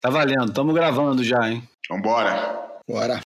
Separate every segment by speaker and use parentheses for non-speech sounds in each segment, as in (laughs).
Speaker 1: Tá valendo, estamos gravando já, hein?
Speaker 2: Vambora.
Speaker 3: Bora.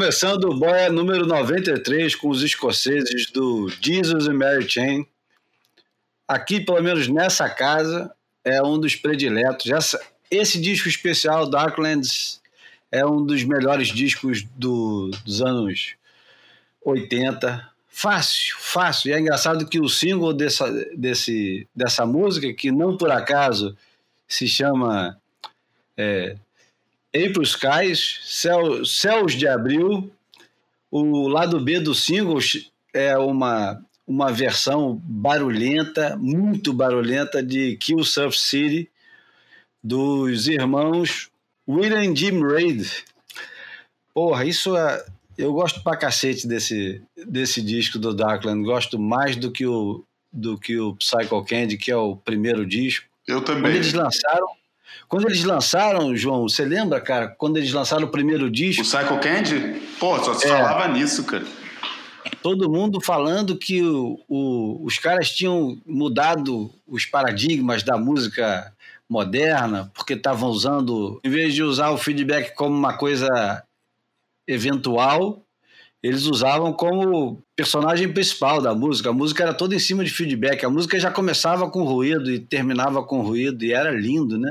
Speaker 1: Começando o boia número 93 com os escoceses do Jesus and Mary Chain. Aqui, pelo menos nessa casa, é um dos prediletos. Essa, esse disco especial, Darklands, é um dos melhores discos do, dos anos 80. Fácil, fácil. E é engraçado que o single dessa, desse, dessa música, que não por acaso se chama é, April Skies, Céu, Céus de Abril. O lado B do single é uma, uma versão barulhenta, muito barulhenta, de Kill Surf City, dos irmãos William Jim Reid. Porra, isso é. Eu gosto pra cacete desse, desse disco do Darkland. Gosto mais do que o, do que o Psycho Candy, que é o primeiro disco.
Speaker 2: Eu também.
Speaker 1: Quando eles lançaram, quando eles lançaram, João, você lembra, cara, quando eles lançaram o primeiro disco?
Speaker 2: O Psycho Candy? Pô, só se é, falava nisso, cara.
Speaker 1: Todo mundo falando que o, o, os caras tinham mudado os paradigmas da música moderna, porque estavam usando, em vez de usar o feedback como uma coisa eventual, eles usavam como personagem principal da música. A música era toda em cima de feedback. A música já começava com ruído e terminava com ruído, e era lindo, né?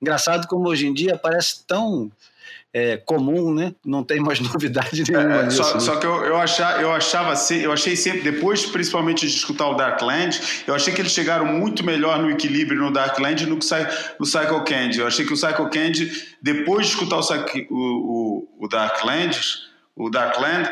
Speaker 1: Engraçado como hoje em dia parece tão é, comum, né? Não tem mais (laughs) novidade nenhuma
Speaker 2: é,
Speaker 1: nisso.
Speaker 2: Só,
Speaker 1: né?
Speaker 2: só, que eu, eu, achava, eu achava assim, eu achei sempre, depois principalmente de escutar o Darkland, eu achei que eles chegaram muito melhor no equilíbrio no Darkland do que no Cycle Candy. Eu achei que o Cycle Candy, depois de escutar o, o, o, o Darkland, o Darkland,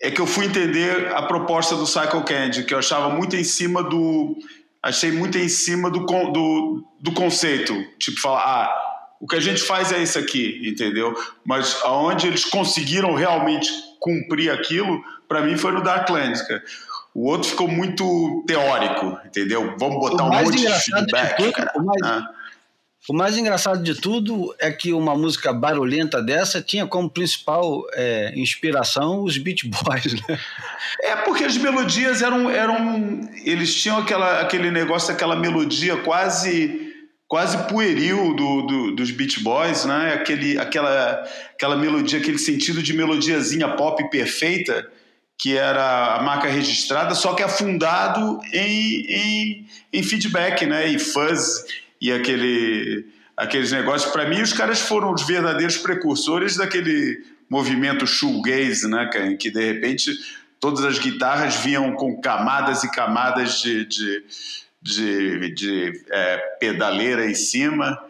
Speaker 2: é que eu fui entender a proposta do Cycle Candy, que eu achava muito em cima do achei muito em cima do, do, do conceito. Tipo, falar, ah, o que a gente faz é isso aqui, entendeu? Mas aonde eles conseguiram realmente cumprir aquilo, para mim foi no Darklands, cara. O outro ficou muito teórico, entendeu? Vamos botar um monte de feedback.
Speaker 1: tudo, cara. O mais, ah. O mais engraçado de tudo é que uma música barulhenta dessa tinha como principal é, inspiração os Beach Boys, né?
Speaker 2: É porque as melodias eram, eram eles tinham aquela, aquele negócio, aquela melodia quase quase pueril do, do, dos Beach Boys, né? Aquele, aquela, aquela melodia, aquele sentido de melodiazinha pop perfeita que era a marca registrada, só que afundado em, em, em feedback, né? E fuzz e aquele, aqueles negócios. Para mim, os caras foram os verdadeiros precursores daquele movimento shoegaze, né, em que de repente todas as guitarras vinham com camadas e camadas de, de, de, de é, pedaleira em cima,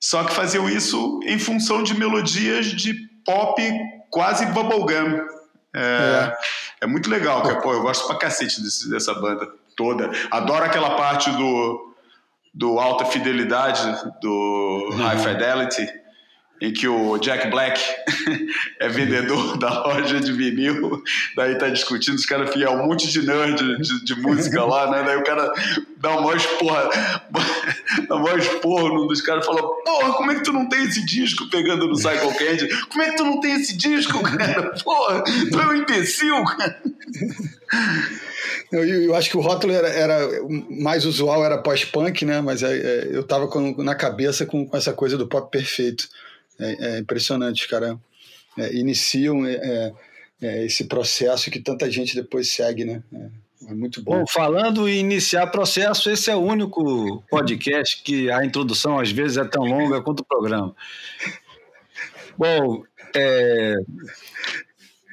Speaker 2: só que faziam isso em função de melodias de pop quase bubblegum. É, é. é muito legal, que, pô, eu gosto pra cacete desse, dessa banda toda. Adoro aquela parte do do Alta Fidelidade, do High uhum. Fidelity, em que o Jack Black (laughs) é vendedor da loja de vinil, daí tá discutindo, os caras fiam um monte de nerd de, de, música lá, né? Daí o cara dá uma esporra, (laughs) dá uma esporra num dos caras e fala: Porra, como é que tu não tem esse disco pegando no Cycle Candy? Como é que tu não tem esse disco, cara? Porra, tu é um imbecil, cara.
Speaker 4: Eu, eu, acho que o rótulo era, era mais usual, era pós-punk, né? Mas é, é, eu tava com, na cabeça com, com, essa coisa do pop perfeito. É, é impressionante, cara. É, iniciam é, é, esse processo que tanta gente depois segue, né? É, muito bom.
Speaker 1: Bom, falando em iniciar processo, esse é o único podcast que a introdução às vezes é tão longa quanto o programa. Bom,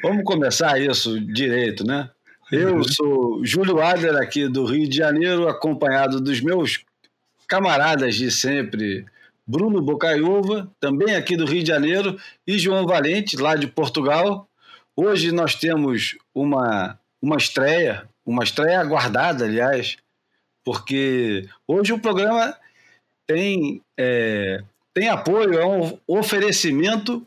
Speaker 1: vamos começar isso direito, né? Eu uhum. sou Júlio Adler, aqui do Rio de Janeiro, acompanhado dos meus camaradas de sempre, Bruno Bocaiúva, também aqui do Rio de Janeiro, e João Valente, lá de Portugal. Hoje nós temos uma, uma estreia, uma estreia aguardada, aliás, porque hoje o programa tem, é, tem apoio, é um oferecimento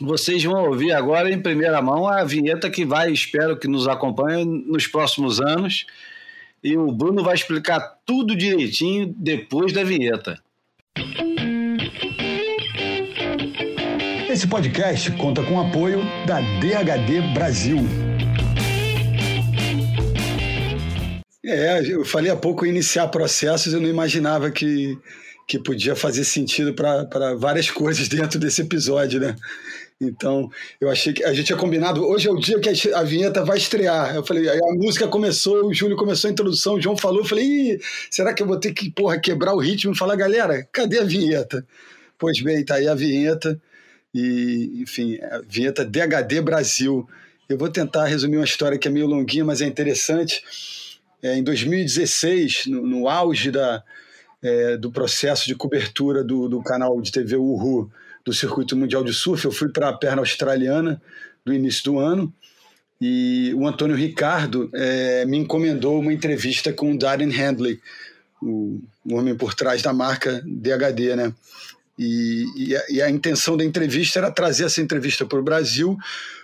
Speaker 1: vocês vão ouvir agora em primeira mão a vinheta que vai, espero que nos acompanhe nos próximos anos. E o Bruno vai explicar tudo direitinho depois da vinheta.
Speaker 4: Esse podcast conta com o apoio da DHD Brasil. É, eu falei há pouco iniciar processos, eu não imaginava que, que podia fazer sentido para várias (laughs) coisas dentro desse episódio, né? Então, eu achei que a gente tinha combinado. Hoje é o dia que a vinheta vai estrear. Eu falei, a música começou, o Júlio começou a introdução, o João falou. Eu falei, será que eu vou ter que, porra, quebrar o ritmo e falar, galera, cadê a vinheta? Pois bem, tá aí a vinheta. E, enfim, a vinheta DHD Brasil. Eu vou tentar resumir uma história que é meio longuinha, mas é interessante. É, em 2016, no, no auge da, é, do processo de cobertura do, do canal de TV Uhu do Circuito Mundial de Surf, eu fui para a perna australiana do início do ano e o Antônio Ricardo é, me encomendou uma entrevista com o Darren Handley, o, o homem por trás da marca DHD, né? E, e, a, e, a, intenção da entrevista era trazer essa entrevista para o Brasil,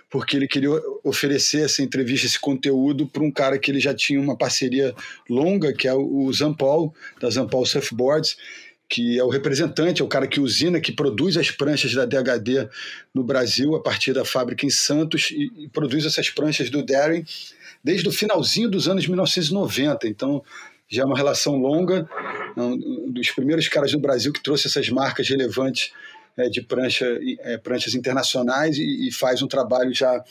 Speaker 4: porque ele queria oferecer essa entrevista, esse conteúdo, para um cara que ele já tinha uma parceria longa, que é o Zampol, da Zampol Surfboards, que é o representante, é o cara que usina, que produz as pranchas da DHD no Brasil, a partir da fábrica em Santos, e, e produz essas pranchas do Darren desde o finalzinho dos anos 1990. Então, já é uma relação longa, um dos primeiros caras no Brasil que trouxe essas marcas relevantes é, de prancha, é, pranchas internacionais e, e, faz um trabalho já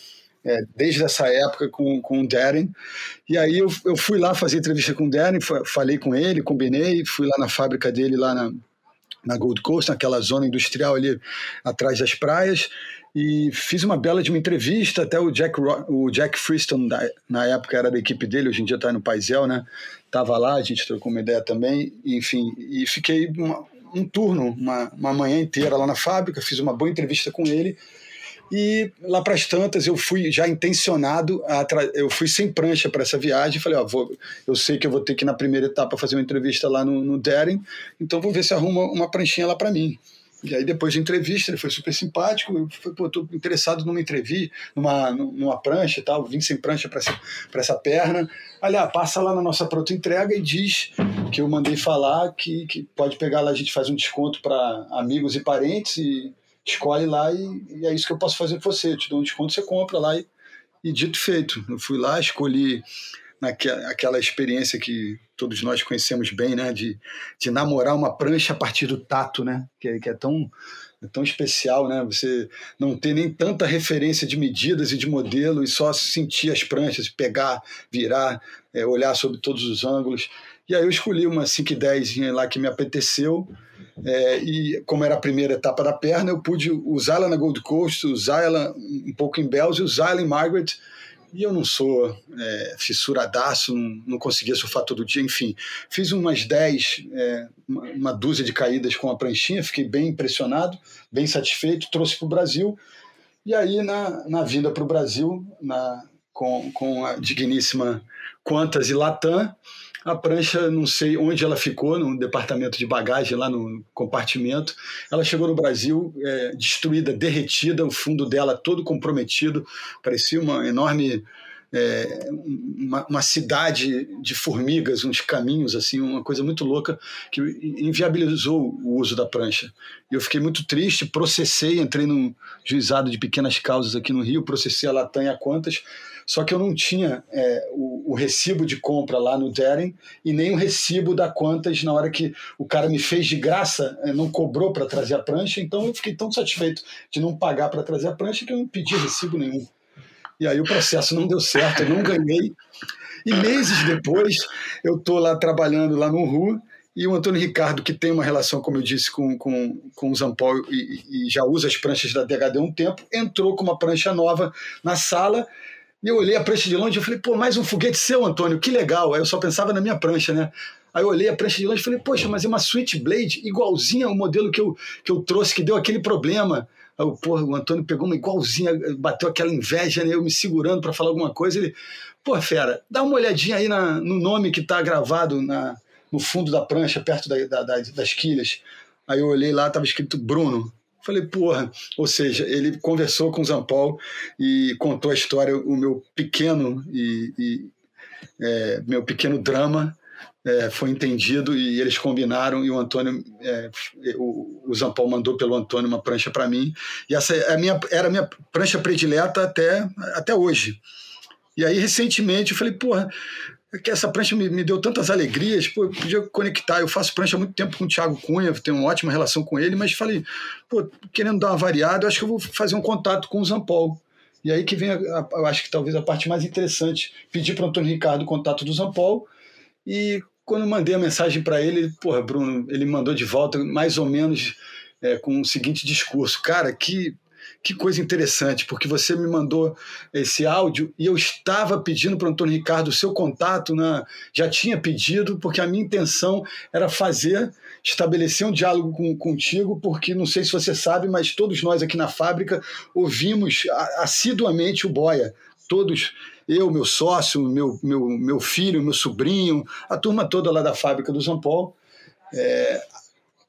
Speaker 4: é, desde essa época com, com o Darren. E aí eu, eu fui lá fazer entrevista com o Darren, falei com ele, combinei, fui lá na fábrica dele, lá na, na Gold Coast, naquela zona industrial ali atrás das praias, e fiz uma bela de uma entrevista, até o Jack, o Jack Freeston, na época era da equipe dele, hoje em dia está no Paisel, né? Tava lá, a gente trocou uma ideia também, enfim, e fiquei uma, um turno, uma, uma manhã inteira lá na fábrica, fiz uma boa entrevista com ele, e lá para as tantas eu fui já intencionado, eu fui sem prancha para essa viagem. Falei, ó, vou, eu sei que eu vou ter que na primeira etapa fazer uma entrevista lá no, no Daring, então vou ver se arruma uma pranchinha lá para mim. E aí depois de entrevista, ele foi super simpático, eu falei, pô, tô interessado numa entrevista, numa, numa prancha e tal, vim sem prancha para essa, essa perna. Aliás, ah, passa lá na nossa pronta entrega e diz que eu mandei falar que, que pode pegar lá, a gente faz um desconto para amigos e parentes e escolhe lá e, e, é isso que eu posso fazer por você. Eu te dou um desconto, você compra lá e, e dito feito. Eu fui lá, escolhi naquela aquela experiência que todos nós conhecemos bem, né? De, de namorar uma prancha a partir do tato, né? Que, é, que é tão é tão especial, né? Você não ter nem tanta referência de medidas e de modelo e só sentir as pranchas, pegar, virar, é, olhar sobre todos os ângulos. E aí eu escolhi uma 510 lá que me apeteceu é, e como era a primeira etapa da perna, eu pude usá-la na Gold Coast, usá-la um pouco em Bells e usá-la em Margaret. E eu não sou é, fissuradaço, não, não conseguia surfar todo dia, enfim. Fiz umas 10, é, uma, uma, dúzia de caídas com a pranchinha, fiquei bem impressionado, bem satisfeito, trouxe para o Brasil. E aí, na, na vinda para o Brasil, na, com, com a digníssima Quantas e Latam, a prancha, não sei onde ela ficou, no departamento de bagagem, lá no compartimento. Ela chegou no Brasil é, destruída, derretida, o fundo dela todo comprometido, parecia uma enorme. É, uma, uma, cidade de formigas, uns caminhos, assim, uma coisa muito louca que inviabilizou o uso da prancha. E eu fiquei muito triste, processei, entrei num juizado de pequenas causas aqui no Rio, processei a Latam e a Quantas, só que eu não tinha é, o, o, recibo de compra lá no Deren e nem o recibo da Quantas na hora que o cara me fez de graça, é, não cobrou para trazer a prancha, então eu fiquei tão satisfeito de não pagar para trazer a prancha que eu não pedi recibo nenhum. E aí o processo não deu certo, eu não ganhei. E meses depois, eu estou lá trabalhando lá no RU e o Antônio Ricardo, que tem uma relação, como eu disse, com, com, com o Zampol e, e já usa as pranchas da DHD há um tempo, entrou com uma prancha nova na sala e eu olhei a prancha de longe e falei, pô, mais um foguete seu, Antônio, que legal. Aí eu só pensava na minha prancha, né? Aí eu olhei a prancha de longe e falei, poxa, mas é uma Switchblade igualzinha ao modelo que eu, que eu trouxe, que deu aquele problema. Aí eu, porra, o Antônio pegou uma igualzinha, bateu aquela inveja, né? Eu me segurando para falar alguma coisa. Ele, pô, fera, dá uma olhadinha aí na, no nome que está gravado na, no fundo da prancha, perto da, da, das, das quilhas. Aí eu olhei lá, estava escrito Bruno. Falei, porra, ou seja, ele conversou com o Zampol e contou a história, o meu pequeno e, e é, meu pequeno drama é, foi entendido e eles combinaram e o Antônio, é, o, o Zampol mandou pelo Antônio uma prancha para mim e essa é a minha, era a minha prancha predileta até, até hoje. E aí, recentemente, eu falei, porra, que essa prancha me, me, deu tantas alegrias, pô, eu podia conectar. Eu faço prancha há muito tempo com o Thiago Cunha, tenho uma ótima relação com ele, mas falei, pô, querendo dar uma variada, acho que eu vou fazer um contato com o Zampol. E aí que vem, a, a, eu acho que talvez a parte mais interessante. Pedi para o Antônio Ricardo o contato do Zampol e quando mandei a mensagem para ele, porra, Bruno, ele mandou de volta mais ou menos é, com o seguinte discurso: Cara, que que coisa interessante, porque você me mandou esse áudio e eu estava pedindo para o Antônio Ricardo o seu contato, né? já tinha pedido, porque a minha intenção era fazer, estabelecer um diálogo com, contigo, porque não sei se você sabe, mas todos nós aqui na fábrica ouvimos assiduamente o Boia, todos eu, meu sócio, meu, meu, meu filho, meu sobrinho, a turma toda lá da fábrica do São Paulo. É,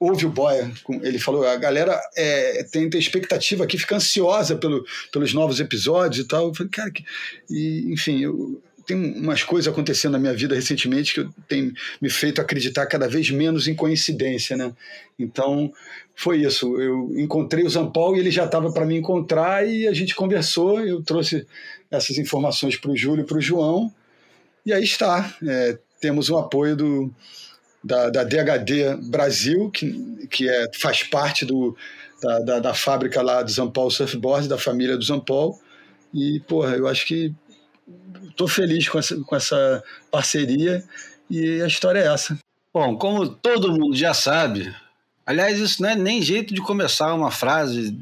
Speaker 4: ouve o Boia, ele falou, a galera é, tem, tem expectativa aqui, fica ansiosa pelo, pelos novos episódios e tal. Eu falei, cara, que... e, enfim, eu, tem umas coisas acontecendo na minha vida recentemente que tenho me feito acreditar cada vez menos em coincidência, né? Então, foi isso. Eu encontrei o Zampol e ele já estava para me encontrar e a gente conversou. Eu trouxe essas informações para o Júlio e para o João. E aí está. É, temos o apoio do, da, da DHD Brasil, que, que é, faz parte do, da, da, da fábrica lá do Zampol Surfboard, da família do Zampol. E, porra, eu acho que estou feliz com essa, com essa parceria e a história é essa.
Speaker 1: Bom, como todo mundo já sabe, aliás, isso não é nem jeito de começar uma frase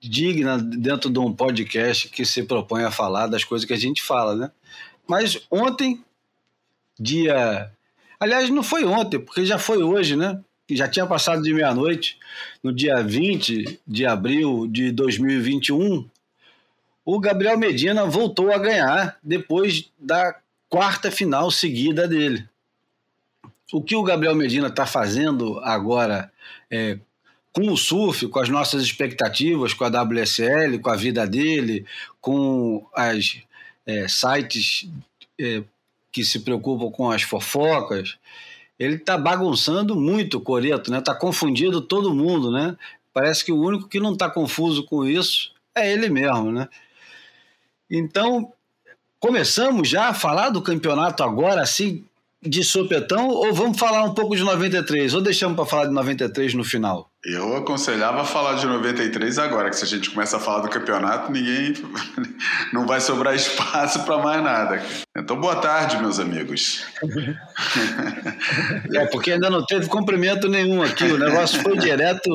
Speaker 1: digna dentro de um podcast que se propõe a falar das coisas que a gente fala, né? Mas ontem, dia Aliás, não foi ontem, porque já foi hoje, né? Já tinha passado de meia-noite, no dia 20 de abril de 2021, o Gabriel Medina voltou a ganhar depois da quarta final seguida dele. O que o Gabriel Medina está fazendo agora é, com o surf, com as nossas expectativas, com a WSL, com a vida dele, com as é, sites é, que se preocupam com as fofocas, ele está bagunçando muito o Coreto, né? Está confundindo todo mundo, né? Parece que o único que não está confuso com isso é ele mesmo, né? Então, começamos já a falar do campeonato agora, assim, de sopetão, ou vamos falar um pouco de 93? Ou deixamos para falar de 93 no final?
Speaker 2: Eu aconselhava falar de 93 agora, que se a gente começa a falar do campeonato, ninguém. (laughs) não vai sobrar espaço para mais nada. Então, boa tarde, meus amigos.
Speaker 1: é, porque ainda não teve cumprimento nenhum aqui. O negócio foi direto,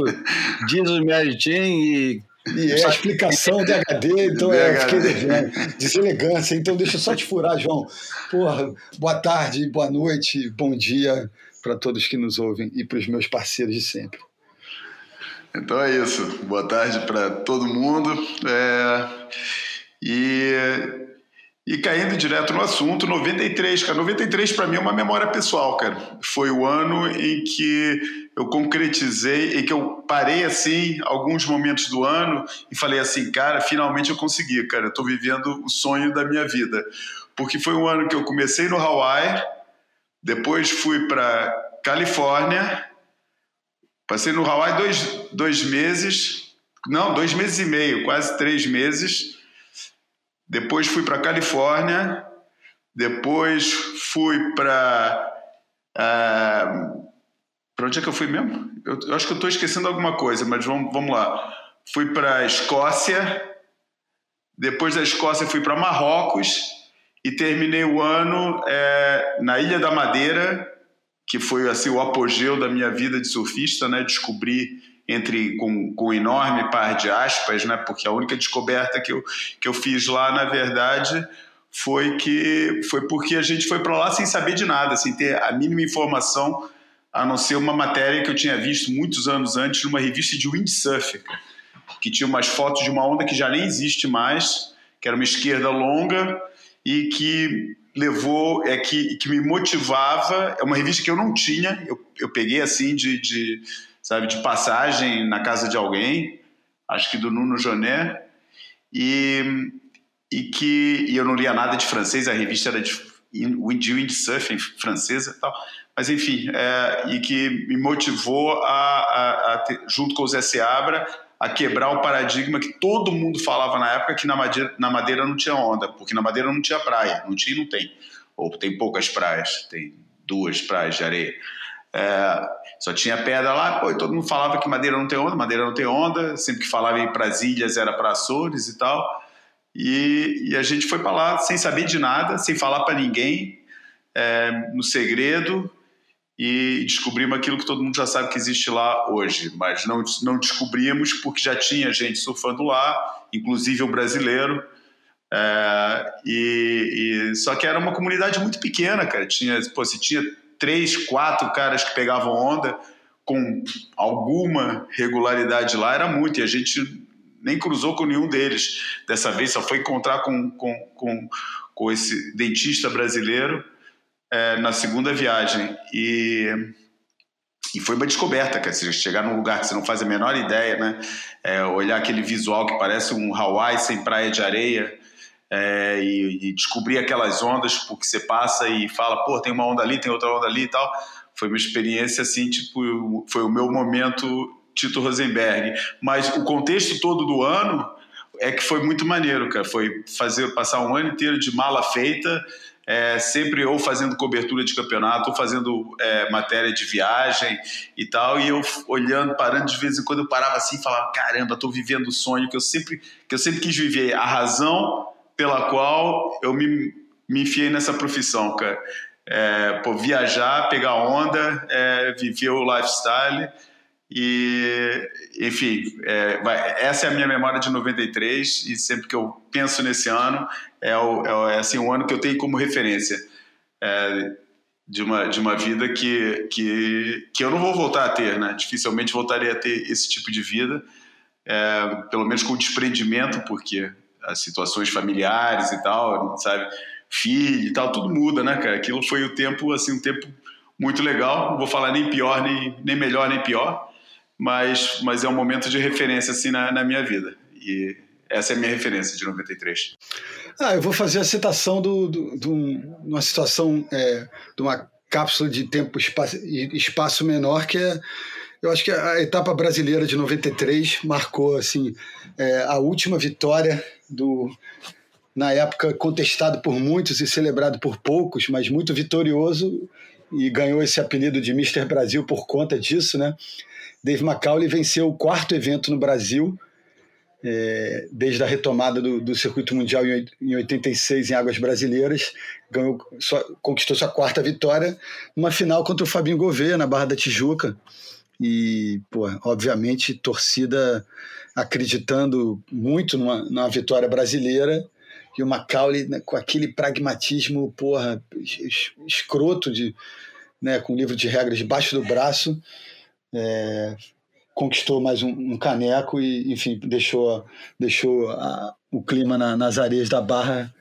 Speaker 1: diz o Chain e
Speaker 4: e é a explicação (laughs) de HD, então é, fiquei devendo. Deselegância, então deixa eu só te furar, João. Porra, boa tarde, boa noite, bom dia para todos que nos ouvem e para os meus parceiros de sempre.
Speaker 2: Então é isso. Boa tarde para todo mundo. É... E e caindo direto no assunto, 93, cara. 93 para mim é uma memória pessoal, cara. Foi o ano em que eu concretizei, em que eu parei assim, alguns momentos do ano e falei assim, cara, finalmente eu consegui, cara. Eu tô vivendo o sonho da minha vida. Porque foi um ano que eu comecei no Hawaii, depois fui para Califórnia, passei no Hawaii dois, dois meses, não, dois meses e meio, quase três meses depois fui para Califórnia, depois fui para. Uh, ah, para onde é que eu fui mesmo? Eu, eu acho que eu estou esquecendo alguma coisa, mas vamos, vamos lá. Fui para a Escócia, depois da Escócia fui para Marrocos e terminei o ano é, na Ilha da Madeira, que foi assim o apogeu da minha vida de surfista, né? Descobri entre com, com um enorme par de aspas, né? Porque a única descoberta que eu, que eu fiz lá, na verdade, foi que foi porque a gente foi para lá sem saber de nada, sem ter a mínima informação, a não ser uma matéria que eu tinha visto muitos anos antes numa revista de windsurf, que tinha umas fotos de uma onda que já nem existe mais, que era uma esquerda longa e que levou, é que, que me motivava, é uma revista que eu não tinha, eu, eu peguei assim de, de sabe, de passagem na casa de alguém, acho que do Nuno Joné, e, e que e eu não lia nada de francês, a revista era de, de windsurfing francesa e tal, mas enfim, é, e que me motivou a, a, a ter, junto com o Zé Seabra, a quebrar o paradigma que todo mundo falava na época que na madeira, na madeira não tinha onda, porque na madeira não tinha praia, não tinha e não tem, ou tem poucas praias, tem duas praias de areia. É, só tinha pedra lá, pô, e todo mundo falava que madeira não tem onda, madeira não tem onda, sempre que falava em para as ilhas era para Açores e tal. E, e, a gente foi para lá sem saber de nada, sem falar para ninguém, é, no segredo, e descobrimos aquilo que todo mundo já sabe que existe lá hoje, mas não, não descobrimos porque já tinha gente surfando lá, inclusive um brasileiro. É, e, e, só que era uma comunidade muito pequena, cara. Tinha, pô, se tinha três, quatro caras que pegavam onda com alguma regularidade lá, era muito, e a gente nem cruzou com nenhum deles. Dessa vez só foi encontrar com, com, com, com esse dentista brasileiro é, na segunda viagem. E, e foi uma descoberta, cara. Você chegar num lugar que você não faz a menor ideia, né? É, olhar aquele visual que parece um Hawaii sem praia de areia é, e, e, descobrir aquelas ondas porque você passa e fala, pô, tem uma onda ali, tem outra onda ali e tal. Foi uma experiência assim, tipo, foi o meu momento Tito Rosenberg. Mas o contexto todo do ano é que foi muito maneiro, cara. Foi fazer passar um ano inteiro de mala feita, é, sempre ou fazendo cobertura de campeonato, ou fazendo é, matéria de viagem e tal, e eu olhando, parando de vez em quando, eu parava assim e falava, caramba, estou vivendo o sonho que eu sempre que eu sempre quis viver, a razão pela qual eu me, me enfiei nessa profissão, cara. É, pô, viajar, pegar onda, é, viver o lifestyle e, enfim, é, vai, essa é a minha memória de 93 e sempre que eu penso nesse ano é, o, é, assim, um ano que eu tenho como referência é, de, uma, de uma vida que, que, que eu não vou voltar a ter, né? Dificilmente voltaria a ter esse tipo de vida, é, pelo menos com desprendimento, porque as situações familiares e tal, sabe? Filho e tal, tudo muda, né, cara? Aquilo foi o tempo, assim, um tempo muito legal. Não vou falar nem pior, nem, nem melhor, nem pior, mas, mas é um momento de referência, assim, na, na minha vida. E essa é a minha referência de 93.
Speaker 4: Ah, eu vou fazer a citação de do, do, do, uma situação, é, de uma cápsula de tempo espaço, espaço menor que é eu acho que a etapa brasileira de 93 marcou assim é, a última vitória do na época contestado por muitos e celebrado por poucos, mas muito vitorioso e ganhou esse apelido de Mr. Brasil por conta disso, né? Dave McCauley venceu o quarto evento no Brasil é, desde a retomada do, do, circuito mundial em, em 86 em águas brasileiras, ganhou, conquistou sua quarta vitória numa final contra o Fabinho Gouveia na Barra da Tijuca. E, pô, obviamente, torcida acreditando muito numa, numa vitória brasileira e o Macaulay né, com aquele pragmatismo, porra, escroto de, né, com o livro de regras debaixo do braço, é, conquistou mais um, um, caneco e, enfim, deixou, deixou a, o clima na, nas areias da Barra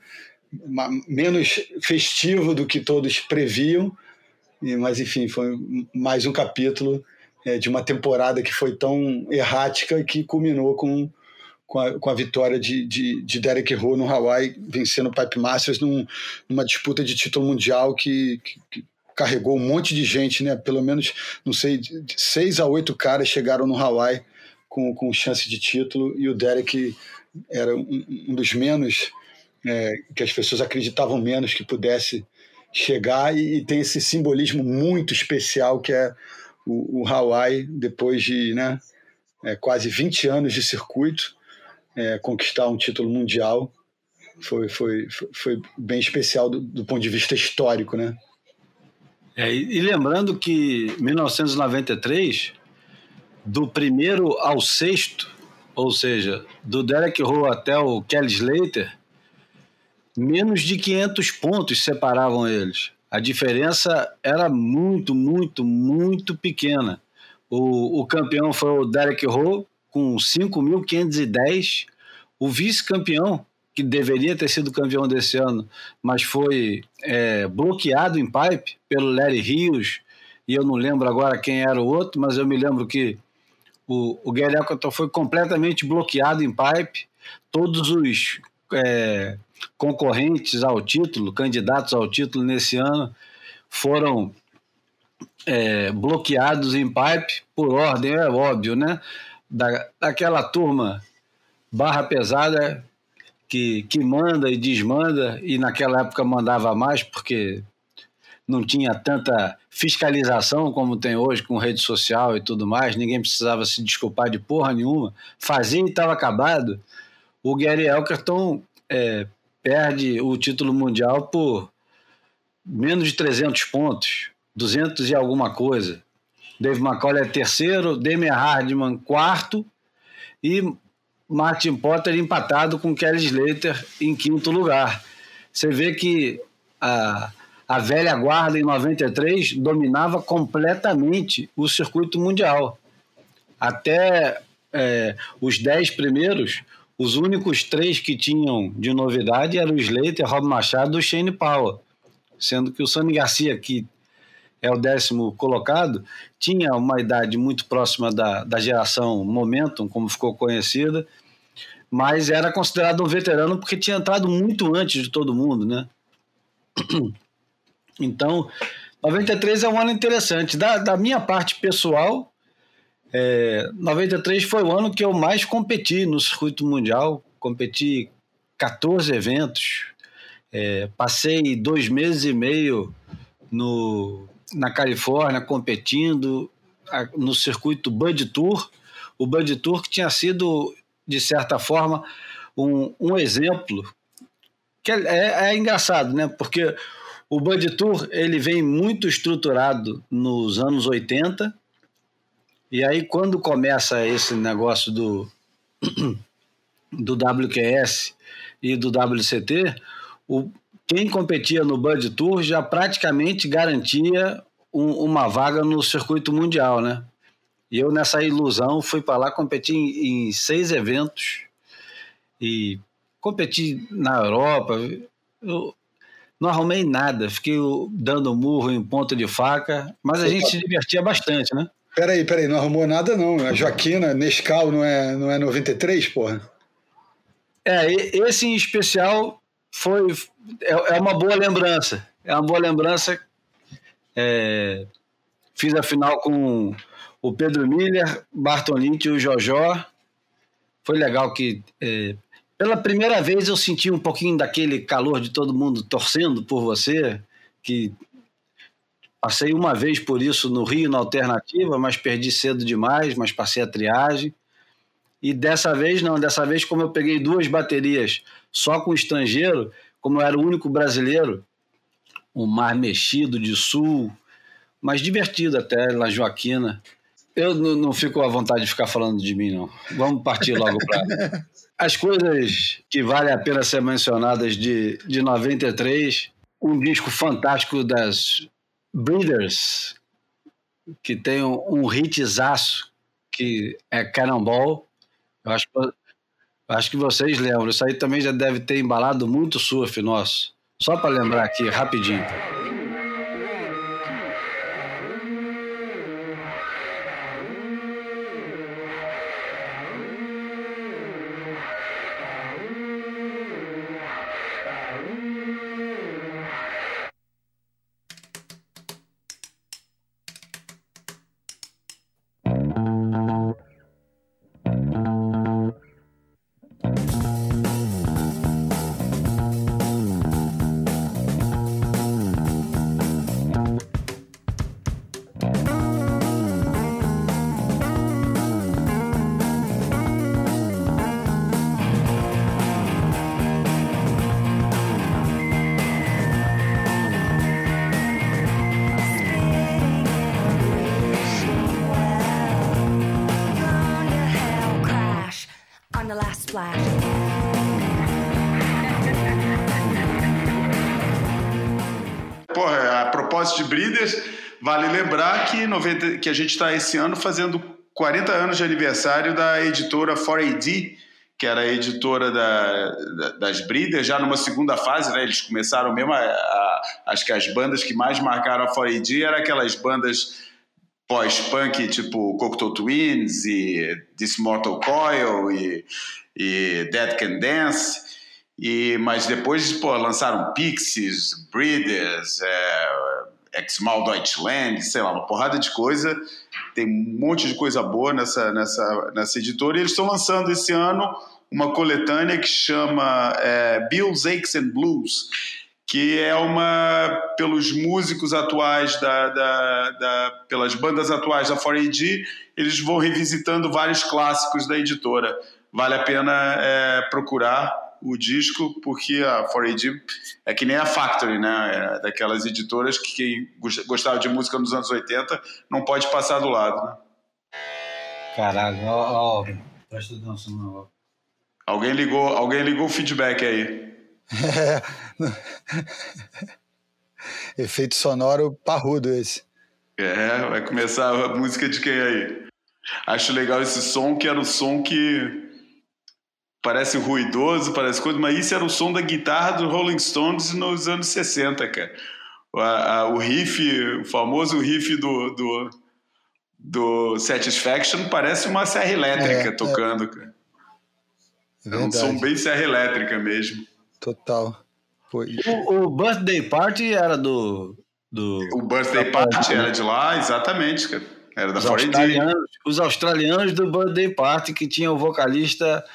Speaker 4: menos festivo do que todos previam, mas enfim, foi mais um capítulo é, de uma temporada que foi tão errática que culminou com, com, a, com a vitória de, de, de Derek Rowe no Hawaii, vencendo o Pipe Masters num, numa disputa de título mundial que, que, carregou um monte de gente, né? pelo menos, não sei, seis a oito caras chegaram no Hawaii com, com chance de título e o Derek era um, um dos menos é, que as pessoas acreditavam menos que pudesse chegar e, e, tem esse simbolismo muito especial que é o, o Hawaii, depois de né, é, quase 20 anos de circuito, é, conquistar um título mundial foi, foi, foi bem especial do, do ponto de vista histórico, né?
Speaker 1: É, e, lembrando que 1993, do primeiro ao sexto, ou seja, do Derek Rowe até o Kelly Slater, menos de 500 pontos separavam eles. A diferença era muito, muito, muito pequena. O, o campeão foi o Derek Rowe, com 5.510. O vice-campeão, que deveria ter sido campeão desse ano, mas foi é, bloqueado em pipe pelo Larry Rios, e eu não lembro agora quem era o outro, mas eu me lembro que o, o Gary foi completamente bloqueado em pipe. Todos os é, concorrentes ao título, candidatos ao título nesse ano, foram é, bloqueados em pipe por ordem, é óbvio, né? Da, daquela turma barra pesada que, que manda e desmanda, e naquela época mandava mais, porque não tinha tanta fiscalização como tem hoje com rede social e tudo mais, ninguém precisava se desculpar de porra nenhuma, fazia e estava acabado. O Gary Elkerton é, perde o título mundial por menos de 300 pontos, 200 e alguma coisa. Dave McCauley é terceiro, Damian Hardman quarto e Martin Potter empatado com Kelly Slater em quinto lugar. Você vê que a, a velha guarda em 93 dominava completamente o circuito mundial. Até é, os dez primeiros, os únicos três que tinham de novidade eram o Slater, Rob Machado e Shane Powell. Sendo que o Sonny Garcia, que é o décimo colocado, tinha uma idade muito próxima da, da geração Momentum, como ficou conhecida, mas era considerado um veterano porque tinha entrado muito antes de todo mundo, né? (clears throat) Então, 93 é um ano interessante. Da, da minha parte pessoal, é, 93 foi o ano que eu mais competi no circuito mundial. Competi 14 eventos. É, passei dois meses e meio no, na Califórnia competindo no circuito Bud Tour. O Bud Tour que tinha sido, de certa forma, um, um exemplo. Que é, é, é engraçado, né? Porque o Bud Tour ele vem muito estruturado nos anos 80 e aí quando começa esse negócio do (clears throat) do WQS e do WCT, o, quem competia no Bud Tour já praticamente garantia um, uma vaga no circuito mundial, né? E eu nessa ilusão fui para lá competir em, em seis eventos e competi na Europa. Eu, não arrumei nada, fiquei dando murro em ponta de faca, mas a gente se divertia bastante, né?
Speaker 4: Peraí, peraí, não arrumou nada não. A Joaquina, Nescau não é, não é 93, porra?
Speaker 1: É, esse em especial foi é, é uma boa lembrança. É uma boa lembrança. É, fiz a final com o Pedro Miller, Bartolini e o Jojó. Foi legal que é, pela primeira vez eu senti um pouquinho daquele calor de todo mundo torcendo por você, que passei uma vez por isso no Rio na alternativa, mas perdi cedo demais, mas passei a triagem. E dessa vez não, dessa vez como eu peguei duas baterias só com estrangeiro, como eu era o único brasileiro, um mar mexido de sul, mas divertido até na Joaquina. Eu não, não fico à vontade de ficar falando de mim, não. Vamos partir logo para (laughs) As coisas que valem a pena ser mencionadas de, de 93, um disco fantástico das Breeders, que tem um, um hitzaço, que é Cannonball. Eu acho, eu acho que vocês lembram. Isso aí também já deve ter embalado muito surf nosso. Só para lembrar aqui, rapidinho.
Speaker 2: 90, que a gente está esse ano fazendo 40 anos de aniversário da editora 4AD, que era a editora da, da, das Breeders, já numa segunda fase, né? Eles começaram mesmo, a, a, acho que as bandas que mais marcaram a 4AD eram aquelas bandas pós-punk, tipo Cocteau Twins e This Mortal Coil e, e Dead Can Dance. E, mas depois pô, lançaram Pixies, Breeders, é, Exmal Deutschland, sei lá, uma porrada de coisa. Tem um monte de coisa boa nessa, nessa, nessa editora. E eles estão lançando esse ano uma coletânea que chama é, Bills, Aches and Blues, que é uma pelos músicos atuais da, da, da, pelas bandas atuais da 4AD, eles vão revisitando vários clássicos da editora. Vale a pena é, procurar o disco, porque a 4AD é que nem a Factory, né? É daquelas editoras que quem gostava de música nos anos 80 não pode passar do lado, né?
Speaker 1: Caralho, ó, ó, presta atenção na
Speaker 2: Alguém ligou, alguém ligou o feedback aí.
Speaker 4: É. (laughs) Efeito sonoro parrudo esse.
Speaker 2: É, vai começar a música de quem aí? Acho legal esse som, que era o som que parece ruidoso, parece coisa, mas isso era o som da guitarra do Rolling Stones nos anos 60, cara. O, a, o riff, o famoso riff do, do, do Satisfaction parece uma serra elétrica é, tocando, é. cara. É um som bem serra elétrica mesmo.
Speaker 4: Total.
Speaker 1: Foi. O, o Birthday Party era do. do
Speaker 2: o Birthday Party era de lá, exatamente, cara. Era da os australianos,
Speaker 1: os australianos do Birthday Party que tinha o vocalista,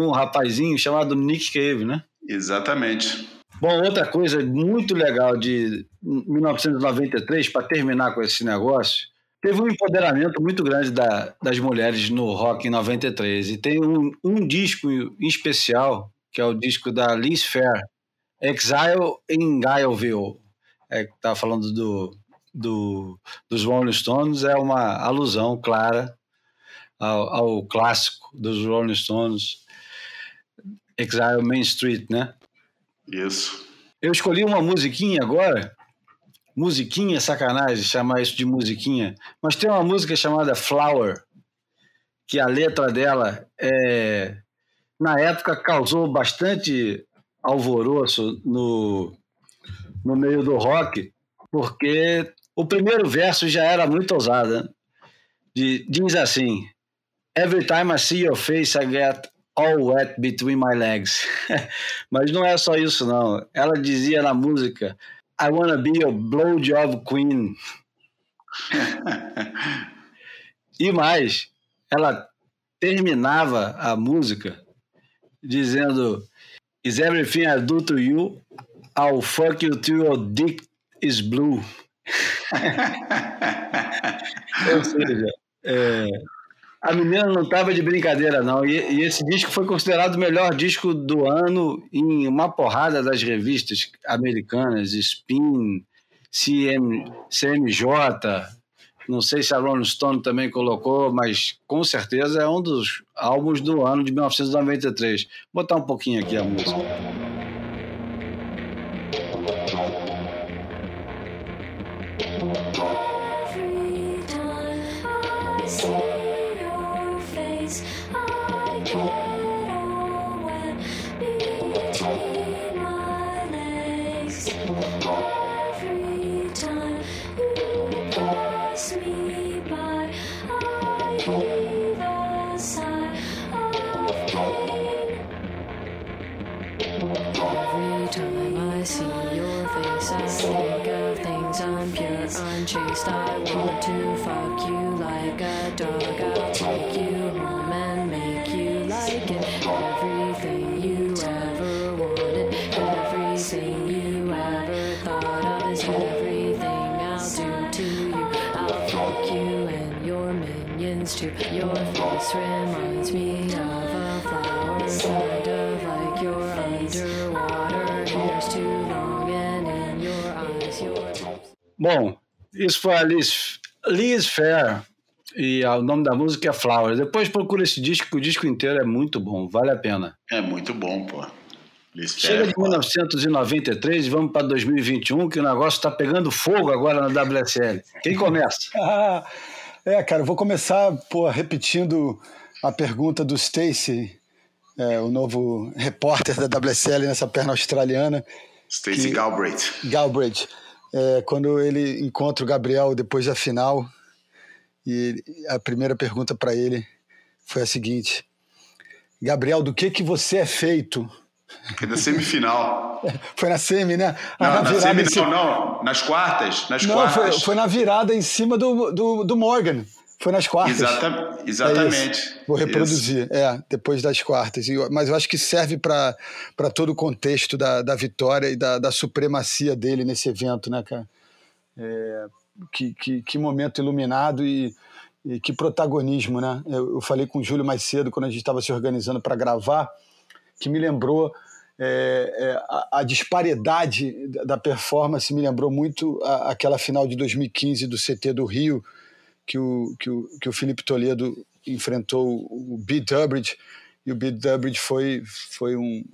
Speaker 1: um rapazinho chamado Nick Cave, né?
Speaker 2: Exatamente.
Speaker 1: Bom, outra coisa muito legal de 1993, para terminar com esse negócio, teve um empoderamento muito grande da, das mulheres no rock em 93. E tem um, um disco em especial, que é o disco da Liz Fair, Exile in Guileville. É, tá falando do, do, dos Rolling Stones, é uma alusão clara ao, ao clássico dos Rolling Stones, Exile Main Street, né?
Speaker 2: Isso.
Speaker 1: Eu escolhi uma musiquinha agora musiquinha, sacanagem chamar isso de musiquinha, mas tem uma música chamada Flower, que a letra dela é, na época causou bastante alvoroço no, no meio do rock, porque o primeiro verso já era muito ousado. Né? De, diz assim: Every time I see your face, I get all wet between my legs. (laughs) Mas não é só isso, não. Ela dizia na música: I wanna be a blowjob queen. (laughs) e mais, ela terminava a música dizendo Is everything I do to you? I'll fuck you till your dick is blue. (laughs) Ou seja, é, a menina não estava de brincadeira, não. E, e, esse disco foi considerado o melhor disco do ano em uma porrada das revistas americanas, Spin, CM, CMJ. Não sei se a Rolling Stone também colocou, mas com certeza é um dos álbuns do ano de 1993. Vou botar um pouquinho aqui a música.
Speaker 5: Unchaste. I want to fuck you like a dog. I'll take you home and make you like it. Everything you ever wanted, everything you ever thought of is everything I'll do to you. I'll fuck you and your minions too. Your face reminds me of a flower, kind of like your underwater hair's too long, and in your eyes, your.
Speaker 1: Bom, Isso foi a Liz, Liz Fair. E o nome da música é Flowers. Depois procura esse disco, o disco inteiro é muito bom, vale a pena.
Speaker 2: É muito bom, pô.
Speaker 1: Chega de 1993 e vamos para 2021, que o negócio está pegando fogo agora na WSL. Quem começa?
Speaker 4: Ah, (laughs) é, cara, eu vou começar pô, repetindo a pergunta do Stacy, é, o novo repórter da WSL nessa perna australiana.
Speaker 2: Stacy Galbraith.
Speaker 4: Galbraith. É, quando ele encontra o Gabriel depois da final, e a primeira pergunta para ele foi a seguinte: Gabriel, do que que você é feito?
Speaker 2: Foi da semifinal. (laughs)
Speaker 4: Foi na semi, né?
Speaker 2: Ah, não, na, na semi, não, não, nas quartas. Nas
Speaker 4: não,
Speaker 2: quartas.
Speaker 4: Foi, foi, na virada em cima do, do, do Morgan. Foi nas quartas.
Speaker 2: Exata, exatamente.
Speaker 4: É Vou reproduzir, isso. é, depois das quartas. Mas eu acho que serve para todo o contexto da, da vitória e da, da supremacia dele nesse evento, né, cara? É, que, que, que momento iluminado e, e que protagonismo, né? Eu, eu, falei com o Júlio mais cedo, quando a gente estava se organizando para gravar, que me lembrou é, é, a, a, disparidade da performance, me lembrou muito a, aquela final de 2015 do CT do Rio, que o, que o, que o Felipe Toledo enfrentou o Bid Durbridge, e o Bid Durbridge foi, foi um,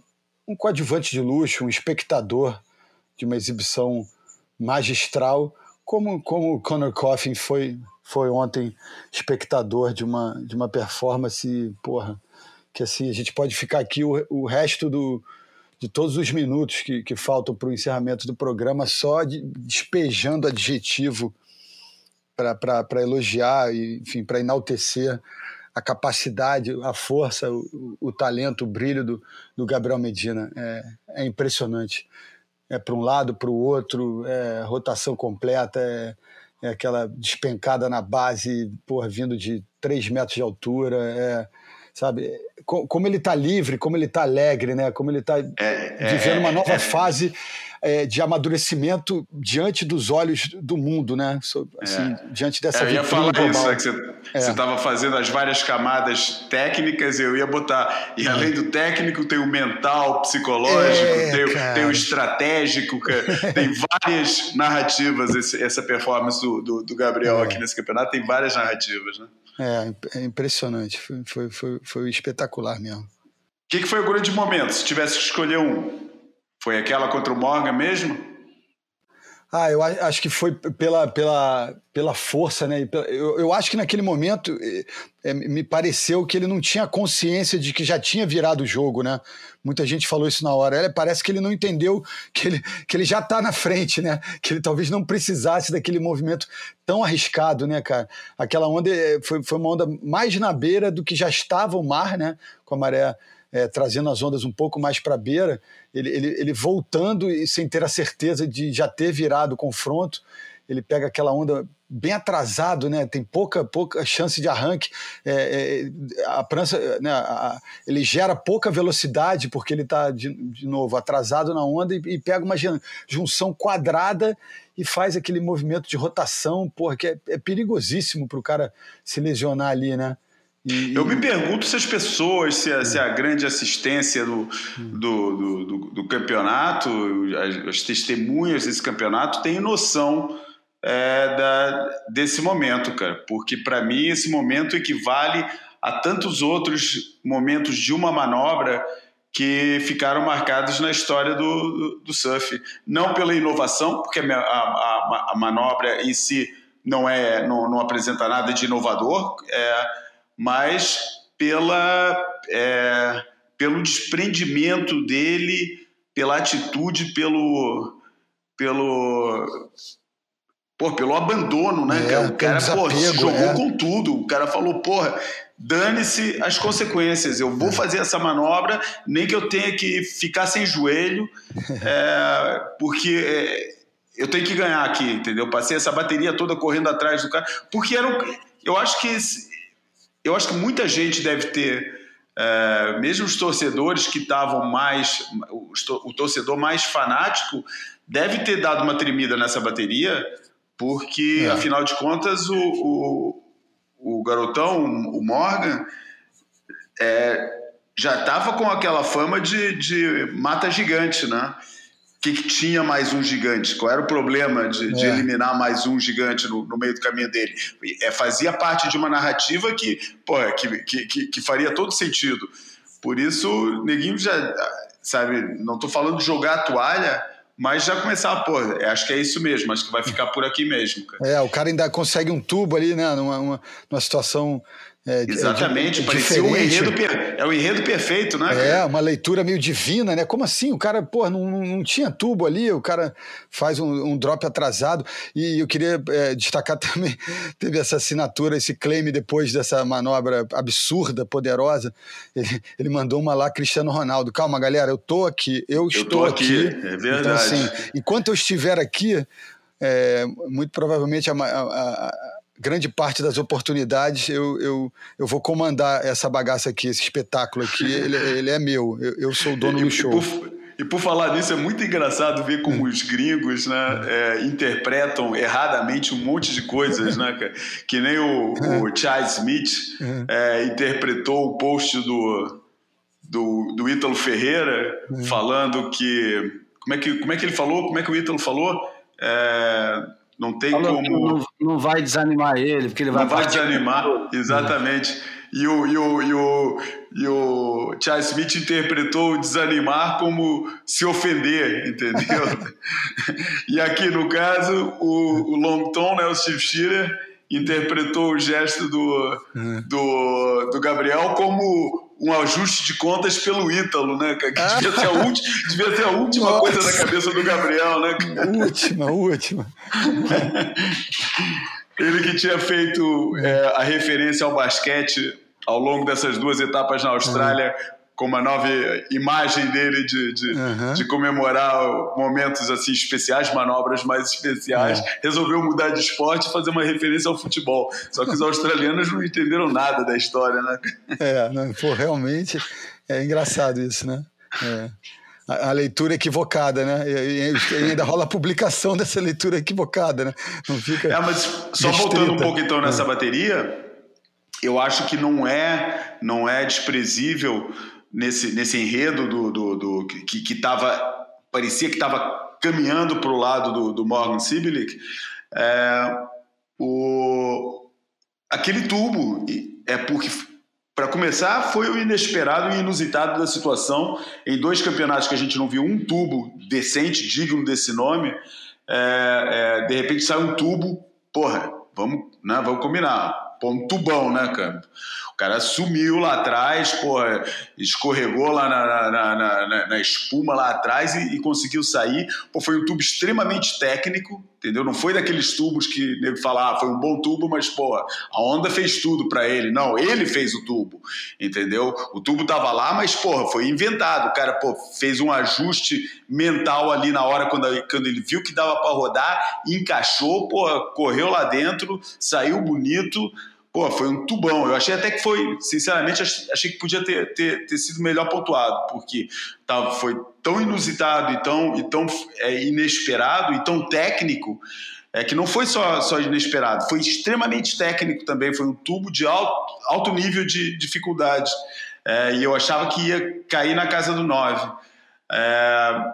Speaker 4: um coadjuvante de luxo, um espectador de uma exibição magistral, como, como o Conor Coffin foi, foi ontem espectador de uma, de uma performance, porra, que assim, a gente pode ficar aqui o, o resto do, de todos os minutos que, que faltam para o encerramento do programa só de, despejando adjetivo para elogiar, e, enfim, para enaltecer a capacidade, a força, o, o, talento, o brilho do, do Gabriel Medina. É, é impressionante é para um lado, para o outro, é rotação completa, é, é, aquela despencada na base, porra, vindo de 3 metros de altura, é, sabe? Como ele está livre, como ele está alegre, né? Como ele está é, vivendo uma nova fase é, de amadurecimento diante dos olhos do mundo, né? Assim, é. Diante dessa
Speaker 2: é, Eu ia falar global. isso, né, que você estava é. fazendo as várias camadas técnicas, eu ia botar. E além do técnico, tem o mental, psicológico, é, tem, tem, o estratégico, tem várias narrativas esse, essa performance do, do, do Gabriel é. aqui nesse campeonato, tem várias narrativas, né?
Speaker 4: É, é impressionante, foi, foi, foi, foi espetacular mesmo. O
Speaker 2: que, que foi o grande momento, se tivesse que escolher um? Foi aquela contra o Morgan mesmo?
Speaker 4: Ah, eu acho que foi pela, pela, pela força, né? Eu, eu acho que naquele momento é, me pareceu que ele não tinha consciência de que já tinha virado o jogo, né? Muita gente falou isso na hora. É, parece que ele não entendeu que ele, que ele já está na frente, né? Que ele talvez não precisasse daquele movimento tão arriscado, né, cara? Aquela onda é, foi, foi uma onda mais na beira do que já estava o mar, né? Com a maré é, trazendo as ondas um pouco mais para a beira, ele, ele, ele voltando e sem ter a certeza de já ter virado o confronto, ele pega aquela onda bem atrasado, né? Tem pouca pouca chance de arranque. É, é, a prancha, né? A, ele gera pouca velocidade porque ele está de, de, novo atrasado na onda e, e, pega uma junção quadrada e faz aquele movimento de rotação, porra, que é, é perigosíssimo para o cara se lesionar ali, né?
Speaker 2: Eu me pergunto se as pessoas, se a, se a grande assistência do, do, do, do, do campeonato, as, as, testemunhas desse campeonato, têm noção é, da, desse momento, cara. Porque para mim esse momento equivale a tantos outros momentos de uma manobra que ficaram marcados na história do, do, do surf. Não pela inovação, porque a, a, a, manobra em si não, é, não, não apresenta nada de inovador. É, mas pela, é, pelo desprendimento dele, pela atitude, pelo, pelo, pô, pelo abandono, né? É, o cara pô, jogou é. com tudo. O cara falou, porra, dane-se as consequências. Eu vou fazer essa manobra, nem que eu tenha que ficar sem joelho, é, porque é, eu tenho que ganhar aqui, entendeu? Passei essa bateria toda correndo atrás do cara, porque era um, eu acho que eu acho que muita gente deve ter, é, mesmo os torcedores que estavam mais, o torcedor mais fanático, deve ter dado uma tremida nessa bateria, porque, é. afinal de contas, o, o, o garotão, o Morgan, é, já estava com aquela fama de, de mata gigante, né? Que, que tinha mais um gigante? Qual era o problema de, de
Speaker 4: É.
Speaker 2: eliminar mais um gigante no, no meio do caminho dele? É, fazia parte de uma narrativa que, pô, que, que, que, que faria todo sentido. Por isso, Neguinho já, sabe, não estou falando de jogar a toalha, mas já começar, pô, acho que é isso mesmo, acho que vai ficar por aqui mesmo, cara.
Speaker 4: É, o cara ainda consegue um tubo ali, né? Numa, uma, numa situação. É, de-
Speaker 2: Exatamente,
Speaker 4: de-
Speaker 2: parecia um enredo, é o enredo perfeito, né? cara?
Speaker 4: É, uma leitura meio divina, né? Como assim? O cara, pô, não, não, tinha tubo ali, o cara faz um, um drop atrasado. E eu queria é, destacar (laughs) também, teve essa assinatura, esse claim depois dessa manobra absurda, poderosa. Ele, ele mandou uma lá, Cristiano Ronaldo. Calma, galera, eu tô aqui, eu estou
Speaker 2: tô aqui,
Speaker 4: aqui.
Speaker 2: é verdade.
Speaker 4: Então, assim, enquanto eu estiver aqui, é, muito provavelmente a- a- a grande parte das oportunidades eu, eu, eu vou comandar essa bagaça aqui, esse espetáculo aqui, ele, ele é meu, eu, eu sou o dono
Speaker 2: E-
Speaker 4: do
Speaker 2: e
Speaker 4: show.
Speaker 2: por- E por falar nisso, é muito engraçado ver como os gringos né, é, interpretam erradamente um monte de coisas, né, cara? Que nem o, o Charles Smith é, interpretou o post do, do, do Ítalo Ferreira falando que. Como é que, como é que ele falou? Como é que o Ítalo falou? É, não tem
Speaker 1: Falou
Speaker 2: como.
Speaker 1: Não, vai desanimar ele, porque ele vai
Speaker 2: Não vai desanimar,
Speaker 1: tudo.
Speaker 2: exatamente. E o, e, o, e, o, e o Charles Smith interpretou o desanimar como se ofender, (laughs) entendeu? e aqui, no caso, o, o Long Tom, né, o Steve Shearer, interpretou o gesto do, do, do Gabriel como um ajuste de contas pelo Ítalo, né? Que devia ser a, ulti, devia ser a última
Speaker 4: Nossa.
Speaker 2: coisa na cabeça do Gabriel, né?
Speaker 4: Última, última. (laughs)
Speaker 2: Ele que tinha feito é, a referência ao basquete ao longo dessas duas etapas na Austrália, com uma nova imagem dele de, de,
Speaker 4: Uhum.
Speaker 2: de comemorar momentos assim especiais, manobras mais especiais, resolveu mudar de esporte e fazer uma referência ao futebol. Só que os australianos não entenderam nada da história, né?
Speaker 4: É, né, pô, realmente é engraçado isso, né? É. A, a leitura equivocada, né? E, ainda rola a publicação dessa leitura equivocada, né? Não fica.
Speaker 2: É, mas só voltando um pouco então nessa bateria, eu acho que não é não é desprezível nesse, nesse enredo do, do, do- que, que tava, parecia que estava caminhando para o lado do, do Morgan Sibilic, é, o, aquele tubo. É porque, para começar, foi o inesperado e inusitado da situação. Em dois campeonatos que a gente não viu um tubo decente, digno desse nome, é, é, de repente sai um tubo, porra, vamos, né, vamos combinar. Pô, um tubão, né, cara? Cara sumiu lá atrás, porra, escorregou lá na, na- na- na- espuma lá atrás e, e conseguiu sair. Pô, foi um tubo extremamente técnico, entendeu? Não foi daqueles tubos que nego fala, ah, foi um bom tubo, mas, porra, a onda fez tudo pra ele. Não, ele fez o tubo, entendeu? O tubo tava lá, mas, porra, foi inventado. O cara, pô, fez um ajuste mental ali na hora quando, quando ele viu que dava pra rodar, encaixou, porra, correu lá dentro, saiu bonito. Pô, foi um tubão. Eu achei até que foi, sinceramente, ach- achei que podia ter, ter, ter sido melhor pontuado, porque tava, foi tão inusitado e tão, e tão é, inesperado e tão técnico é que não foi só, só inesperado, foi extremamente técnico também. Foi um tubo de alto, alto nível de dificuldade. É, e eu achava que ia cair na casa do 9. É,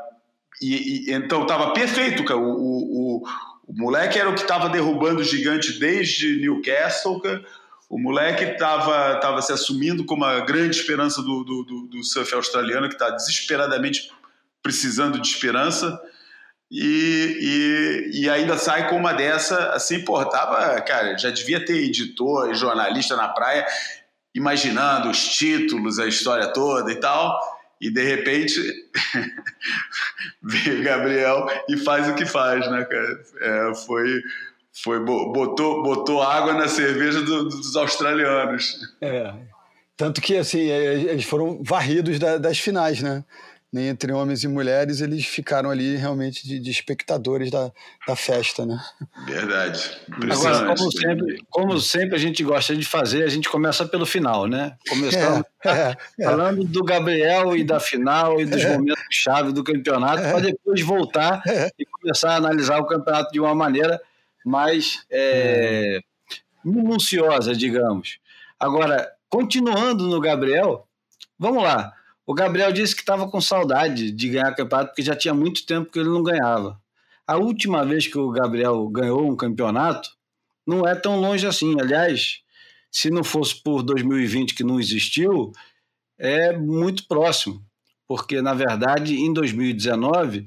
Speaker 2: e, e- então estava perfeito, cara. O, o, o, o moleque era o que estava derrubando o gigante desde Newcastle. O moleque estava tava se assumindo como a grande esperança do, do, do, do surf australiano, que está desesperadamente precisando de esperança. E, e, e ainda sai com uma dessa, assim, porra, tava, cara, já devia ter editor e jornalista na praia imaginando os títulos, a história toda e tal, e de repente (laughs) vem o Gabriel e faz o que faz, né, cara? É, foi, foi, bo- botou, botou água na cerveja do- dos australianos.
Speaker 4: É. Tanto que, assim, é, eles foram varridos da- das finais, né? Nem entre homens e mulheres, eles ficaram ali realmente de, de espectadores da, da festa, né?
Speaker 2: Verdade.
Speaker 1: Agora, como sempre, como sempre a gente gosta de fazer, a gente começa pelo final, né? Começamos
Speaker 4: É, é, é.
Speaker 1: falando do Gabriel e da final e dos momentos chave do campeonato, para depois voltar e começar a analisar o campeonato de uma maneira mais é, minuciosa, digamos. Agora, continuando no Gabriel, vamos lá. O Gabriel disse que estava com saudade de ganhar campeonato, porque já tinha muito tempo que ele não ganhava. A última vez que o Gabriel ganhou um campeonato não é tão longe assim. Aliás, se não fosse por 2020 que não existiu, é muito próximo. Porque, na verdade, em 2019,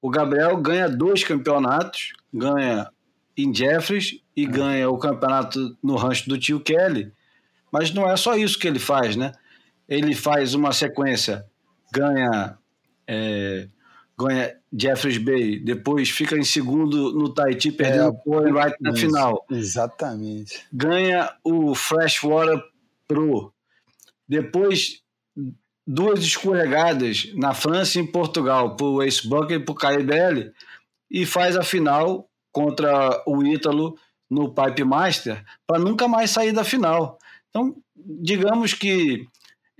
Speaker 1: o Gabriel ganha dois campeonatos, ganha em Jeffries e ganha o campeonato no rancho do tio Kelly. Mas não é só isso que ele faz, né? Ele faz uma sequência, ganha, é, ganha Jeffries Bay, depois fica em segundo no Tahiti, perdendo o Point Right na final.
Speaker 4: Exatamente.
Speaker 1: Ganha o Freshwater Pro. Depois, duas escorregadas na França e em Portugal, para o Ace Bunker e para o KBL, e faz a final contra o Ítalo no Pipe Master, para nunca mais sair da final. Então, digamos que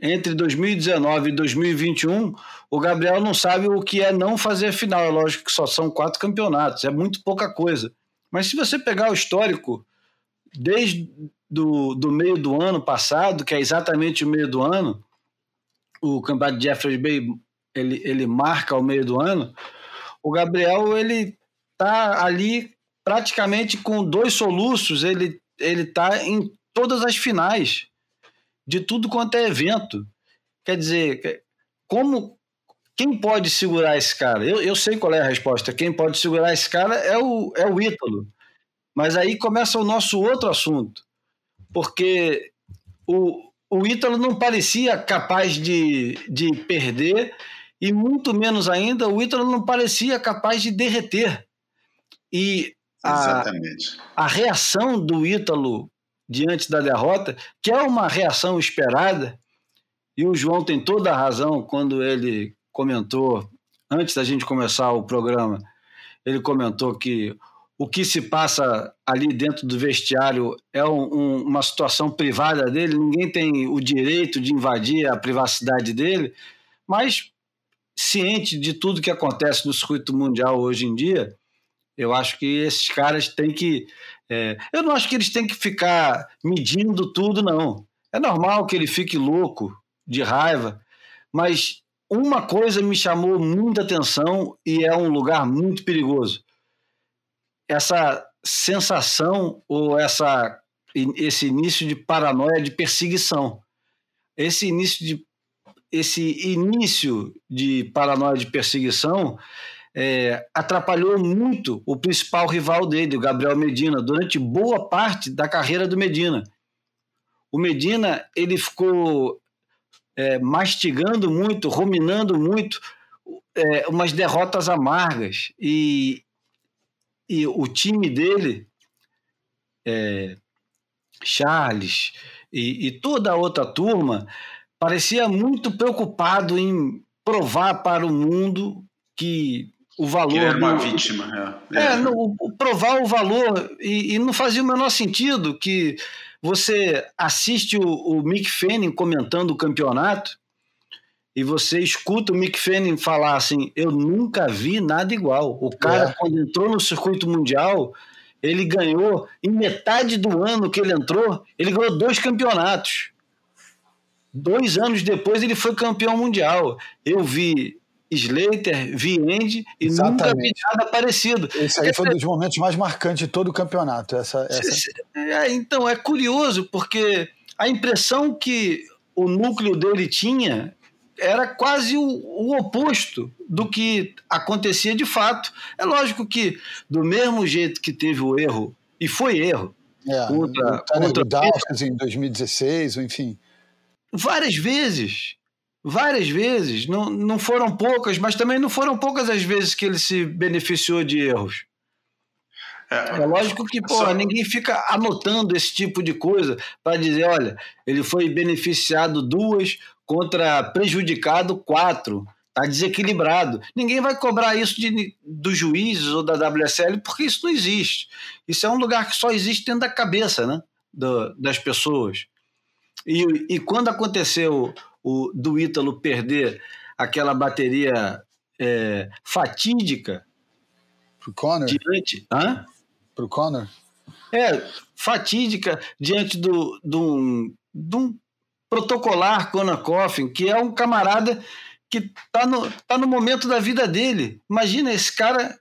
Speaker 1: entre 2019 e 2021, o Gabriel não sabe o que é não fazer final. É lógico que só são quatro campeonatos, é muito pouca coisa. Mas se você pegar o histórico, desde do, do meio do ano passado, que é exatamente o meio do ano, o campeonato de Jeffreys Bay ele, ele marca o meio do ano, o Gabriel ele tá ali praticamente com dois soluços, ele ele tá em todas as finais de tudo quanto é evento. Quer dizer, como quem pode segurar esse cara? Eu, eu sei qual é a resposta. Quem pode segurar esse cara é o, é o Ítalo. Mas aí começa o nosso outro assunto. Porque o, o Ítalo não parecia capaz de, de perder, e muito menos ainda, o Ítalo não parecia capaz de derreter. E a,
Speaker 2: Exatamente.
Speaker 1: a reação do Ítalo diante da derrota, que é uma reação esperada, e o João tem toda a razão quando ele comentou, antes da gente começar o programa, ele comentou que o que se passa ali dentro do vestiário é um, um, uma situação privada dele, ninguém tem o direito de invadir a privacidade dele, mas ciente de tudo que acontece no circuito mundial hoje em dia, eu acho que esses caras têm que. É, eu não acho que eles têm que ficar medindo tudo, não. É normal que ele fique louco, de raiva, mas uma coisa me chamou muita atenção e é um lugar muito perigoso essa sensação ou essa, esse início de paranoia de perseguição. Esse início de, esse início de paranoia de perseguição é, atrapalhou muito o principal rival dele, o Gabriel Medina, durante boa parte da carreira do Medina. O Medina ele ficou é, mastigando muito, ruminando muito é, umas derrotas amargas e, e o time dele, é, Charles e, e, toda a outra turma, parecia muito preocupado em provar para o mundo que o valor. Que
Speaker 2: era uma
Speaker 1: do,
Speaker 2: vítima.
Speaker 1: É, é no, provar o valor. E, e, não fazia o menor sentido que você assiste o, o Mick Fanning comentando o campeonato e você escuta o Mick Fanning falar assim: eu nunca vi nada igual. O cara, é. quando entrou no circuito mundial, ele ganhou, em metade do ano que ele entrou, ele ganhou dois campeonatos. Dois anos depois ele foi campeão mundial. Eu vi Slater, vi Andy e Exatamente. nunca vi nada parecido.
Speaker 4: Esse aí foi um dos momentos mais marcantes de todo o campeonato. Essa, essa...
Speaker 1: É, então, é curioso, porque a impressão que o núcleo dele tinha era quase o, o, oposto do que acontecia de fato. É lógico que, do mesmo jeito que teve o erro, e foi erro,
Speaker 4: é, contra, contra Dalkas em 2016, enfim.
Speaker 1: Várias vezes. Várias vezes. Não, não foram poucas, mas também não foram poucas as vezes que ele se beneficiou de erros. É, é lógico que só... ninguém fica anotando esse tipo de coisa para dizer, olha, ele foi beneficiado duas contra prejudicado quatro, está desequilibrado. Ninguém vai cobrar isso de, dos juízes ou da WSL porque isso não existe. Isso é um lugar que só existe dentro da cabeça né, do, das pessoas. E, e quando aconteceu o, do Ítalo perder aquela bateria é, fatídica
Speaker 4: pro Conor
Speaker 1: diante, hã?
Speaker 4: pro Conor
Speaker 1: é fatídica diante do, do, do protocolar Conan Coffin, que é um camarada que está no, tá no momento da vida dele. Imagina, esse cara,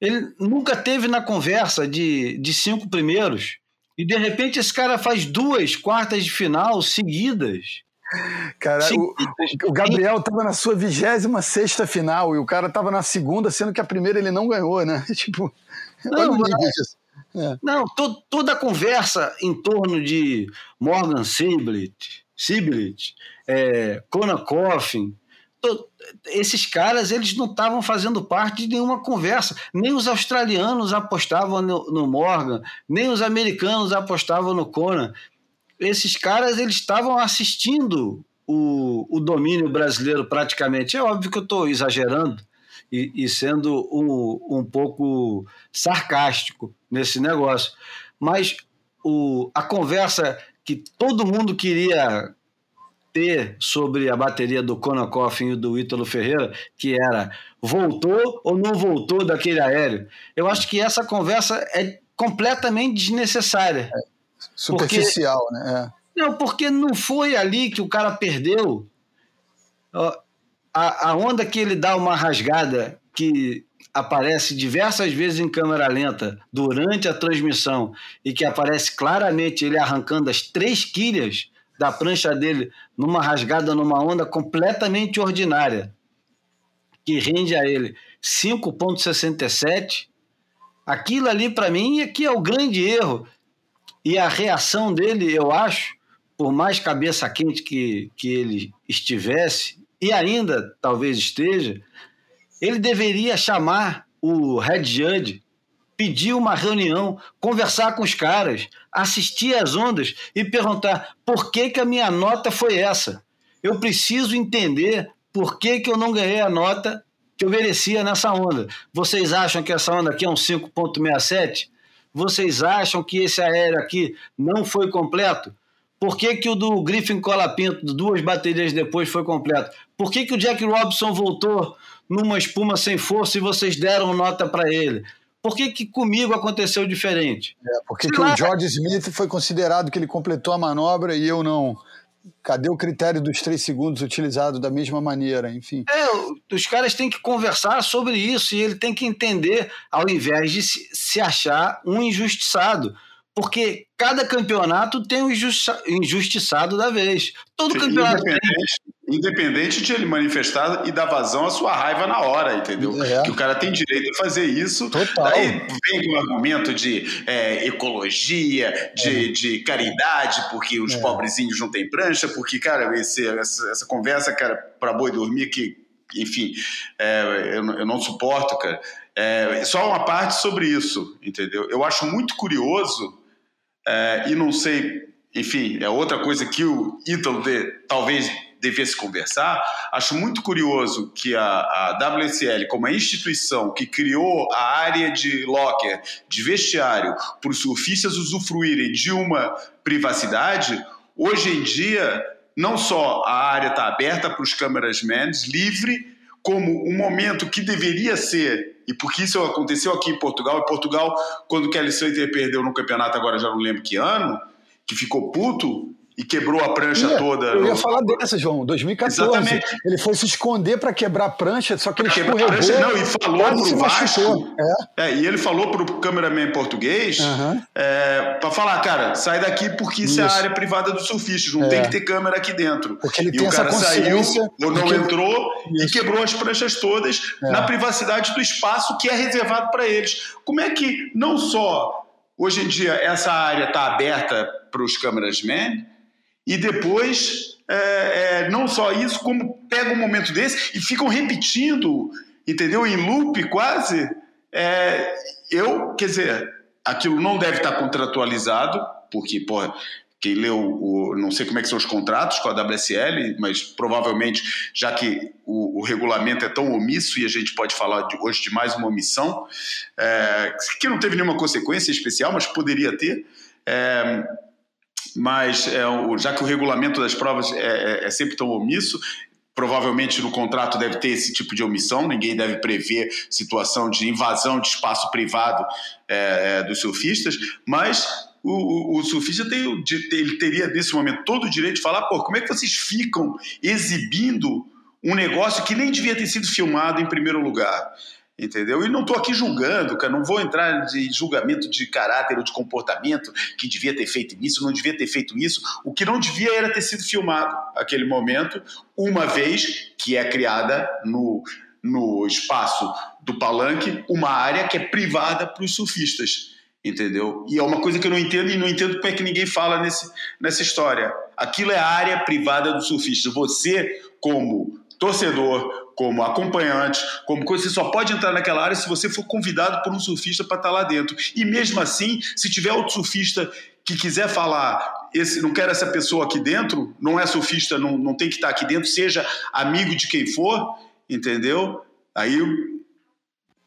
Speaker 1: ele nunca teve na conversa de, de cinco primeiros, e de repente esse cara faz duas quartas de final seguidas.
Speaker 4: Cara, o, o Gabriel estava na sua 26 final e o cara estava na segunda, sendo que a primeira ele não ganhou, né? (laughs) Tipo,
Speaker 1: Não, mas-.
Speaker 4: É.
Speaker 1: Não, to- toda a conversa em torno de Morgan Siblet, Siblet é, Conan Coffin, to- esses caras eles não estavam fazendo parte de nenhuma conversa. Nem os australianos apostavam no, no Morgan, nem os americanos apostavam no Conan. Esses caras eles estavam assistindo o, o domínio brasileiro praticamente. É óbvio que eu estou exagerando e, e sendo um, um pouco sarcástico nesse negócio. Mas o, a conversa que todo mundo queria ter sobre a bateria do Conan Coffin e do Ítalo Ferreira, que era voltou ou não voltou daquele aéreo, eu acho que essa conversa é completamente desnecessária.
Speaker 4: Superficial, né?
Speaker 1: Não, porque não foi ali que o cara perdeu. A, a onda que ele dá uma rasgada que aparece diversas vezes em câmera lenta durante a transmissão e que aparece claramente ele arrancando as três quilhas da prancha dele numa rasgada numa onda completamente ordinária, que rende a ele 5,67. Aquilo ali, para mim, aqui é o grande erro. E a reação dele, eu acho, por mais cabeça quente que, que ele estivesse, e ainda talvez esteja, ele deveria chamar o Red Judge, pedir uma reunião, conversar com os caras, assistir às ondas e perguntar por que, que a minha nota foi essa. Eu preciso entender por que, que eu não ganhei a nota que eu merecia nessa onda. Vocês acham que essa onda aqui é um 5.67? Vocês acham que esse aéreo aqui não foi completo? Por que, que o do Griffin Colapinto, duas baterias depois, foi completo? Por que, que o Jack Robson voltou numa espuma sem força e vocês deram nota para ele? Por que, que comigo aconteceu diferente?
Speaker 4: É, porque que o George Smith foi considerado que ele completou a manobra e eu não. Cadê o critério dos três segundos utilizado da mesma maneira? Enfim.
Speaker 1: É, os caras têm que conversar sobre isso e ele tem que entender, ao invés de se, se achar um injustiçado. Porque cada campeonato tem um injusta- injustiçado da vez. Todo campeonato tem.
Speaker 2: Independente, independente de ele manifestar e dar vazão à sua raiva na hora, entendeu?
Speaker 4: É.
Speaker 2: Que o cara tem direito a fazer isso.
Speaker 4: Total.
Speaker 2: Daí vem com o argumento de é, ecologia,
Speaker 4: É.
Speaker 2: de, de caridade, porque os pobrezinhos não têm prancha, porque, cara, esse- essa, essa conversa, cara, para boi dormir, que, enfim, é, eu, não- eu não suporto, cara. É, só uma parte sobre isso, entendeu? Eu acho muito curioso é, e não sei, enfim, é outra coisa que o Ítalo de- talvez devesse conversar. Acho muito curioso que a, a WSL, como a instituição que criou a área de locker, de vestiário, para os surfistas usufruírem de uma privacidade, hoje em dia, não só a área está aberta para os cameramen, livre, como um momento que deveria ser, e porque isso aconteceu aqui em Portugal, em Portugal, quando o Kelly Slater perdeu no campeonato, agora já não lembro que ano, que ficou puto e quebrou a prancha
Speaker 4: Ia-
Speaker 2: toda.
Speaker 4: Eu ia
Speaker 2: no-
Speaker 4: falar dessa, João, 2014.
Speaker 2: Exatamente.
Speaker 4: Ele foi se esconder para quebrar a prancha, só que ele
Speaker 2: Quebrar a
Speaker 4: escorregou.
Speaker 2: prancha, não, e falou pro. Vasco.
Speaker 4: É.
Speaker 2: É, e ele falou pro cameraman português
Speaker 4: Aham.
Speaker 2: é, para falar, cara, sai daqui porque isso, é a
Speaker 4: Isso.
Speaker 2: área privada dos surfistas, não
Speaker 4: É.
Speaker 2: tem que ter câmera aqui dentro.
Speaker 4: Porque ele
Speaker 2: e
Speaker 4: tem
Speaker 2: o cara saiu ou não
Speaker 4: de que-
Speaker 2: entrou e
Speaker 4: Isso.
Speaker 2: quebrou as pranchas todas
Speaker 4: É.
Speaker 2: na privacidade do espaço que é reservado para eles. Como é que não só hoje em dia essa área está aberta para os cameramen e depois é, é, não só isso, como pega um momento desse e ficam repetindo, entendeu? Em loop quase. É, eu, quer dizer, aquilo não deve estar contratualizado, porque, porra, quem leu o. Não sei como é que são os contratos com a WSL, mas provavelmente, já que o, o regulamento é tão omisso, e a gente pode falar de- hoje de mais uma omissão, é, que não teve nenhuma consequência especial, mas poderia ter. É, mas é, já que o regulamento das provas é, é- é sempre tão omisso, provavelmente no contrato deve ter esse tipo de omissão, ninguém deve prever situação de invasão de espaço privado é, é, dos surfistas, mas o, o, o surfista tem, ele teria nesse momento todo o direito de falar, pô, como é que vocês ficam exibindo um negócio que nem devia ter sido filmado em primeiro lugar? Entendeu? E não estou aqui julgando, cara, não vou entrar de julgamento de caráter ou de comportamento que devia ter feito isso, não devia ter feito isso. O que não devia era ter sido filmado aquele momento, uma vez que é criada no, no espaço do palanque uma área que é privada para os surfistas. Entendeu? E é uma coisa que eu não entendo e não entendo como é que ninguém fala nesse, nessa história. Aquilo é a área privada do surfista. Você, como torcedor, como acompanhante, como coisa, você só pode entrar naquela área se você for convidado por um surfista para estar lá dentro. E mesmo assim, se tiver outro surfista que quiser falar, esse, não quero essa pessoa aqui dentro, não é surfista, não, não tem que estar aqui dentro, seja amigo de quem for, entendeu? Aí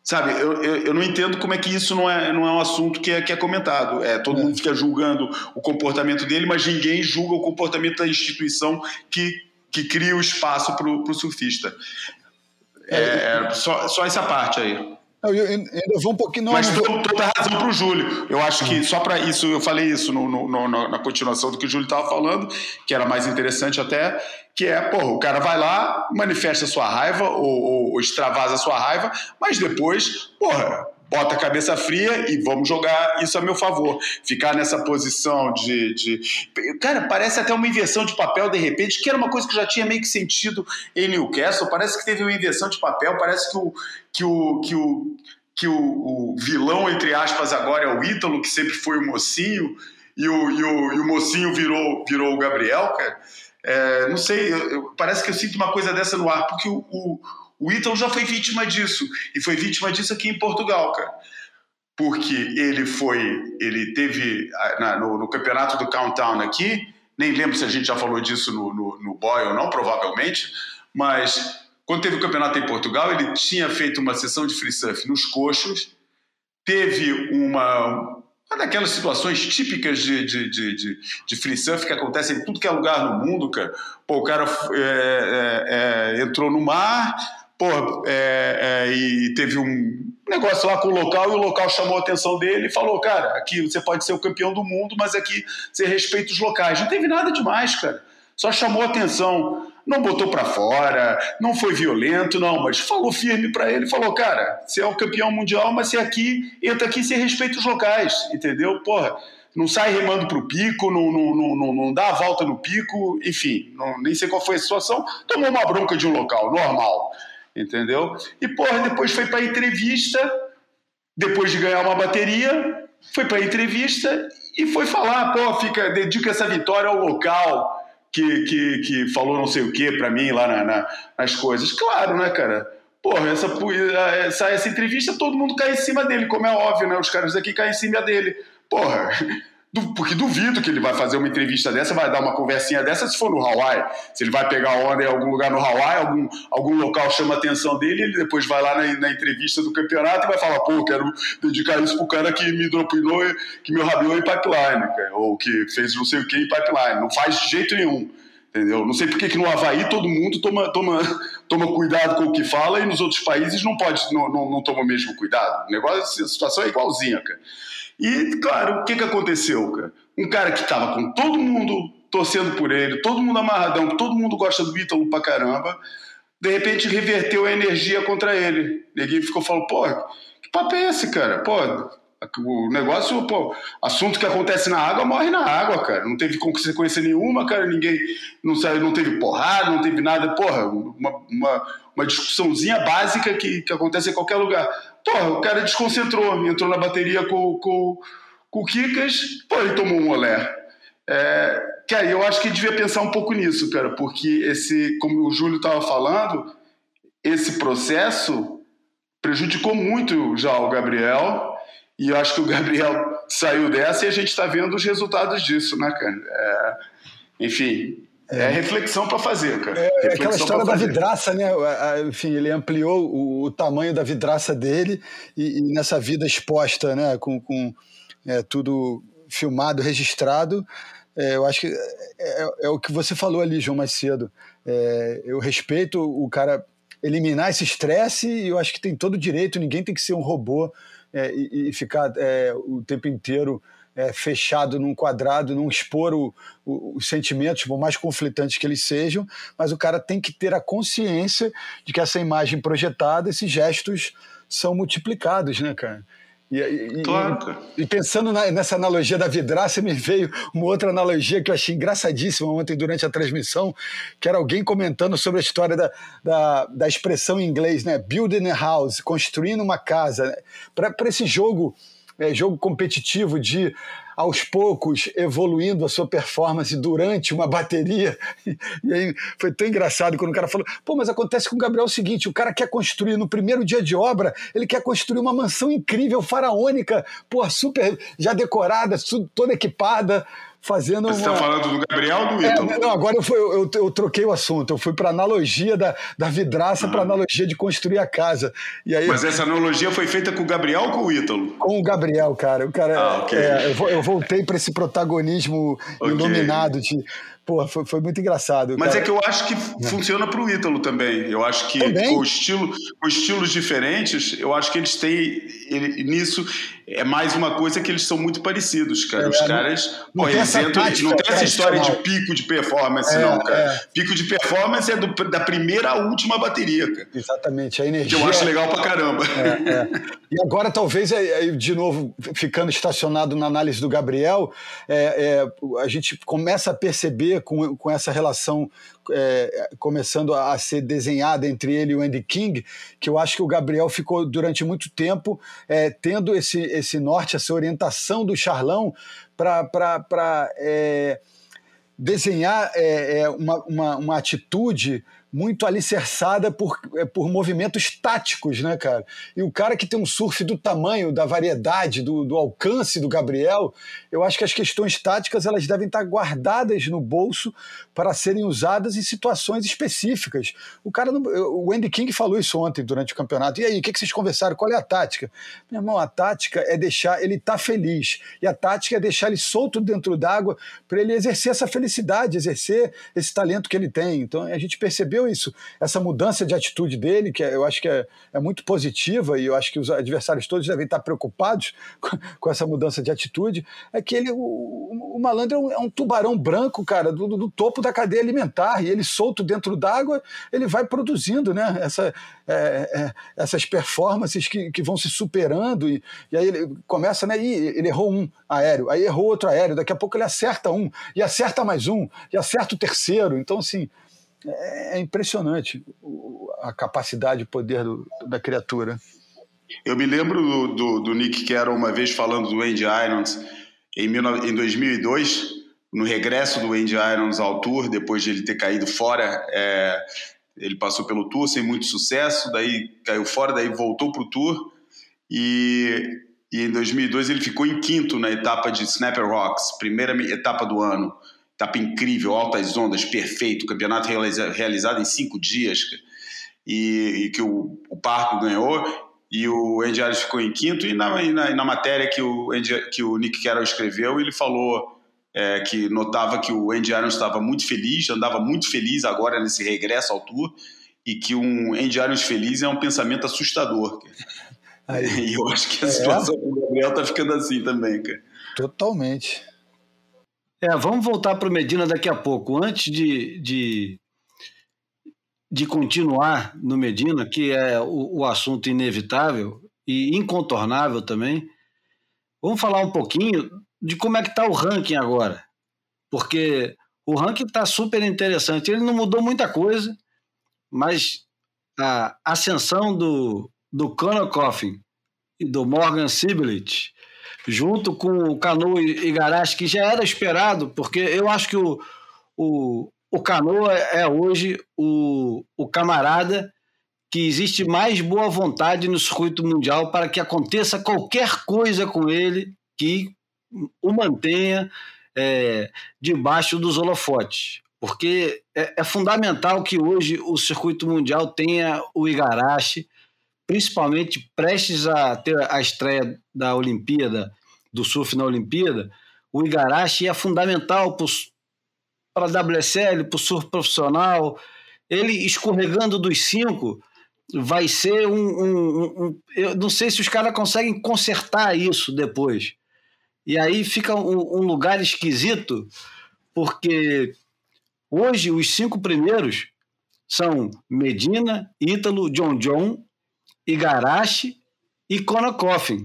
Speaker 2: Sabe, eu, eu, eu, não entendo como é que isso não é, não é um assunto que é, que é comentado. É, todo é. mundo fica julgando o comportamento dele, mas ninguém julga o comportamento da instituição que, que cria o espaço para o surfista. É, só, só essa parte aí.
Speaker 4: Eu, eu, ainda vou um pouquinho. Não,
Speaker 2: Mas
Speaker 4: não
Speaker 2: vou... toda a razão para o Júlio. Eu acho que só para isso, eu falei isso no, no, no, na continuação do que o Júlio estava falando, que era mais interessante até, que é, porra, o cara vai lá, manifesta sua raiva ou, ou, ou extravasa sua raiva, mas depois, porra, bota a cabeça fria e vamos jogar isso a meu favor. Ficar nessa posição de, de. Cara, parece até uma inversão de papel de repente, que era uma coisa que já tinha meio que sentido em Newcastle. Parece que teve uma inversão de papel, parece que o. Que o, que o que o, o vilão, entre aspas, agora é o Ítalo, que sempre foi o mocinho, e o, e o, e o mocinho virou, virou o Gabriel, cara. É, não sei, eu, eu, parece que eu sinto uma coisa dessa no ar, porque o, o Ítalo já foi vítima disso, e foi vítima disso aqui em Portugal, cara. Porque ele foi, ele teve na, no, no, campeonato do Countdown aqui, nem lembro se a gente já falou disso no, no, no Boy ou não, provavelmente, mas quando teve o campeonato em Portugal, ele tinha feito uma sessão de free surf nos coxos, teve uma, uma daquelas situações típicas de, de, de, de, de free surf que acontecem em tudo que é lugar no mundo, cara. Pô, o cara é, é, é, entrou no mar, pô, e teve um negócio lá com o local e o local chamou a atenção dele e falou, cara, aqui você pode ser o campeão do mundo, mas aqui você respeita os locais. Não teve nada demais, cara. Só chamou a atenção não botou para fora, não foi violento, não, mas falou firme para ele, falou, cara, você é o campeão mundial, mas você aqui, entra aqui, você respeita os locais, entendeu? Porra, não sai remando pro pico, não, não, não, não, dá a volta no pico, enfim, não, nem sei qual foi a situação, tomou uma bronca de um local, normal, entendeu? E, porra, depois foi pra entrevista, depois de ganhar uma bateria, foi pra entrevista e foi falar, pô, fica, dedica essa vitória ao local, que, que, que falou não sei o que para mim lá na, na, nas coisas. Claro, né, cara? Porra, essa, essa, essa entrevista todo mundo cai em cima dele, como é óbvio, né? Os caras aqui caem em cima dele. Porra, porque duvido que ele vai fazer uma entrevista dessa, vai dar uma conversinha dessa se for no Hawaii. Se ele vai pegar onda em algum lugar no Hawaii, algum, algum local chama a atenção dele, ele depois vai lá na, na entrevista do campeonato e vai falar, pô, quero dedicar isso pro cara que me dropinou, que me rabiou em pipeline, cara, ou que fez não sei o que em pipeline. Não faz de jeito nenhum. Entendeu? Não sei por que no Havaí todo mundo toma, toma, toma cuidado com o que fala e nos outros países não pode, não, não, não toma o mesmo cuidado. O negócio, a situação é igualzinha, cara. E, claro, o que, que aconteceu, cara? Um cara que estava com todo mundo torcendo por ele, todo mundo amarradão, todo mundo gosta do Ítalo pra caramba, de repente reverteu a energia contra ele. Ninguém ficou falando, pô, que papo é esse, cara? Pô, o negócio, pô, assunto que acontece na água morre na água, cara. Não teve consequência nenhuma, cara. Ninguém não saiu, não teve porrada, não teve nada. Porra, uma, uma, uma discussãozinha básica que, que acontece em qualquer lugar. Porra, o cara desconcentrou, entrou na bateria com, com, com o Kikas, pô, ele tomou um olé. É, cara, eu acho que devia pensar um pouco nisso, cara, porque esse, como o Júlio estava falando, esse processo prejudicou muito já o Gabriel, e eu acho que o Gabriel (laughs) saiu dessa e a gente está vendo os resultados disso, né, cara? É, enfim, é, é reflexão para fazer, cara.
Speaker 4: É, é aquela história da vidraça, né? Enfim, ele ampliou o, o tamanho da vidraça dele e, e, nessa vida exposta, né? Com, com é, tudo filmado, registrado. É, eu acho que é, é, o que você falou ali, João, mais cedo. eu respeito o cara eliminar esse estresse e eu acho que tem todo o direito, ninguém tem que ser um robô e, e, ficar o tempo inteiro é, fechado num quadrado, não expor o, o, os sentimentos, por mais conflitantes que eles sejam, mas o cara tem que ter a consciência de que essa imagem projetada, esses gestos são multiplicados, né, cara? E, e,
Speaker 2: claro, cara.
Speaker 4: E, e pensando na, nessa analogia da vidraça, me veio uma outra analogia que eu achei engraçadíssima ontem durante a transmissão, que era alguém comentando sobre a história da, da, da expressão em inglês, né? Building a house, construindo uma casa. Para esse jogo é, jogo competitivo de aos poucos evoluindo a sua performance durante uma bateria. (laughs) E aí foi tão engraçado quando o cara falou: pô, mas acontece com o Gabriel o seguinte: o cara quer construir no primeiro dia de obra, ele quer construir uma mansão incrível, faraônica, pô, super já decorada, toda equipada fazendo.
Speaker 2: Você está falando do Gabriel ou do Ítalo?
Speaker 4: É, não, agora eu, fui, eu, eu, troquei o assunto. Eu fui para a analogia da, da vidraça para a analogia de construir a casa. E aí,
Speaker 2: Mas essa analogia foi feita com o Gabriel ou com o Ítalo?
Speaker 4: Com o Gabriel, cara. O cara ah, okay. é, eu, eu, voltei para esse protagonismo okay. iluminado de Pô, foi, foi muito engraçado.
Speaker 2: Mas cara. é que eu acho que funciona para o Ítalo também. Eu acho que com, estilo, com estilos diferentes, eu acho que eles têm. Ele, nisso é mais uma coisa que eles são muito parecidos, cara. É, Os caras. Não, pô, eles entram, não tem essa história de pico de performance, é, não, cara. É. Pico de performance é do, da primeira à última bateria, cara.
Speaker 4: Exatamente, a energia.
Speaker 2: Que eu acho legal pra caramba.
Speaker 4: É, é. e agora, talvez, de novo, ficando estacionado na análise do Gabriel, a gente começa a perceber com, com essa relação é, começando a ser desenhada entre ele e o Andy King, que eu acho que o Gabriel ficou durante muito tempo é, tendo esse, esse norte, essa orientação do Charlão para é, desenhar é, é, uma, uma, uma atitude muito alicerçada por, é, por movimentos táticos, né, cara? E o cara que tem um surf do tamanho, da variedade, do, do alcance do Gabriel, eu acho que as questões táticas elas devem estar guardadas no bolso para serem usadas em situações específicas. O cara, não, o Andy King falou isso ontem durante o campeonato. E aí, o que, que vocês conversaram? Qual é a tática? Meu irmão, a tática é deixar ele estar tá feliz. E a tática é deixar ele solto dentro d'água para ele exercer essa felicidade, exercer esse talento que ele tem. Então, a gente percebeu isso, essa mudança de atitude dele, que é, eu acho que é, é, muito positiva, e eu acho que os adversários todos devem estar preocupados (laughs) com, com essa mudança de atitude, é que ele, o, o malandro é um, é um, tubarão branco, cara, do, do, topo da cadeia alimentar, e ele solto dentro d'água, ele vai produzindo né, essa, é, é, essas performances que, que vão se superando, e, e aí ele começa, né, e ele errou um aéreo, aí errou outro aéreo, daqui a pouco ele acerta um, e acerta mais um, e acerta o terceiro, então assim, é, é impressionante a capacidade e poder do, da criatura.
Speaker 2: Eu me lembro do, do, do, Nick Carroll uma vez falando do Andy Irons em, em 2002, no regresso do Andy Irons ao Tour, depois de ele ter caído fora. É, ele passou pelo Tour sem muito sucesso, daí caiu fora, daí voltou para o Tour e, e em 2002 ele ficou em quinto na etapa de Snapper Rocks, primeira etapa do ano etapa incrível, altas ondas, perfeito, campeonato realiza, realizado em cinco dias, e, e que o, o Parco ganhou, e o Andy Harris ficou em quinto, e na, e na, na matéria que o, Andy, que o Nick Carroll escreveu, ele falou é, que notava que o Andy Irons estava muito feliz, andava muito feliz agora nesse regresso ao Tour, e que um Andy Irons feliz é um pensamento assustador. (laughs) Aí. E eu acho que a é. situação é. do Gabriel tá ficando assim também, cara.
Speaker 4: Totalmente.
Speaker 1: É, vamos voltar para o Medina daqui a pouco. Antes de, de, de continuar no Medina, que é o, o assunto inevitável e incontornável também, vamos falar um pouquinho de como é que está o ranking agora. Porque o ranking está super interessante. Ele não mudou muita coisa, mas a ascensão do, do Conor Coffin e do Morgan Siblet junto com o Cano e Garache, que já era esperado, porque eu acho que o, o, o Cano é hoje o, o camarada que existe mais boa vontade no circuito mundial para que aconteça qualquer coisa com ele que o mantenha é, debaixo dos holofotes. Porque é, é, fundamental que hoje o circuito mundial tenha o Igarashi, principalmente prestes a ter a estreia da Olimpíada do surf na Olimpíada, o Igarashi é fundamental para a WSL, para o surf profissional. Ele escorregando dos cinco vai ser um, um, um, Eu não sei se os caras conseguem consertar isso depois. E aí fica um, um lugar esquisito, porque hoje os cinco primeiros são Medina, Ítalo, John John, Igarashi e Konakoff,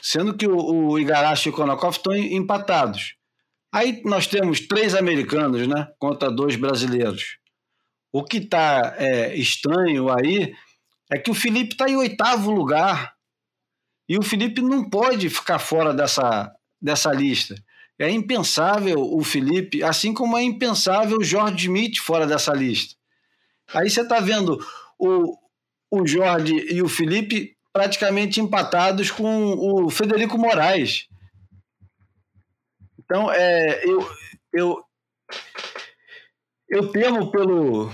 Speaker 1: sendo que o, o Igarashi e o Konakoff estão empatados. Aí nós temos três americanos, né, contra dois brasileiros. O que está é, estranho aí é que o Felipe está em oitavo lugar e o Felipe não pode ficar fora dessa, dessa lista. É impensável o Felipe, assim como é impensável o Jorge Smith fora dessa lista. Aí você está vendo o, o Jorge e o Felipe praticamente empatados com o Federico Moraes. Então, é, eu, eu, eu temo pelo,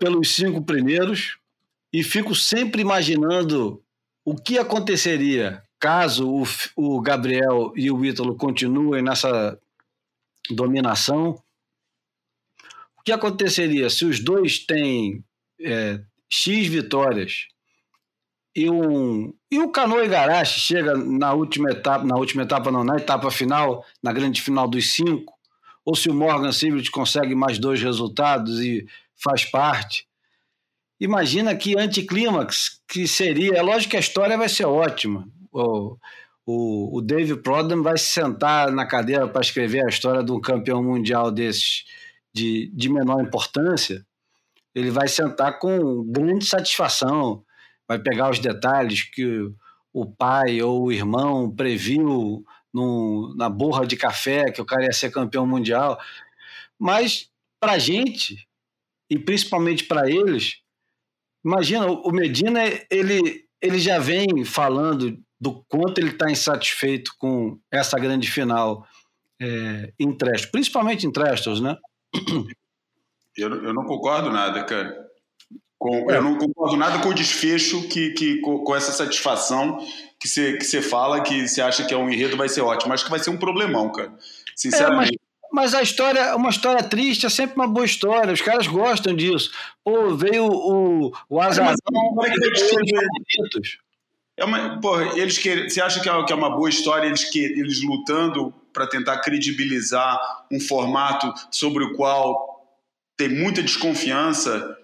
Speaker 1: pelos cinco primeiros e fico sempre imaginando o que aconteceria caso o, o Gabriel e o Ítalo continuem nessa dominação. O que aconteceria se os dois têm é, X vitórias e um e o Canoa Igarashi chega na última etapa, na última etapa não, na etapa final, na grande final dos cinco, ou se o Morgan Siblet consegue mais dois resultados e faz parte. Imagina que anticlímax que seria. É lógico que a história vai ser ótima. O, o, o Dave Prodham vai se sentar na cadeira para escrever a história de um campeão mundial desses de, de menor importância. Ele vai sentar com grande satisfação vai pegar os detalhes que o pai ou o irmão previu num, na borra de café que o cara ia ser campeão mundial. Mas para a gente, e principalmente para eles, imagina, o Medina ele, ele já vem falando do quanto ele está insatisfeito com essa grande final é, em Trestos, principalmente em Trestos, né?
Speaker 2: Eu, eu não concordo nada, cara. Com, é. Eu não concordo nada com o desfecho que, que com, com essa satisfação que você que fala que você acha que é um enredo vai ser ótimo. Acho que vai ser um problemão, cara. Sinceramente.
Speaker 1: É, mas, a história, uma história triste é sempre uma boa história. Os caras gostam disso. Pô, veio o, o Azarão.
Speaker 2: É uma, porra, eles que, você acha que é, que é uma boa história eles, que, eles lutando para tentar credibilizar um formato sobre o qual tem muita desconfiança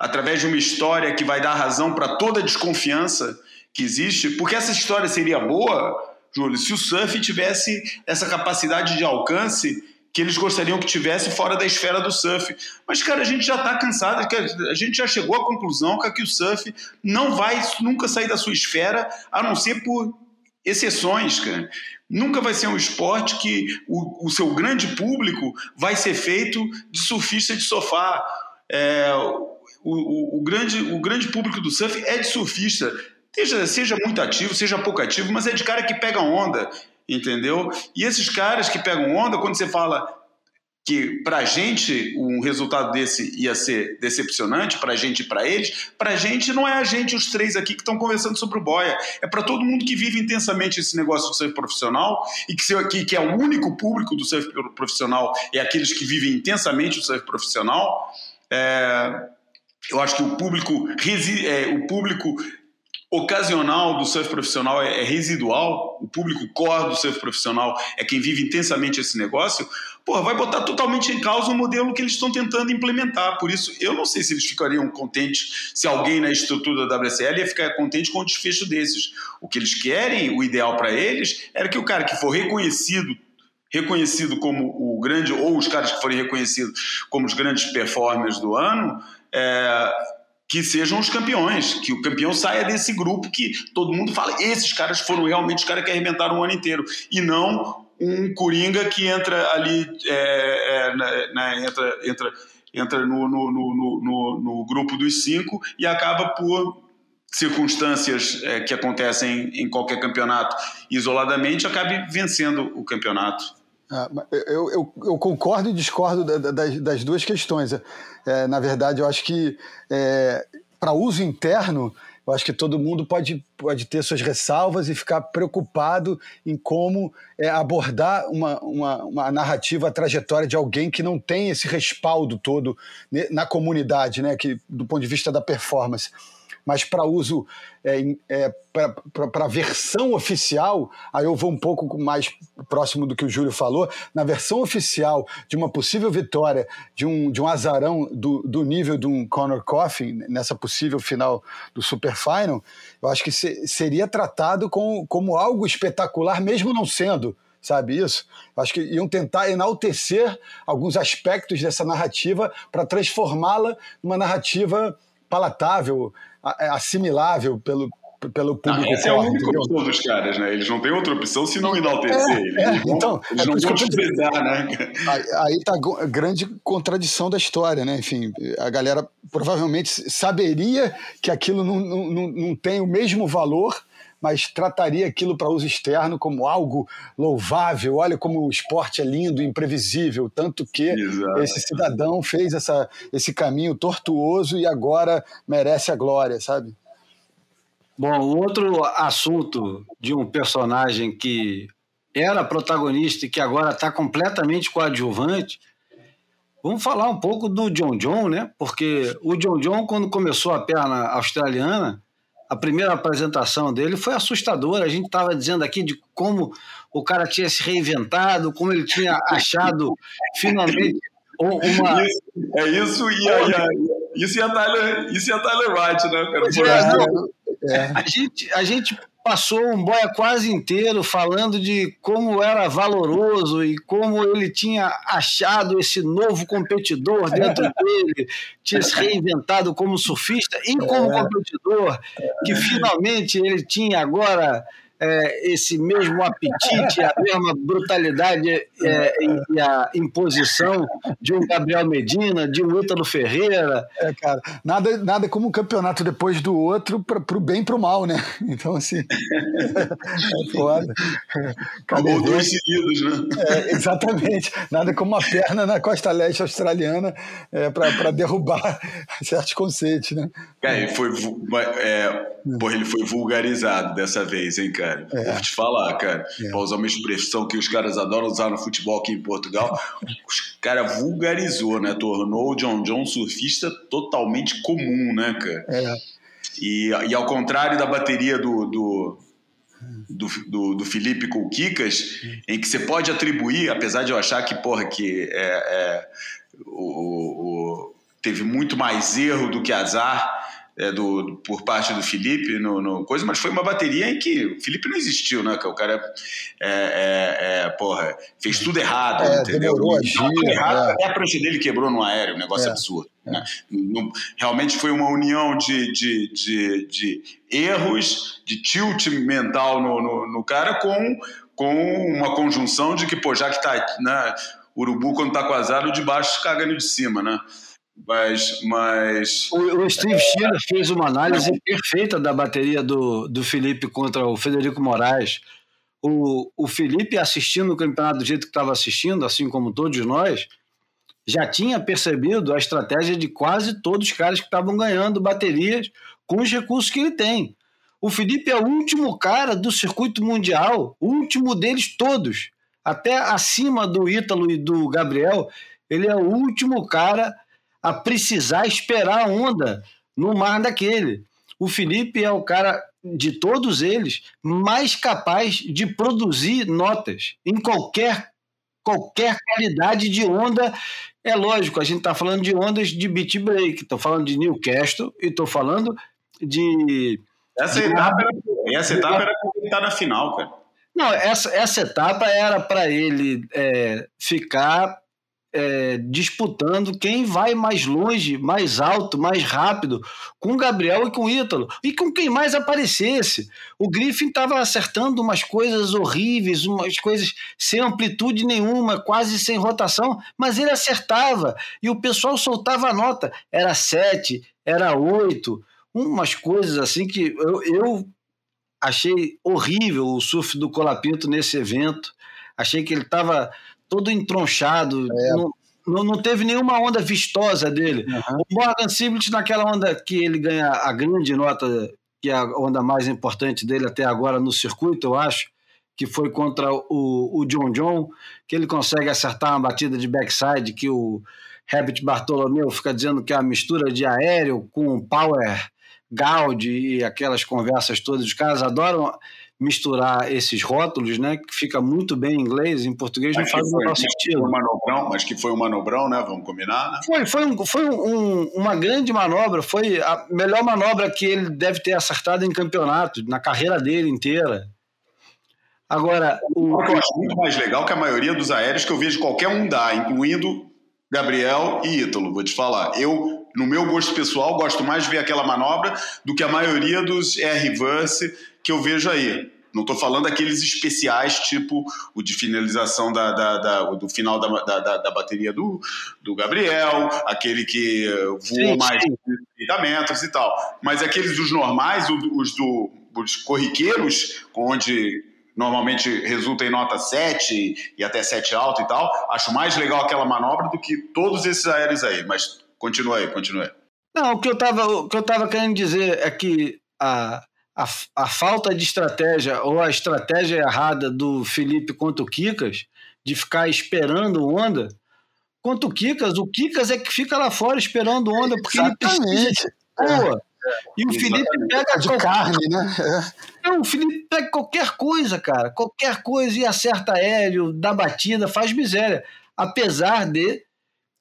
Speaker 2: através de uma história que vai dar razão para toda a desconfiança que existe, porque essa história seria boa, Júlio, se o surf tivesse essa capacidade de alcance que eles gostariam que tivesse fora da esfera do surf. Mas, cara, a gente já está cansado, a gente já chegou à conclusão que o surf não vai nunca sair da sua esfera, a não ser por exceções, cara. Nunca vai ser um esporte que o, o seu grande público vai ser feito de surfista de sofá. É, o, o, o, grande, o grande público do surf é de surfista. Seja, seja muito ativo, seja pouco ativo, mas é de cara que pega onda, entendeu? E esses caras que pegam onda, quando você fala que para gente um resultado desse ia ser decepcionante, para gente e para eles, para gente não é a gente, os três aqui que estão conversando sobre o boia, é para todo mundo que vive intensamente esse negócio do surf profissional e que, que, que é o único público do surf profissional, é aqueles que vivem intensamente o surf profissional. É, eu acho que o público, é, o público ocasional do surf profissional é, é, residual, o público core do surf profissional é quem vive intensamente esse negócio, porra, vai botar totalmente em causa o modelo que eles estão tentando implementar. Por isso, eu não sei se eles ficariam contentes se alguém na estrutura da WSL ia ficar contente com o desfecho desses. O que eles querem, o ideal para eles, era que o cara que for reconhecido reconhecido como o grande, ou os caras que forem reconhecidos como os grandes performers do ano, é, que sejam os campeões, que o campeão saia desse grupo que todo mundo fala, esses caras foram realmente os caras que arrebentaram o ano inteiro, e não um Coringa que entra ali, é, é, entra, entra, entra no, no, no, no, no grupo dos cinco e acaba por circunstâncias é, que acontecem em qualquer campeonato isoladamente, acabe vencendo o campeonato.
Speaker 4: Ah, eu, eu, eu, concordo e discordo das, das duas questões. É, na verdade, eu acho que é, para uso interno, eu acho que todo mundo pode, pode ter suas ressalvas e ficar preocupado em como é, abordar uma, uma, uma, narrativa, a trajetória de alguém que não tem esse respaldo todo na comunidade, né, que, do ponto de vista da performance. Mas para uso é, é, para a versão oficial, aí eu vou um pouco mais próximo do que o Júlio falou, na versão oficial de uma possível vitória de um, de um azarão do, do nível de um Conor Coffin, nessa possível final do Super Final, eu acho que se, seria tratado com, como algo espetacular, mesmo não sendo sabe isso? Acho que iam tentar enaltecer alguns aspectos dessa narrativa para transformá-la numa narrativa palatável, assimilável pelo, pelo público.
Speaker 2: Ah, essa é a única opção dos caras, né? Eles não têm outra opção se não enaltecer.
Speaker 4: É,
Speaker 2: eles
Speaker 4: é,
Speaker 2: não,
Speaker 4: então,
Speaker 2: eles
Speaker 4: é
Speaker 2: não vão desprezar, né?
Speaker 4: Aí está a grande contradição da história, né? Enfim, a galera provavelmente saberia que aquilo não, não, não tem o mesmo valor mas trataria aquilo para uso externo como algo louvável. Olha como o esporte é lindo, imprevisível, tanto que
Speaker 2: Exato.
Speaker 4: esse cidadão fez essa, esse caminho tortuoso e agora merece a glória, sabe?
Speaker 1: Bom, outro assunto de um personagem que era protagonista e que agora está completamente coadjuvante. Vamos falar um pouco do John John, né? Porque o John John, quando começou a perna australiana, a primeira apresentação dele foi assustadora. A gente estava dizendo aqui de como o cara tinha se reinventado, como ele tinha (laughs) achado finalmente uma.
Speaker 2: Isso, é isso e a, e a, isso e a Tyler, isso e a Tyler Wright, né, cara?
Speaker 1: É,
Speaker 4: É.
Speaker 1: a, gente, a gente passou um boia quase inteiro falando de como era valoroso e como ele tinha achado esse novo competidor dentro (laughs) dele, tinha se reinventado como surfista e como competidor, que finalmente ele tinha agora é, esse mesmo apetite, a mesma brutalidade é, e a imposição de um Gabriel Medina, de um Ítalo Ferreira,
Speaker 4: É, cara, nada, nada como um campeonato depois do outro para o bem e para o mal, né? (laughs) Então, assim, é foda. Cada
Speaker 2: Ou dois seguidos, né?
Speaker 4: É, exatamente. Nada como uma perna na costa leste australiana é, para derrubar (laughs) certos conceitos, né?
Speaker 2: Cara, ele foi, é, porra, ele foi vulgarizado dessa vez, hein, cara?
Speaker 4: É.
Speaker 2: Vou te falar, cara.
Speaker 4: É.
Speaker 2: Pra usar uma expressão que os caras adoram usar no futebol aqui em Portugal, (laughs) os cara vulgarizou, né? Tornou o John John surfista totalmente comum, né, cara?
Speaker 4: É,
Speaker 2: E, e ao contrário da bateria do, do, do, do, do Felipe com o Kikas, em que você pode atribuir, apesar de eu achar que, porra, que é, é, o- o- teve muito mais erro do que azar é, do, por parte do Felipe no, no coisa, mas foi uma bateria em que o Felipe não existiu, né? Que o cara é, é, é, porra, fez tudo errado,
Speaker 4: É,
Speaker 2: entendeu?
Speaker 4: demorou a agir,
Speaker 2: tudo errado,
Speaker 4: é.
Speaker 2: até a prancha dele quebrou no aéreo, um negócio
Speaker 4: É.
Speaker 2: absurdo. né? Não- realmente foi uma união de, de, de, de erros, de tilt mental no, no, no cara com, com uma conjunção de que, pô, já que tá, né, urubu quando tá com azar, o de baixo caga no de cima, né? Mas, mas
Speaker 1: O, o Steve Schiller fez uma análise perfeita da bateria do, do Felipe contra o Federico Moraes. O, o Felipe, assistindo o campeonato do jeito que estava assistindo, assim como todos nós, já tinha percebido a estratégia de quase todos os caras que estavam ganhando baterias com os recursos que ele tem. O Felipe é o último cara do circuito mundial, o último deles todos, até acima do Ítalo e do Gabriel. Ele é o último cara a precisar esperar a onda no mar daquele. O Felipe é o cara de todos eles mais capaz de produzir notas em qualquer qualquer qualidade de onda. É lógico, a gente está falando de ondas de beat break, estou falando de Newcastle e estou falando de
Speaker 2: essa etapa era, essa etapa era pra ele estar na final, cara.
Speaker 1: não, essa, essa etapa era para ele é, ficar é, disputando quem vai mais longe, mais alto, mais rápido, com o Gabriel e com o Ítalo, e com quem mais aparecesse. O Griffin estava acertando umas coisas horríveis, umas coisas sem amplitude nenhuma, quase sem rotação, mas ele acertava, e o pessoal soltava a nota. Era sete, era oito, umas coisas assim que eu, eu achei horrível o surf do Colapinto nesse evento. Achei que ele estava todo entronchado, não, não, não teve nenhuma onda vistosa dele.
Speaker 4: Uhum.
Speaker 1: O Morgan Siblet, naquela onda que ele ganha a grande nota, que é a onda mais importante dele até agora no circuito, eu acho, que foi contra o, o John John, que ele consegue acertar uma batida de backside que o Herbert Bartolomeu fica dizendo que é a mistura de aéreo com power Gaudi e aquelas conversas todas. Os caras adoram misturar esses rótulos, né? Que fica muito bem em inglês, em português não faz o
Speaker 2: mas que
Speaker 1: estilo.
Speaker 2: foi um manobrão, mas que foi um manobrão, né? Vamos combinar, né?
Speaker 1: Foi, foi, um- foi um- uma grande manobra, foi a melhor manobra que ele deve ter acertado em campeonato, na carreira dele inteira. Agora, o,
Speaker 2: O que eu acho muito mais legal que a maioria dos aéreos que eu vejo qualquer um dar, incluindo Gabriel e Ítalo, vou te falar. Eu, no meu gosto pessoal, gosto mais de ver aquela manobra do que a maioria dos air reverse que eu vejo aí. Não estou falando daqueles especiais, tipo o de finalização da, da- da- do final da, da, da- bateria do, do Gabriel, aquele que voa mais
Speaker 1: sim.
Speaker 2: de 30 metros e tal. Mas aqueles dos normais, os, do, os corriqueiros, onde normalmente resulta em nota 7 e até 7 alto e tal, acho mais legal aquela manobra do que todos esses aéreos aí. Mas continua aí, continua aí.
Speaker 1: Não, o que eu estava querendo dizer é que a, a, a falta de estratégia ou a estratégia errada do Felipe contra o Kikas, de ficar esperando onda, contra o Kikas, o Kikas é que fica lá fora esperando onda, porque ele precisa
Speaker 4: Exatamente.
Speaker 1: de boa. E o Felipe pega
Speaker 4: De
Speaker 1: qualquer-
Speaker 4: carne, né? É.
Speaker 1: Não, o Felipe pega qualquer coisa, cara. Qualquer coisa e acerta aéreo, dá batida, faz miséria. Apesar de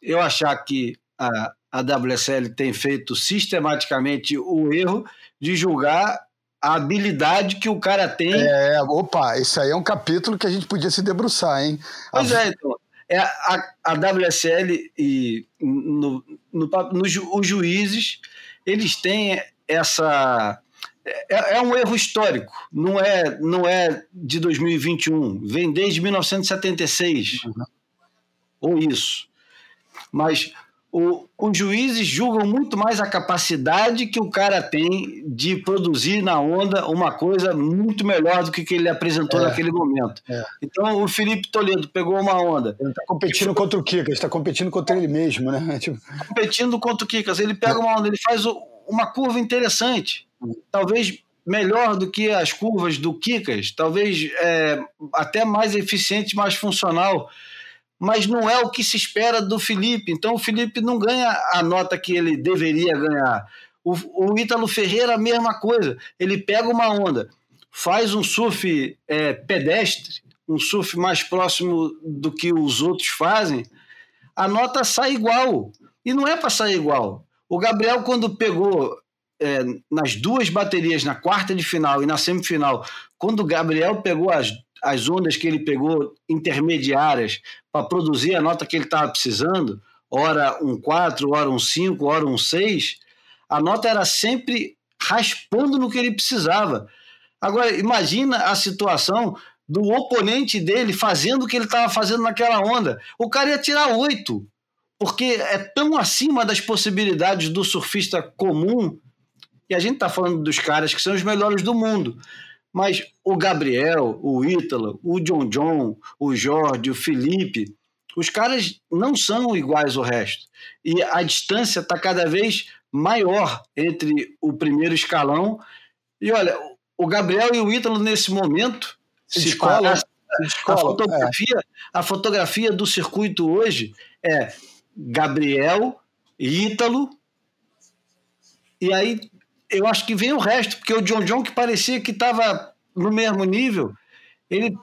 Speaker 1: eu achar que a, a WSL tem feito sistematicamente o erro de julgar a habilidade que o cara tem.
Speaker 4: É, opa, isso aí é um capítulo que a gente podia se debruçar, hein?
Speaker 1: Pois
Speaker 4: A-
Speaker 1: é, então. É a, a WSL e no, no, no ju- os juízes, eles têm essa. É, é um erro histórico, não é, não é de 2021, vem desde 1976, ou isso. Mas o, os juízes julgam muito mais a capacidade que o cara tem de produzir na onda uma coisa muito melhor do que, que ele apresentou
Speaker 4: É.
Speaker 1: naquele momento.
Speaker 4: É.
Speaker 1: Então o Felipe Toledo pegou uma onda,
Speaker 4: Ele está competindo contra o Kika, está competindo contra ele mesmo, né? (laughs) Tipo,
Speaker 1: competindo contra o Kikas. Ele pega uma onda, ele faz o- uma curva interessante, talvez melhor do que as curvas do Kikas, talvez é, até mais eficiente, mais funcional. Mas não é o que se espera do Felipe. Então o Felipe não ganha a nota que ele deveria ganhar. O, o Ítalo Ferreira, a mesma coisa. Ele pega uma onda, faz um surf é, pedestre, um surf mais próximo do que os outros fazem, a nota sai igual. E não é para sair igual. O Gabriel, quando pegou é, nas duas baterias, na quarta de final e na semifinal, quando o Gabriel pegou as, as ondas que ele pegou intermediárias para produzir a nota que ele estava precisando, hora um 4, hora um 5, hora um 6, a nota era sempre raspando no que ele precisava. Agora, imagina a situação do oponente dele fazendo o que ele estava fazendo naquela onda. O cara ia tirar oito, porque é tão acima das possibilidades do surfista comum. E a gente está falando dos caras que são os melhores do mundo. Mas o Gabriel, o Ítalo, o John John, o Jorge, o Felipe, os caras não são iguais ao resto. E a distância está cada vez maior entre o primeiro escalão. E olha, o Gabriel e o Ítalo, nesse momento,
Speaker 4: Se
Speaker 1: se a fotografia, a fotografia do circuito hoje é Gabriel, Ítalo, e aí eu acho que vem o resto, porque o John John, que parecia que estava no mesmo nível, ele,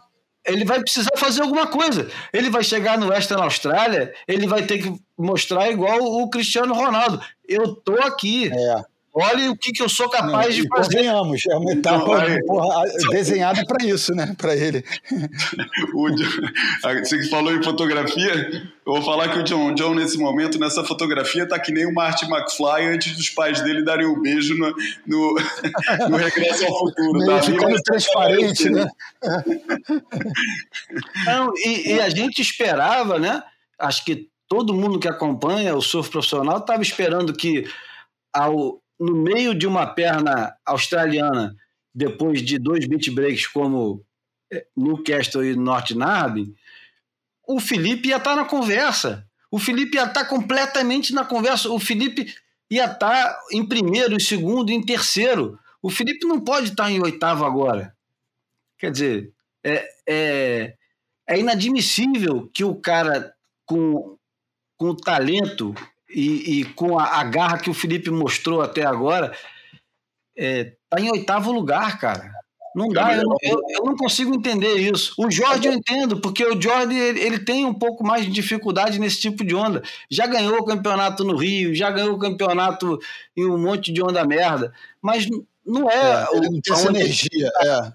Speaker 1: ele vai precisar fazer alguma coisa. Ele vai chegar no Western Austrália, ele vai ter que mostrar igual o Cristiano Ronaldo. Eu tô aqui.
Speaker 4: É.
Speaker 1: Olha o que, que eu sou capaz
Speaker 4: e
Speaker 1: de fazer.
Speaker 4: convenhamos, é uma etapa
Speaker 2: Não,
Speaker 4: porra, desenhada para isso, né? Para ele. (laughs)
Speaker 2: O John- Você que falou em fotografia, eu vou falar que o John John, nesse momento, nessa fotografia, tá que nem o Marty McFly antes dos pais dele darem um beijo no, no, (laughs) no Regresso ao Futuro. Tá?
Speaker 4: ficando transparente, né? (laughs)
Speaker 1: Não, e, e a gente esperava, né? Acho que todo mundo que acompanha o surf profissional estava esperando que ao, no meio de uma perna australiana, depois de dois beat breaks como eh, Newcastle e North Narrabeen, o Felipe ia estar na conversa. O Felipe ia estar completamente na conversa. O Felipe ia estar em primeiro, em segundo, em terceiro. O Felipe não pode estar em oitavo agora. Quer dizer, é, é, é inadmissível que o cara com, com o talento e, e com a, a garra que o Felipe mostrou até agora, está em oitavo lugar, cara. Não dá, eu, não- eu- eu não consigo entender isso. O Jorge eu entendo, porque o Jorge ele, ele tem um pouco mais de dificuldade nesse tipo de onda. Já ganhou o campeonato no Rio, já ganhou o campeonato em um monte de onda merda, mas não é.
Speaker 4: É,
Speaker 1: o-
Speaker 4: ele não tem essa energia. É.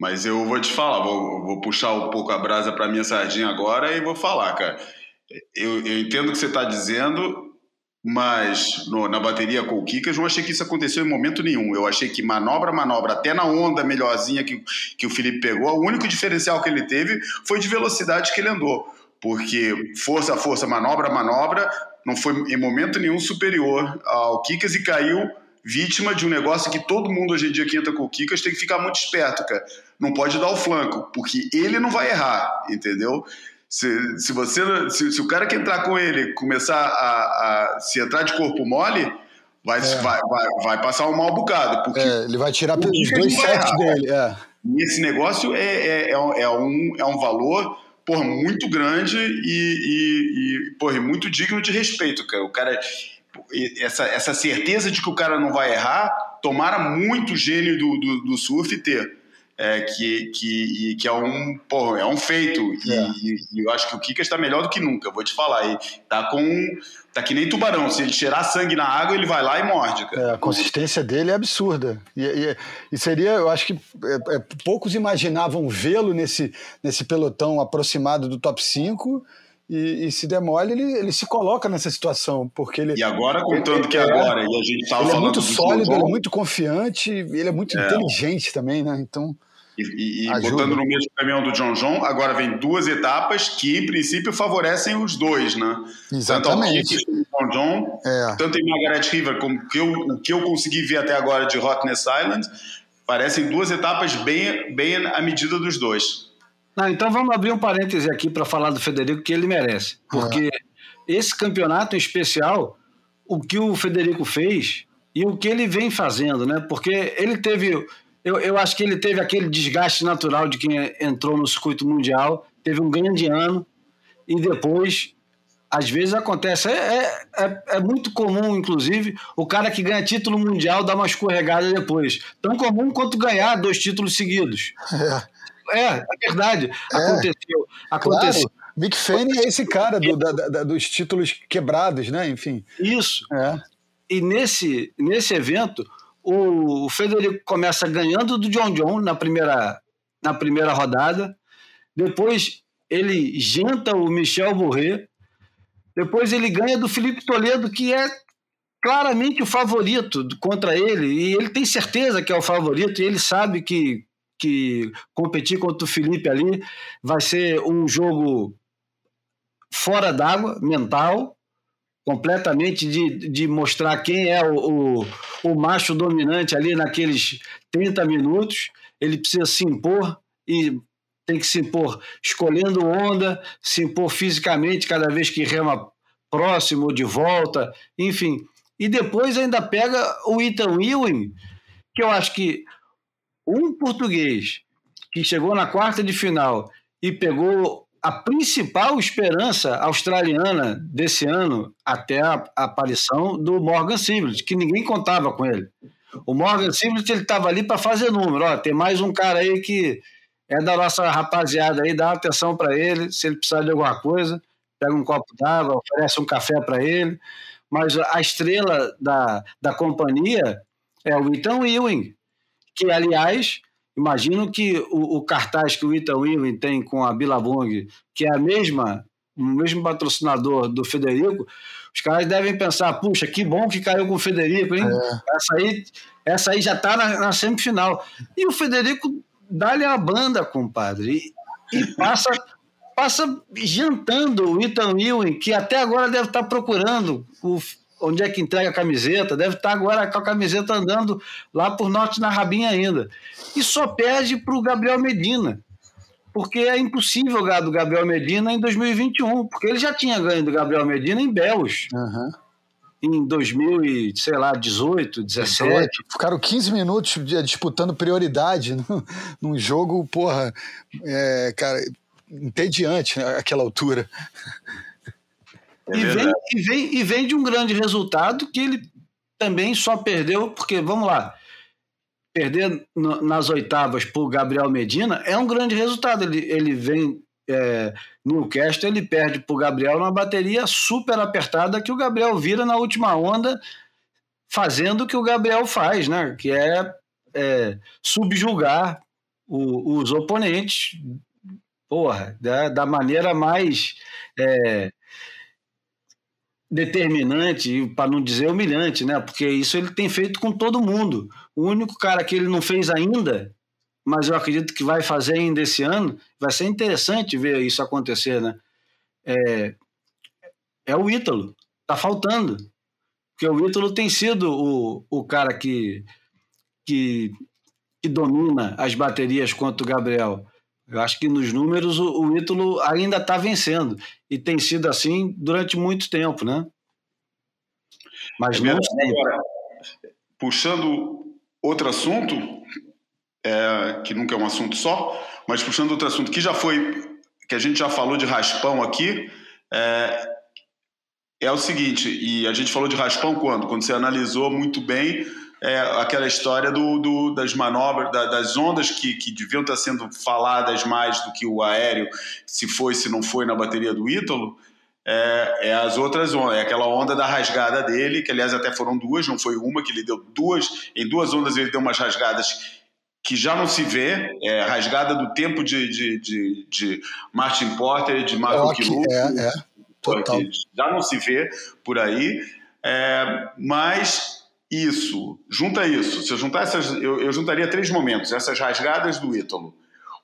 Speaker 2: Mas eu vou te falar, vou, vou puxar um pouco a brasa para minha sardinha agora e vou falar, cara. Eu, eu entendo o que você está dizendo, mas no- na bateria com o Kikas não achei que isso aconteceu em momento nenhum. Eu achei que manobra, manobra, até na onda melhorzinha que, que o Felipe pegou, o único diferencial que ele teve foi de velocidade que ele andou. Porque força, força, manobra, manobra, não foi em momento nenhum superior ao Kikas e caiu vítima de um negócio que todo mundo hoje em dia que entra com o Kikas tem que ficar muito esperto, cara. Não pode dar o flanco, porque ele não vai errar, entendeu? Se, se você se, se o cara que entrar com ele começar a, a se entrar de corpo mole, vai, vai, vai, vai passar um mau bocado, porque
Speaker 4: É, ele vai tirar
Speaker 2: O
Speaker 4: pelos dois sets dele. É.
Speaker 2: esse negócio é, é, é, um- é um, é valor porra, muito grande e, e, e porra, muito digno de respeito, cara. O cara essa, essa certeza de que o cara não vai errar, tomara muito gênio do, do, do surf ter. É, que, que, que é um, porra, é um feito. E,
Speaker 4: É.
Speaker 2: e- eu acho que o Kika está melhor do que nunca, vou te falar. E tá com. Tá que nem tubarão. Se ele cheirar sangue na água, ele vai lá e morde, cara.
Speaker 4: É, a consistência dele é absurda. E, e- e seria, eu acho que é, é, poucos imaginavam vê-lo nesse, nesse pelotão aproximado do top 5. E, e se demole, ele, ele se coloca nessa situação, porque ele,
Speaker 2: E agora, contando que
Speaker 4: É.
Speaker 2: agora, e a gente estava
Speaker 4: ele é
Speaker 2: falando
Speaker 4: muito
Speaker 2: do
Speaker 4: sólido, ele é muito confiante, ele é muito inteligente também, né? Então,
Speaker 2: E, e- e botando no mesmo caminhão do John John, agora vem duas etapas que, em princípio, favorecem os dois, né?
Speaker 4: Exatamente.
Speaker 2: Tanto ao John John,
Speaker 4: É.
Speaker 2: tanto em Margaret River como que eu, o que eu consegui ver até agora de Rottnest Island, parecem duas etapas bem, bem à medida dos dois.
Speaker 1: Não, então vamos abrir um parêntese aqui para falar do Federico, que ele merece. Porque esse campeonato em especial, o que o Federico fez e o que ele vem fazendo, né? Porque ele teve. Eu, eu acho que ele teve aquele desgaste natural de quem entrou no circuito mundial, teve um grande ano, e depois, às vezes acontece. É, é, é, é muito comum, inclusive, o cara que ganha título mundial dar uma escorregada depois. Tão comum quanto ganhar dois títulos seguidos. É, é verdade. Aconteceu. Aconteceu.
Speaker 4: claro, Mick Fanning é esse cara do- da- da- dos títulos quebrados, né? Enfim.
Speaker 1: Isso.
Speaker 4: É.
Speaker 1: E nesse, nesse evento, o, o Federico começa ganhando do John John na primeira, na primeira rodada. Depois ele janta o Michel Bourret. Depois ele ganha do Felipe Toledo, que é claramente o favorito contra ele. E ele tem certeza que é o favorito. E ele sabe que, que competir contra o Felipe ali vai ser um jogo fora d'água, mental, completamente de, de mostrar quem é o, o, o macho dominante ali naqueles 30 minutos. Ele precisa se impor e tem que se impor escolhendo onda, se impor fisicamente cada vez que rema próximo ou de volta, enfim. E depois ainda pega o Ethan Ewing, que eu acho que um português que chegou na quarta de final e pegou a principal esperança australiana desse ano até a, aparição do Morgan Siblet, que ninguém contava com ele. O Morgan Siblet ele estava ali para fazer número. Ó, tem mais um cara aí que é da nossa rapaziada aí, dá atenção para ele. Se ele precisar de alguma coisa, pega um copo d'água, oferece um café para ele. Mas a estrela da, da companhia é o Ethan Ewing, que, aliás, imagino que o, o cartaz que o Ethan Ewing tem com a Billabong, que é a mesma, o mesmo patrocinador do Federico, os caras devem pensar, puxa, que bom que caiu com o Federico, hein? Essa, aí, essa aí já está na, na semifinal. E o Federico dá-lhe a banda, compadre, e, e passa, passa jantando o Ethan Ewing, que até agora deve estar procurando o, onde é que entrega a camiseta, deve estar agora com a camiseta andando lá por norte na rabinha ainda. E só perde para o Gabriel Medina, porque é impossível ganhar do Gabriel Medina em 2021, porque ele já tinha ganho do Gabriel Medina em Belos,
Speaker 4: Uhum.
Speaker 1: em 2018, 17.
Speaker 4: Ficaram 15 minutos disputando prioridade (laughs) num, num jogo, porra, é, cara, entediante né, àquela altura.
Speaker 2: É
Speaker 1: e, vem, e, vem, e vem de um grande resultado que ele também só perdeu porque, vamos lá, perder no, nas oitavas por Gabriel Medina é um grande resultado. Ele, ele vem é, no cast, ele perde para o Gabriel numa bateria super apertada que o Gabriel vira na última onda, fazendo o que o Gabriel faz, né? Que é, é subjugar o, os oponentes, porra, da, da maneira mais é, determinante, para não dizer humilhante, né? Porque isso ele tem feito com todo mundo. O único cara que ele não fez ainda, mas eu acredito que vai fazer ainda esse ano, vai ser interessante ver isso acontecer, né? É, é o Ítalo. Tá faltando. Porque o Ítalo tem sido o, o cara que, que, que domina as baterias contra o Gabriel. Eu acho que nos números o, o Ítalo ainda está vencendo. E tem sido assim durante muito tempo, né? Mas
Speaker 2: É
Speaker 1: não.
Speaker 2: Agora, puxando outro assunto, é, que nunca é um assunto só, mas puxando outro assunto que já foi, que a gente já falou de raspão aqui, é, é o seguinte, e a gente falou de raspão quando? Quando você analisou muito bem é, aquela história do, do- das manobras, da- das ondas que, que deviam estar sendo faladas mais do que o aéreo, se foi, se não foi na bateria do Ítalo, é, é as outras ondas, é aquela onda da rasgada dele, que aliás até foram duas, não foi uma, que ele deu duas, em duas ondas ele deu umas rasgadas que já não se vê, é, rasgada do tempo de, de, de, de Martin Porter, de
Speaker 4: Ok,
Speaker 2: Kiluth,
Speaker 4: é, é. Total.
Speaker 2: já não se vê por aí, é, mas isso, junta isso, se eu juntar essas, eu, eu juntaria três momentos, essas rasgadas do Ítalo,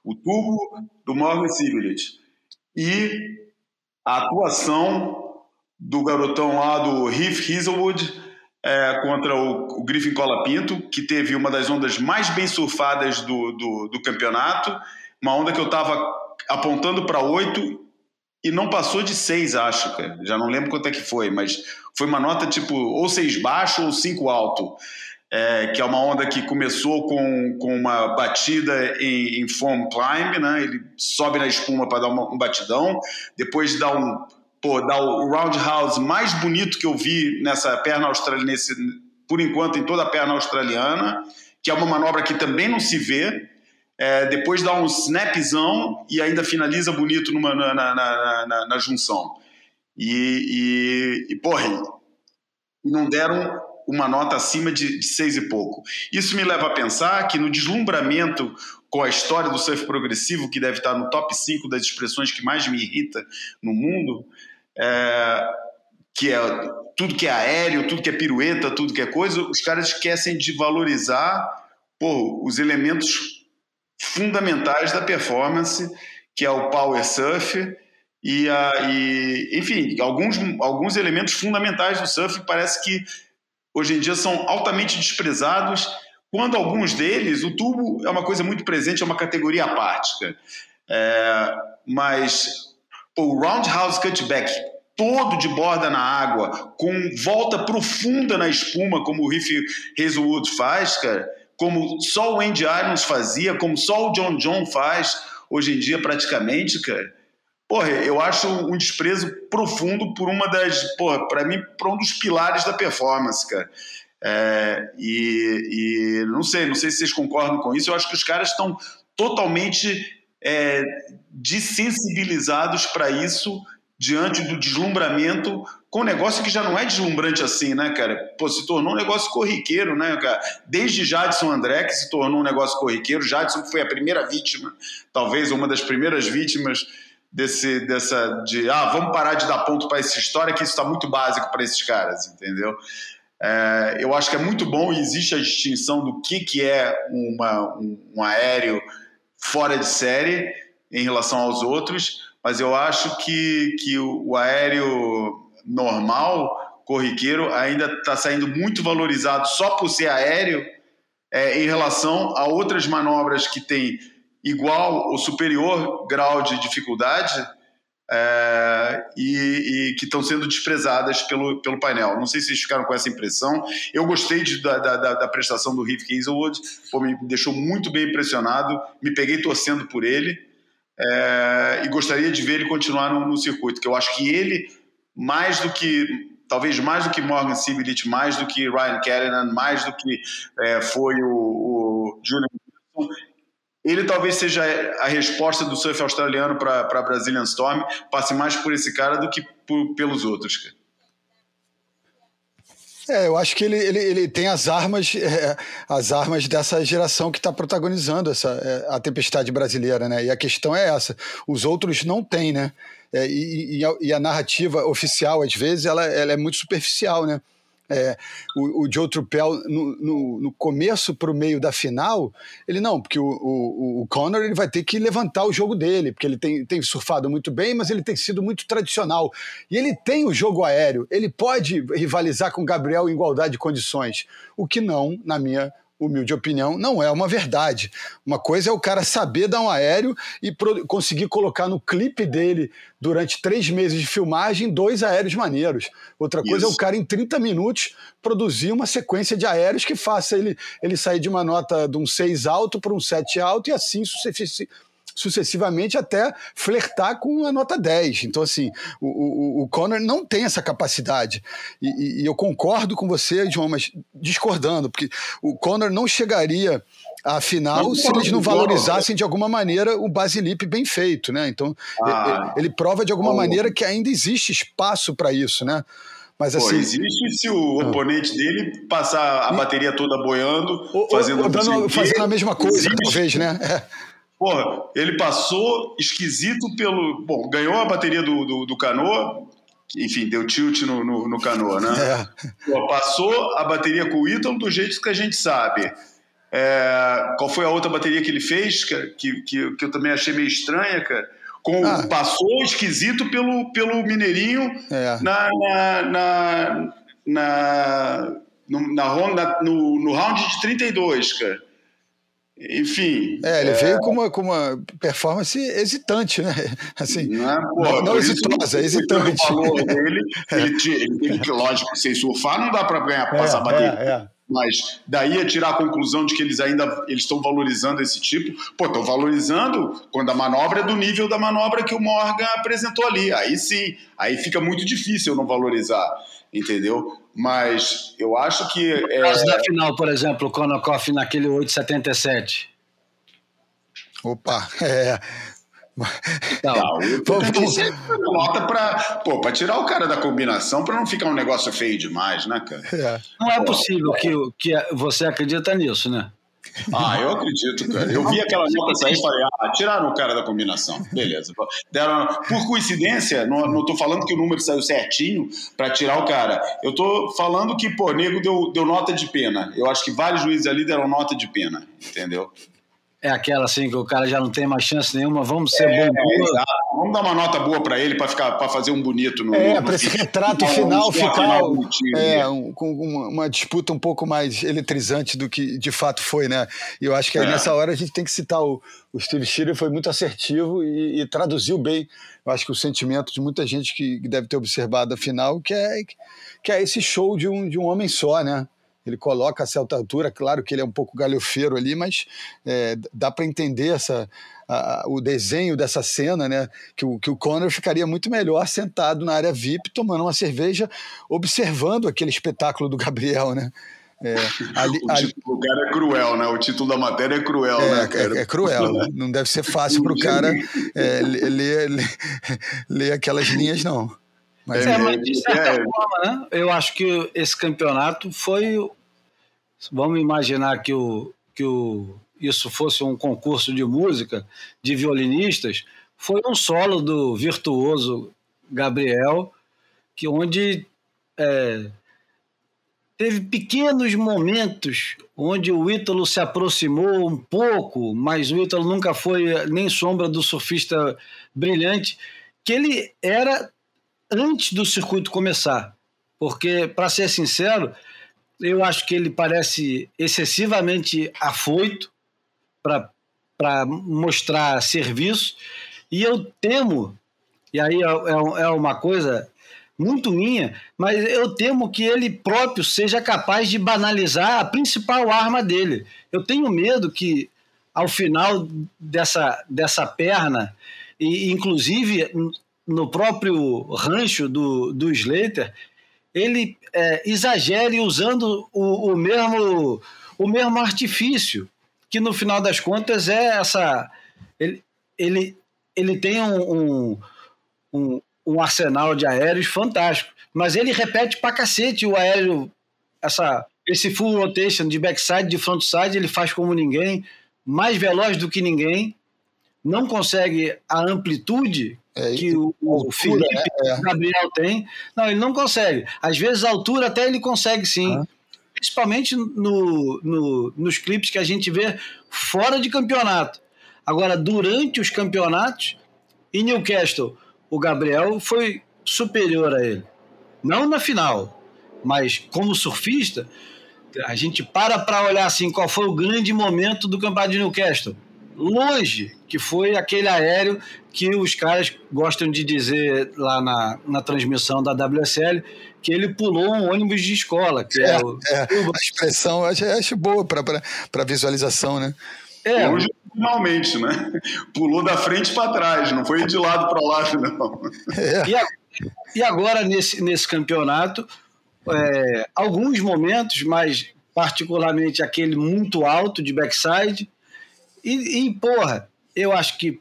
Speaker 2: o tubo do Morgan Sibillett e a atuação do garotão lá do Heath Hazelwood é, contra o, o Griffin Colapinto, que teve uma das ondas mais bem surfadas do, do, do campeonato, uma onda que eu estava apontando para oito e não passou de seis, acho, cara. Já não lembro quanto é que foi, mas foi uma nota tipo ou seis baixo ou cinco alto. É, que é uma onda que começou com, com uma batida em, em foam climb, né? Ele sobe na espuma para dar uma- um batidão, depois dá um pô, dá o roundhouse mais bonito que eu vi nessa perna australiana, por enquanto em toda a perna australiana, que é uma manobra que também não se vê. É, depois dá um snapzão e ainda finaliza bonito numa, na, na, na, na- junção. E, e, e porra, não deram uma nota acima de, de seis e pouco. Isso me leva a pensar que no deslumbramento com a história do surf progressivo, que deve estar no top 5 das expressões que mais me irrita no mundo, é, que é tudo que é aéreo, tudo que é pirueta, tudo que é coisa, os caras esquecem de valorizar pô, os elementos fundamentais da performance, que é o power surf e, a, e enfim, alguns, alguns elementos fundamentais do surf parece que hoje em dia são altamente desprezados, quando alguns deles, o tubo é uma coisa muito presente, é uma categoria à parte. É, mas o roundhouse cutback todo de borda na água, com volta profunda na espuma, como o Riff Hazelwood faz, cara, como só o Andy Irons fazia, como só o John John faz hoje em dia praticamente, cara. Porra, eu acho um desprezo profundo por uma das, porra, para mim, por um dos pilares da performance, cara. É, e, e não sei, não sei se vocês concordam com isso. Eu acho que os caras estão totalmente é, desensibilizados para isso diante do deslumbramento com um negócio que já não é deslumbrante assim, né, cara? Pô, se tornou um negócio corriqueiro, né, cara? Desde Jadson André, que se tornou um negócio corriqueiro, Jadson foi a primeira vítima, talvez uma das primeiras vítimas desse, dessa, de, ah, vamos parar de dar ponto para essa história, que isso está muito básico para esses caras, entendeu? É, eu acho que é muito bom e existe a distinção do que, que é uma, um, um aéreo fora de série em relação aos outros, mas eu acho que, que o, o aéreo normal, corriqueiro, ainda está saindo muito valorizado só por ser aéreo é, em relação a outras manobras que têm igual ou superior grau de dificuldade é, e, e, que estão sendo desprezadas pelo, pelo painel. Não sei se vocês ficaram com essa impressão. Eu gostei de, da, da, da, prestação do Rick Hazelwood, pô, me deixou muito bem impressionado, me peguei torcendo por ele é, e gostaria de ver ele continuar no, no circuito, que eu acho que ele, mais do que talvez mais do que Morgan Sibilit, mais do que Ryan Callahan, mais do que é, foi o, o Julian Wilson, ele talvez seja a resposta do surf australiano para a Brazilian Storm, passe mais por esse cara do que por, pelos outros.
Speaker 4: É, eu acho que ele, ele, ele tem as armas, é, as armas dessa geração que está protagonizando essa, é, a tempestade brasileira, né? E a questão é essa: os outros não têm, né? É, e, e, a, e, a, narrativa oficial, às vezes, ela, ela é muito superficial, né? É, o, o, Joe Trupel, no, no, no começo para o meio da final, ele não, porque o, o, o Conor ele vai ter que levantar o jogo dele, porque ele tem, tem surfado muito bem, mas ele tem sido muito tradicional. E ele tem o jogo aéreo, ele pode rivalizar com o Gabriel em igualdade de condições, o que não, na minha humilde opinião, não é uma verdade. Uma coisa é o cara saber dar um aéreo e conseguir colocar no clipe dele, durante três meses de filmagem, dois aéreos maneiros. Outra coisa Isso. é o cara, em 30 minutos, produzir uma sequência de aéreos que faça ele, ele sair de uma nota de um 6 alto para um 7 alto e assim sucessivamente sucessivamente até flertar com a nota 10. Então, assim, o, o, o Conor não tem essa capacidade. E, e, eu concordo com você, João, mas discordando, porque o Conor não chegaria à final não, se eles não valorizassem de alguma maneira o Basilip bem feito, né? Então, ah, ele, ele, prova de alguma oh. maneira que ainda existe espaço para isso, né?
Speaker 2: Mas assim. Pô, existe se o ah. oponente dele passar a bateria toda boiando, fazendo,
Speaker 4: fazendo a mesma coisa, existe. talvez, né? É.
Speaker 2: Porra, ele passou esquisito pelo. Bom, ganhou a bateria do, do, do canoa, enfim, deu tilt no, no, no canoa, né? É. Pô, passou a bateria com o Ítalo do jeito que a gente sabe. É, qual foi a outra bateria que ele fez, que, que, que eu também achei meio estranha, cara? Com, ah. Passou esquisito pelo, pelo Mineirinho é. na, na, na, na, no, na, no, no round de 32, cara. Enfim.
Speaker 4: É, ele é... veio com uma, com uma performance hesitante, né? (laughs) Assim, não, é, não hesitosa, é hesitante.
Speaker 2: Dele, (laughs) é. ele, ele teve que, lógico, sem surfar não dá para ganhar, é, passar bater. É, é. Mas daí a tirar a conclusão de que eles ainda eles estão valorizando esse tipo. Pô, estão valorizando quando a manobra é do nível da manobra que o Morgan apresentou ali. Aí sim, aí fica muito difícil não valorizar, entendeu? Mas eu acho que.
Speaker 1: No é... caso da final, por exemplo, o Konokoff naquele 877.
Speaker 4: Opa, (laughs) é.
Speaker 2: Não, nota para tirar o cara da combinação para não ficar um negócio feio demais, né, cara?
Speaker 1: É. Não é possível que, que você acredita nisso, né?
Speaker 2: Ah, eu acredito, cara. Eu vi aquela nota sair e falei, ah, tiraram o cara da combinação. Beleza. Deram, por coincidência, não, não tô falando que o número saiu certinho para tirar o cara. Eu tô falando que, pô, nego deu, deu nota de pena. Eu acho que vários juízes ali deram nota de pena, entendeu?
Speaker 1: É aquela assim que o cara já não tem mais chance nenhuma, vamos ser é, bom. É,
Speaker 2: vamos dar uma nota boa para ele para ficar para fazer um bonito no
Speaker 4: É, para esse retrato final ficar é, um, com uma, uma, disputa um pouco mais eletrizante do que de fato foi, né? E eu acho que aí, é. nessa hora a gente tem que citar o, o Steve Shearer foi muito assertivo e, e, traduziu bem, eu acho que o sentimento de muita gente que, deve ter observado a final, que é que é esse show de um, de um homem só, né? ele coloca a certa altura, claro que ele é um pouco galhofeiro ali, mas é, dá para entender essa, a, o desenho dessa cena, né? Que o, que o Conor ficaria muito melhor sentado na área VIP, tomando uma cerveja, observando aquele espetáculo do Gabriel, né?
Speaker 2: É, (laughs) ali, o ali... título do cara é cruel, né? O título da matéria é cruel,
Speaker 4: é,
Speaker 2: né, cara?
Speaker 4: É, é cruel. (laughs) Não deve ser fácil para o cara é, ler, ler, (laughs) ler aquelas linhas, não.
Speaker 1: Mas, é, mas de certa é. forma, né? Eu acho que esse campeonato foi. Vamos imaginar que, o, que o, isso fosse um concurso de música de violinistas. Foi um solo do virtuoso Gabriel, que onde é, teve pequenos momentos onde o Ítalo se aproximou um pouco, mas o Ítalo nunca foi nem sombra do surfista brilhante, que ele era antes do circuito começar. Porque, para ser sincero, eu acho que ele parece excessivamente afoito para mostrar serviço. E eu temo, e aí é, é, é uma coisa muito minha, mas eu temo que ele próprio seja capaz de banalizar a principal arma dele. Eu tenho medo que, ao final dessa, dessa perna, e inclusive no próprio rancho do, do Slater, ele é, exagere usando o, o, mesmo, o mesmo artifício, que no final das contas é essa. Ele, ele, ele tem um, um, um, arsenal de aéreos fantástico, mas ele repete pra cacete o aéreo, essa, esse full rotation de backside, de frontside, ele faz como ninguém, mais veloz do que ninguém, não consegue a amplitude
Speaker 4: É,
Speaker 1: que o, o
Speaker 4: altura,
Speaker 1: Felipe
Speaker 4: né? É.
Speaker 1: Gabriel tem. Não, ele não consegue. Às vezes a altura até ele consegue sim.
Speaker 4: Ah.
Speaker 1: Principalmente no, no- nos clipes que a gente vê fora de campeonato. Agora, durante os campeonatos, em Newcastle, o Gabriel foi superior a ele. Não na final, mas como surfista, a gente para para olhar assim qual foi o grande momento do campeonato de Newcastle. Longe, que foi aquele aéreo que os caras gostam de dizer lá na, na transmissão da WSL, que ele pulou um ônibus de escola. Que é,
Speaker 4: É,
Speaker 1: o,
Speaker 4: é, a expressão eu acho, eu acho boa para visualização, né?
Speaker 1: é,
Speaker 2: Hoje, finalmente, né? Pulou da frente para trás, não foi de lado para lado, não.
Speaker 4: É,
Speaker 1: E, a- e agora, nesse, nesse campeonato, é, alguns momentos, mas particularmente aquele muito alto de backside. E, e, porra, eu acho que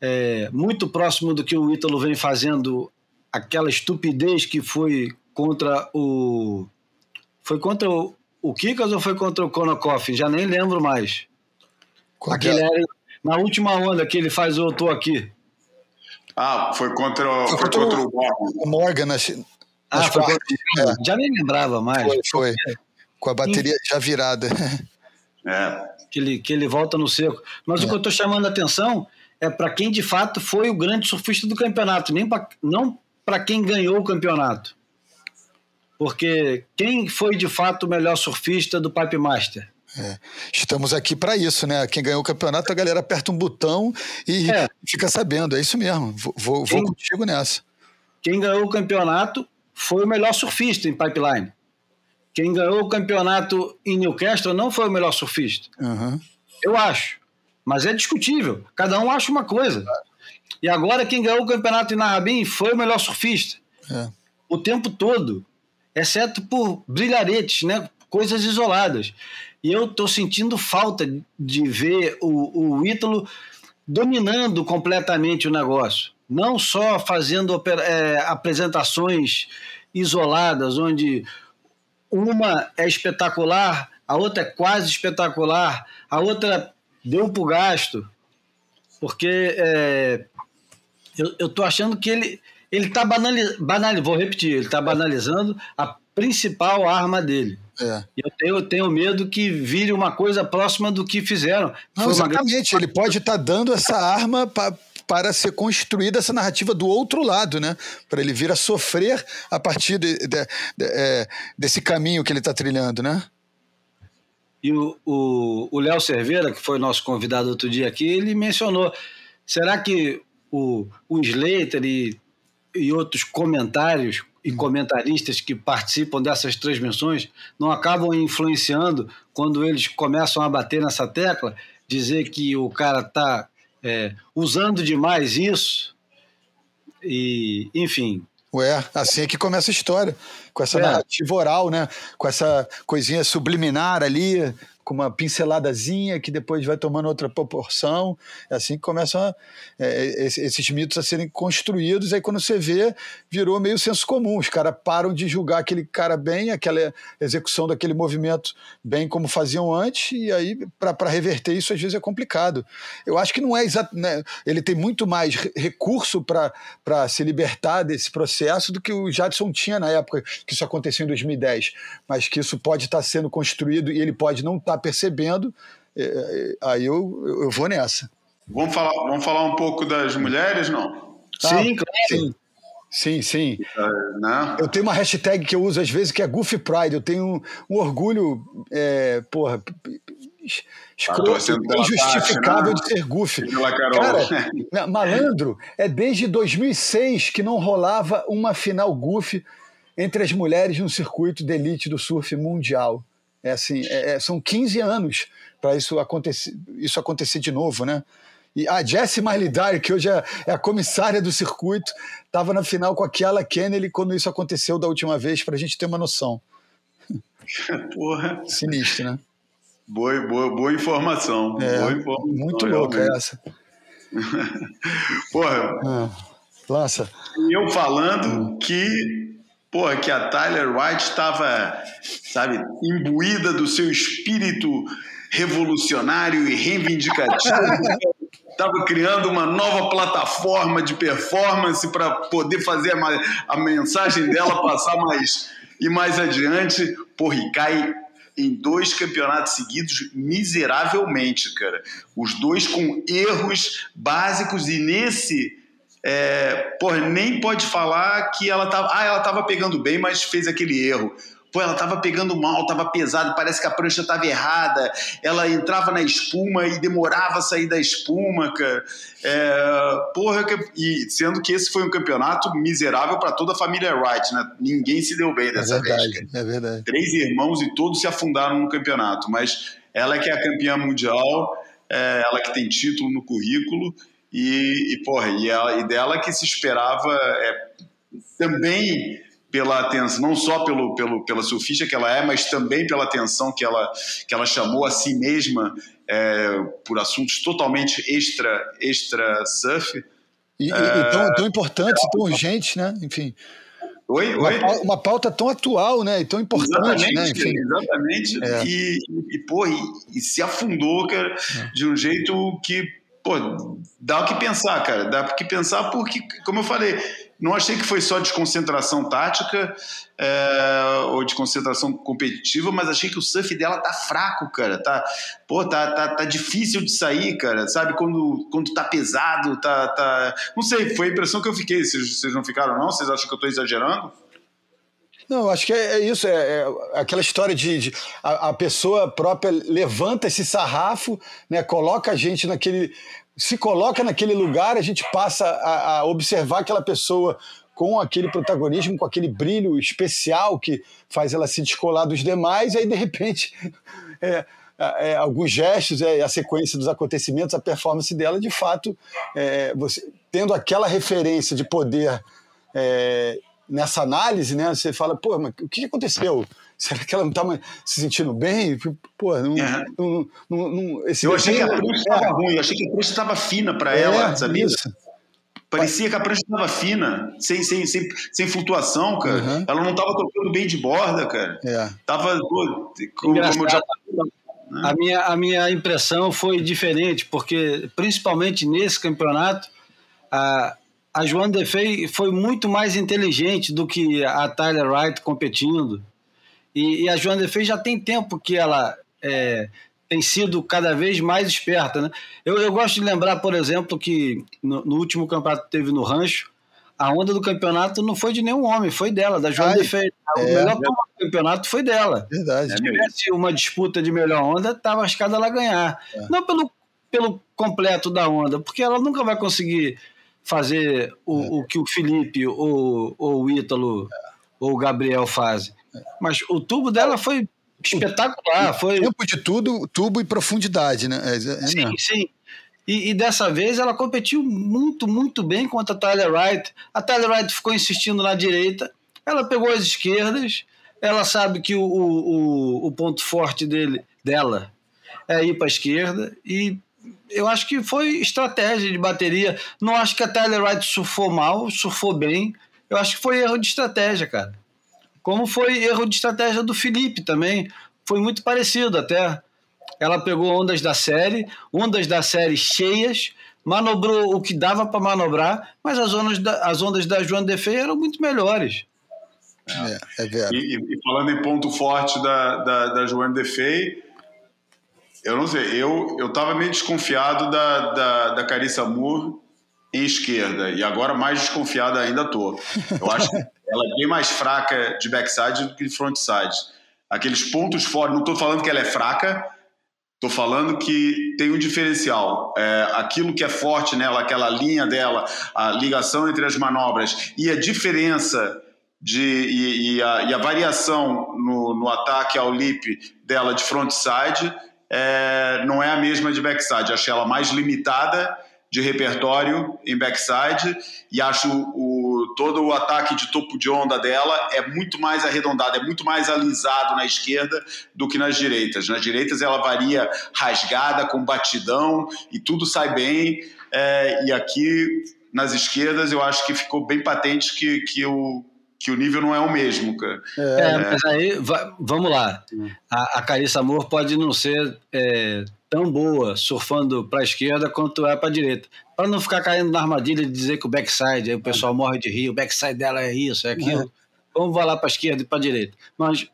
Speaker 1: é, muito próximo do que o Ítalo vem fazendo, aquela estupidez que foi contra o. Foi contra o, o Kikas ou foi contra o Konokoff? Já nem lembro mais.
Speaker 4: com
Speaker 1: Aquele
Speaker 4: aquela-
Speaker 1: aéreo- na última onda que ele faz o Eu Tô Aqui.
Speaker 2: Ah, foi contra,
Speaker 4: Foi
Speaker 2: foi
Speaker 4: contra
Speaker 2: contra
Speaker 4: o-
Speaker 2: o
Speaker 4: o Morgan nas,
Speaker 1: Ah,
Speaker 4: nas
Speaker 1: foi
Speaker 4: quartas.
Speaker 1: contra o Já nem lembrava mais.
Speaker 4: Foi, foi. Com a bateria já virada.
Speaker 2: É.
Speaker 1: que ele, que ele volta no seco. Mas o que eu estou chamando a atenção é para quem de fato foi o grande surfista do campeonato, nem pra, não para quem ganhou o campeonato. Porque quem foi de fato o melhor surfista do Pipe Master?
Speaker 4: Estamos aqui para isso, né? Quem ganhou o campeonato, a galera aperta um botão e
Speaker 1: É.
Speaker 4: fica sabendo. É isso mesmo. Vou, vou, vou
Speaker 1: Quem-
Speaker 4: contigo nessa.
Speaker 1: Quem ganhou o campeonato foi o melhor surfista em pipeline. Quem ganhou o campeonato em Newcastle não foi o melhor surfista.
Speaker 4: Aham.
Speaker 1: Eu acho. Mas é discutível. Cada um acha uma coisa. E agora quem ganhou o campeonato em Narrabin foi o melhor surfista.
Speaker 4: É.
Speaker 1: O tempo todo. Exceto por brilharetes, né? Coisas isoladas. E eu estou sentindo falta de ver o, o Ítalo dominando completamente o negócio. Não só fazendo é, apresentações isoladas, onde uma é espetacular, a outra é quase espetacular, a outra deu pro gasto. Porque é, eu, tô achando que ele ele está banalizando, banali, vou repetir, ele está banalizando a principal arma dele.
Speaker 4: É.
Speaker 1: Eu tenho, eu tenho medo que vire uma coisa próxima do que fizeram.
Speaker 4: Não,
Speaker 1: grande-
Speaker 4: exatamente. Ele pode estar dando essa arma pa- para ser construída essa narrativa do outro lado, né? Para ele vir a sofrer a partir de- de- de- é, desse caminho que ele está trilhando, né?
Speaker 1: E o Léo Cerveira, que foi nosso convidado outro dia aqui, ele mencionou: será que o, o Slater e, e outros comentários e comentaristas que participam dessas transmissões não acabam influenciando quando eles começam a bater nessa tecla, dizer que o cara está usando demais isso? E, enfim,
Speaker 4: Ué, assim é que começa a história, com essa
Speaker 1: É.
Speaker 4: narrativa oral, né? Com essa coisinha subliminar ali, com uma pinceladazinha que depois vai tomando outra proporção. É assim que começam a- é, esse- esses mitos a serem construídos. Aí quando você vê, virou meio senso comum. Os caras param de julgar aquele cara bem, aquela execução daquele movimento bem como faziam antes, e aí para reverter isso às vezes é complicado. Eu acho que não é exato. Né? Ele tem muito mais re- recurso para se libertar desse processo do que o Jadson tinha na época que isso aconteceu em 2010. Mas que isso pode estar sendo construído e ele pode não estar percebendo. é, é, aí eu, eu vou nessa.
Speaker 2: Vamos falar, vamos falar um pouco das mulheres, não?
Speaker 1: sim,
Speaker 4: Ah,
Speaker 1: claro.
Speaker 4: Sim, sim, sim.
Speaker 2: É, né?
Speaker 4: Eu tenho uma hashtag que eu uso às vezes que é Goofy Pride. Eu tenho um, um orgulho, é, porra, escroto,
Speaker 2: pela
Speaker 4: injustificável
Speaker 2: Tati,
Speaker 4: de ser Goofy.
Speaker 2: Carol.
Speaker 4: Cara, (laughs) ma- malandro, é desde 2006 que não rolava uma final Goofy entre as mulheres no circuito de elite do surf mundial. É assim, é- é- são 15 anos para isso acontecer, isso acontecer de novo, né? E a Jessie Dyer, que hoje é, é a comissária do circuito, estava na final com a Kiala Kennedy quando isso aconteceu da última vez, para a gente ter uma noção. (laughs)
Speaker 2: Porra.
Speaker 4: Sinistro, né?
Speaker 2: Boa, boa, boa informação.
Speaker 4: É,
Speaker 2: boa informação
Speaker 4: muito louca
Speaker 2: realmente.
Speaker 4: essa. (laughs)
Speaker 2: Porra,
Speaker 4: Ah, lança.
Speaker 2: E eu falando que, porra, que a Tyler White estava, sabe, imbuída do seu espírito revolucionário e reivindicativo. (laughs) Estava criando uma nova plataforma de performance para poder fazer a, a mensagem dela passar mais e mais adiante. Porra, e cai em dois campeonatos seguidos miseravelmente, cara. Os dois com erros básicos e nesse é, porra, nem pode falar que ela tava. Ah, ela tava pegando bem, mas fez aquele erro. Pô, ela tava pegando mal, tava pesado, parece que a prancha tava errada. Ela entrava na espuma e demorava a sair da espuma, cara. É, porra, e sendo que esse foi um campeonato miserável para toda a família Wright, né? Ninguém se deu bem
Speaker 4: É
Speaker 2: dessa vez. cara
Speaker 4: verdade, é verdade.
Speaker 2: três irmãos e todos se afundaram no campeonato, mas ela é que é a campeã mundial, é, ela que tem título no currículo e, e porra, e, ela- e dela que se esperava é, também pela atenção, não só pelo, pelo, pela surfista que ela é, mas também pela atenção que ela, que ela chamou a si mesma é, por assuntos totalmente extra, extra surf.
Speaker 4: E,
Speaker 2: É.
Speaker 4: e tão, tão importante, tão urgente, né? Enfim,
Speaker 2: Oi,
Speaker 4: uma,
Speaker 2: oi?
Speaker 4: pau- uma pauta tão atual, né? E tão importante, né?
Speaker 2: Exatamente,
Speaker 4: Enfim,
Speaker 2: exatamente.
Speaker 4: É.
Speaker 2: E, e, pô, e, e se afundou, cara, de um jeito que, pô, dá o que pensar, cara. Dá o que pensar porque, como eu falei, não achei que foi só desconcentração tática é, ou desconcentração competitiva, mas achei que o surf dela tá fraco, cara. Tá, pô, tá, tá, tá difícil de sair, cara. Sabe, quando, quando tá pesado, tá, tá... Não sei, foi a impressão que eu fiquei. Vocês, vocês não ficaram, não? Vocês acham que eu tô exagerando?
Speaker 4: Não, acho que é, é isso, é, é aquela história de, de- a, a pessoa própria levanta esse sarrafo, né, coloca a gente naquele, se coloca naquele lugar, a gente passa a, a observar aquela pessoa com aquele protagonismo, com aquele brilho especial que faz ela se descolar dos demais, e aí de repente (laughs) é, é, alguns gestos, é, a sequência dos acontecimentos, a performance dela, de fato, é, você tendo aquela referência de poder é, nessa análise, né? Você fala, pô, mas o que aconteceu? Será que ela não está se sentindo bem? Pô, não,
Speaker 2: É.
Speaker 4: não, não, não- esse
Speaker 2: Eu achei que a prancha estava ruim, eu achei que a prancha estava fina para
Speaker 4: É,
Speaker 2: ela, sabia?
Speaker 4: isso.
Speaker 2: Parecia que a prancha estava fina, sem, sem, sem, sem flutuação, cara.
Speaker 4: Uhum.
Speaker 2: Ela não estava tocando bem de borda, cara.
Speaker 4: É.
Speaker 2: Tava, pô, como, já
Speaker 1: A minha, a minha impressão foi diferente, porque principalmente nesse campeonato, a, a Joan Defey foi muito mais inteligente do que a Tyler Wright competindo. E, e a Joan Defey já tem tempo que ela é, tem sido cada vez mais esperta. Né? Eu, eu gosto de lembrar, por exemplo, que no, no último campeonato que teve no Rancho, a onda do campeonato não foi de nenhum homem, foi dela, da Joan
Speaker 4: Ai,
Speaker 1: Defey. O
Speaker 4: é.
Speaker 1: melhor turma do campeonato foi dela
Speaker 4: Verdade.
Speaker 2: É
Speaker 1: se tivesse uma disputa de melhor onda, estava arriscada ela ganhar.
Speaker 4: É.
Speaker 1: Não pelo, pelo completo da onda, porque ela nunca vai conseguir fazer o,
Speaker 4: É.
Speaker 1: o que o Felipe ou, ou o Ítalo ou o Gabriel fazem. Mas o tubo dela foi espetacular. Foi,
Speaker 4: Tempo de tudo, tubo e profundidade, né? É, é
Speaker 1: sim,
Speaker 4: mesmo.
Speaker 1: sim. E, e dessa vez ela competiu muito, muito bem contra a Tyler Wright. A Tyler Wright ficou insistindo na direita, ela pegou as esquerdas, ela sabe que o, o, o- ponto forte dele, dela é ir para a esquerda e eu acho que foi estratégia de bateria. Não acho que a Tyler Wright surfou mal, surfou bem. Eu acho que foi erro de estratégia, cara. Como foi erro de estratégia do Felipe também. Foi muito parecido até. Ela pegou ondas da série, ondas da série cheias, manobrou o que dava para manobrar, mas as ondas da, as ondas da Joan Defei eram muito melhores.
Speaker 4: É, é verdade.
Speaker 2: E, e- falando em ponto forte da, da, da Joanne Defey, eu não sei, eu, eu tava meio desconfiado da, da, da Carissa Moore em esquerda, e agora mais desconfiado ainda tô. Eu acho que (laughs) ela é bem mais fraca de backside do que de frontside. Aqueles pontos fortes, não tô falando que ela é fraca, tô falando que tem um diferencial. É, aquilo que é forte nela, aquela linha dela, a ligação entre as manobras e a diferença de, e, e a, e a variação no, no ataque ao lip dela de frontside é, não é a mesma de backside. Achei ela mais limitada de repertório em backside e acho o, todo o ataque de topo de onda dela é muito mais arredondado, é muito mais alisado na esquerda do que nas direitas. Nas direitas ela varia rasgada, com batidão e tudo sai bem. É, e aqui nas esquerdas eu acho que ficou bem patente que, que o que o nível não é o mesmo, cara.
Speaker 1: É, é mas aí, vamos lá. A, a Carissa Amor pode não ser é, tão boa surfando para a esquerda quanto é para a direita. Para não ficar caindo na armadilha de dizer que o backside, aí o pessoal morre de rir, o backside dela é isso, é aquilo. É. Vamos lá para a esquerda e para a direita. Mas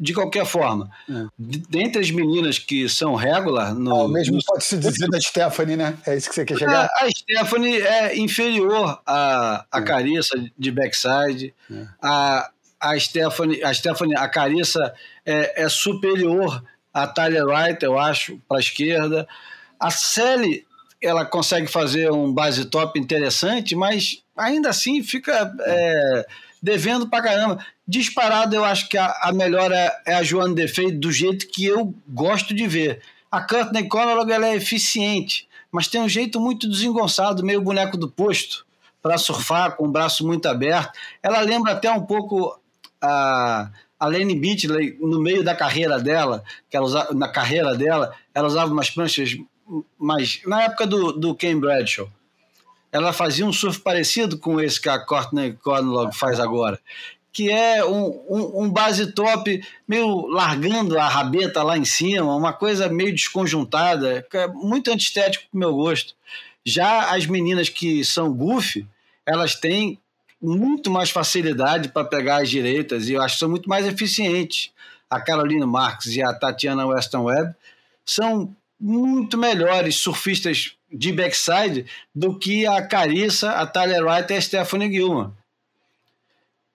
Speaker 1: de qualquer forma, é. dentre as meninas que são regular. No,
Speaker 4: ah, o mesmo
Speaker 1: no...
Speaker 4: pode se dizer da Stephanie, né? É isso que você quer chegar?
Speaker 1: A, a Stephanie é inferior à, à é. Carissa de backside. É. A, a, Stephanie, a Stephanie, a Carissa é, é superior à Tyler Wright, eu acho, para a esquerda. A Sally, ela consegue fazer um base top interessante, mas ainda assim fica é, devendo pra caramba disparado, eu acho que a, a melhor é, é a Joana Defeito do jeito que eu gosto de ver. A Courtney Conrad ela é eficiente, mas tem um jeito muito desengonçado, meio boneco do posto, para surfar com o braço muito aberto. Ela lembra até um pouco a, a Lane Beatley no meio da carreira dela, que ela usava, na carreira dela, ela usava umas pranchas mais. Na época do, do Ken Bradshaw. Ela fazia um surf parecido com esse que a Courtney Conlog faz agora que é um, um, um, base top meio largando a rabeta lá em cima, uma coisa meio desconjuntada, é muito antiestético pro meu gosto. Já as meninas que são goofy, elas têm muito mais facilidade para pegar as direitas e eu acho que são muito mais eficientes. A Caroline Marques e a Tatiana Weston Webb são muito melhores surfistas de backside do que a Carissa, a Tyler Wright e a Stephanie Gilman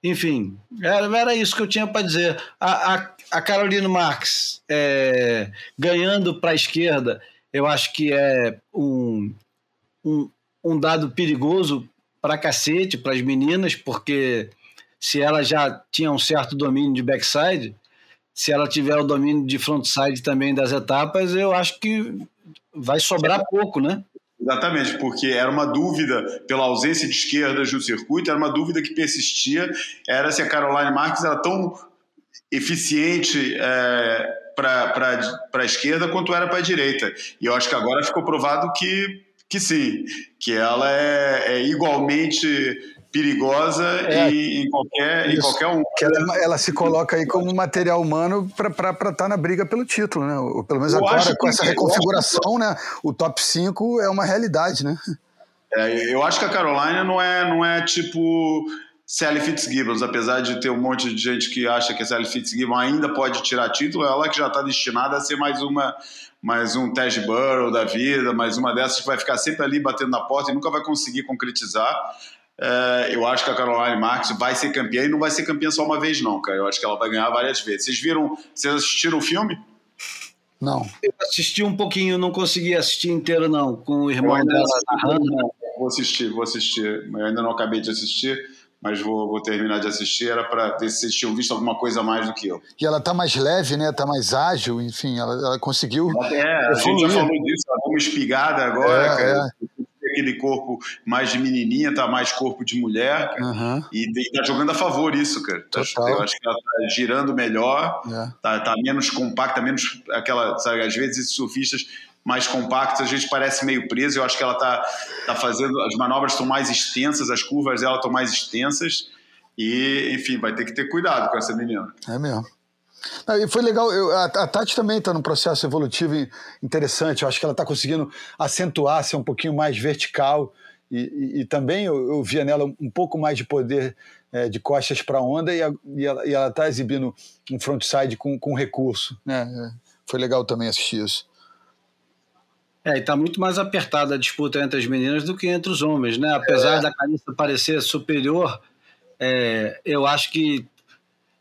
Speaker 1: enfim, era, era isso que eu tinha para dizer. A, a, a Carolina Marx é, ganhando para a esquerda, eu acho que é um, um, um dado perigoso para cacete para as meninas, porque se ela já tinha um certo domínio de backside, se ela tiver o domínio de frontside também das etapas, eu acho que vai sobrar pouco, né?
Speaker 2: Exatamente, porque era uma dúvida pela ausência de esquerdas no circuito, era uma dúvida que persistia, era se a Caroline Marques era tão eficiente é, para a esquerda quanto era para a direita. E eu acho que agora ficou provado que, que sim, que ela é, é igualmente perigosa é, em, qualquer, em qualquer um.
Speaker 4: Que ela, ela, se coloca aí como material humano para estar tá na briga pelo título, né? Ou, pelo menos eu agora, com essa reconfiguração, né? O top 5 é uma realidade, né?
Speaker 2: É, eu acho que a Carolina não é, não é tipo Sally Fitzgibbons, apesar de ter um monte de gente que acha que a Sally Fitzgibbons ainda pode tirar título, ela que já está destinada a ser mais uma mais um Tej Burrow da vida, mais uma dessas que vai ficar sempre ali batendo na porta e nunca vai conseguir concretizar. É, eu acho que a Caroline Marques vai ser campeã e não vai ser campeã só uma vez, não, cara. Eu acho que ela vai ganhar várias vezes. Vocês viram, vocês assistiram o filme?
Speaker 4: Não.
Speaker 1: Eu assisti um pouquinho, não consegui assistir inteiro, não, com o irmão dela
Speaker 2: narrando. Vou assistir, vou assistir. Eu ainda não acabei de assistir, mas vou, vou terminar de assistir. Era para ver se vocês tinham visto alguma coisa a mais do que eu.
Speaker 4: E ela tá mais leve, né? Tá mais ágil, enfim, ela, ela conseguiu.
Speaker 2: É, a gente já falou disso, ela tá uma espigada agora, é, cara. É aquele corpo mais de menininha, tá mais corpo de mulher, uhum. e, e tá jogando a favor isso, cara. Total. Eu acho que ela tá girando melhor, é. tá, tá, menos compacta, menos aquela, sabe, às vezes esses surfistas mais compactos, a gente parece meio preso, eu acho que ela tá, tá fazendo, as manobras estão mais extensas, as curvas dela estão mais extensas, e, enfim, vai ter que ter cuidado com essa menina.
Speaker 4: É mesmo. E foi legal, eu, a, a, Tati também está num processo evolutivo interessante, eu acho que ela está conseguindo acentuar, ser um pouquinho mais vertical, e, e, e também eu, eu, via nela um pouco mais de poder é, de costas para a onda, e, a, e ela está exibindo um frontside com, com recurso. Né? É, foi legal também assistir isso.
Speaker 1: É, e está muito mais apertada a disputa entre as meninas do que entre os homens, né? Apesar é. da Carissa parecer superior, é, eu acho que,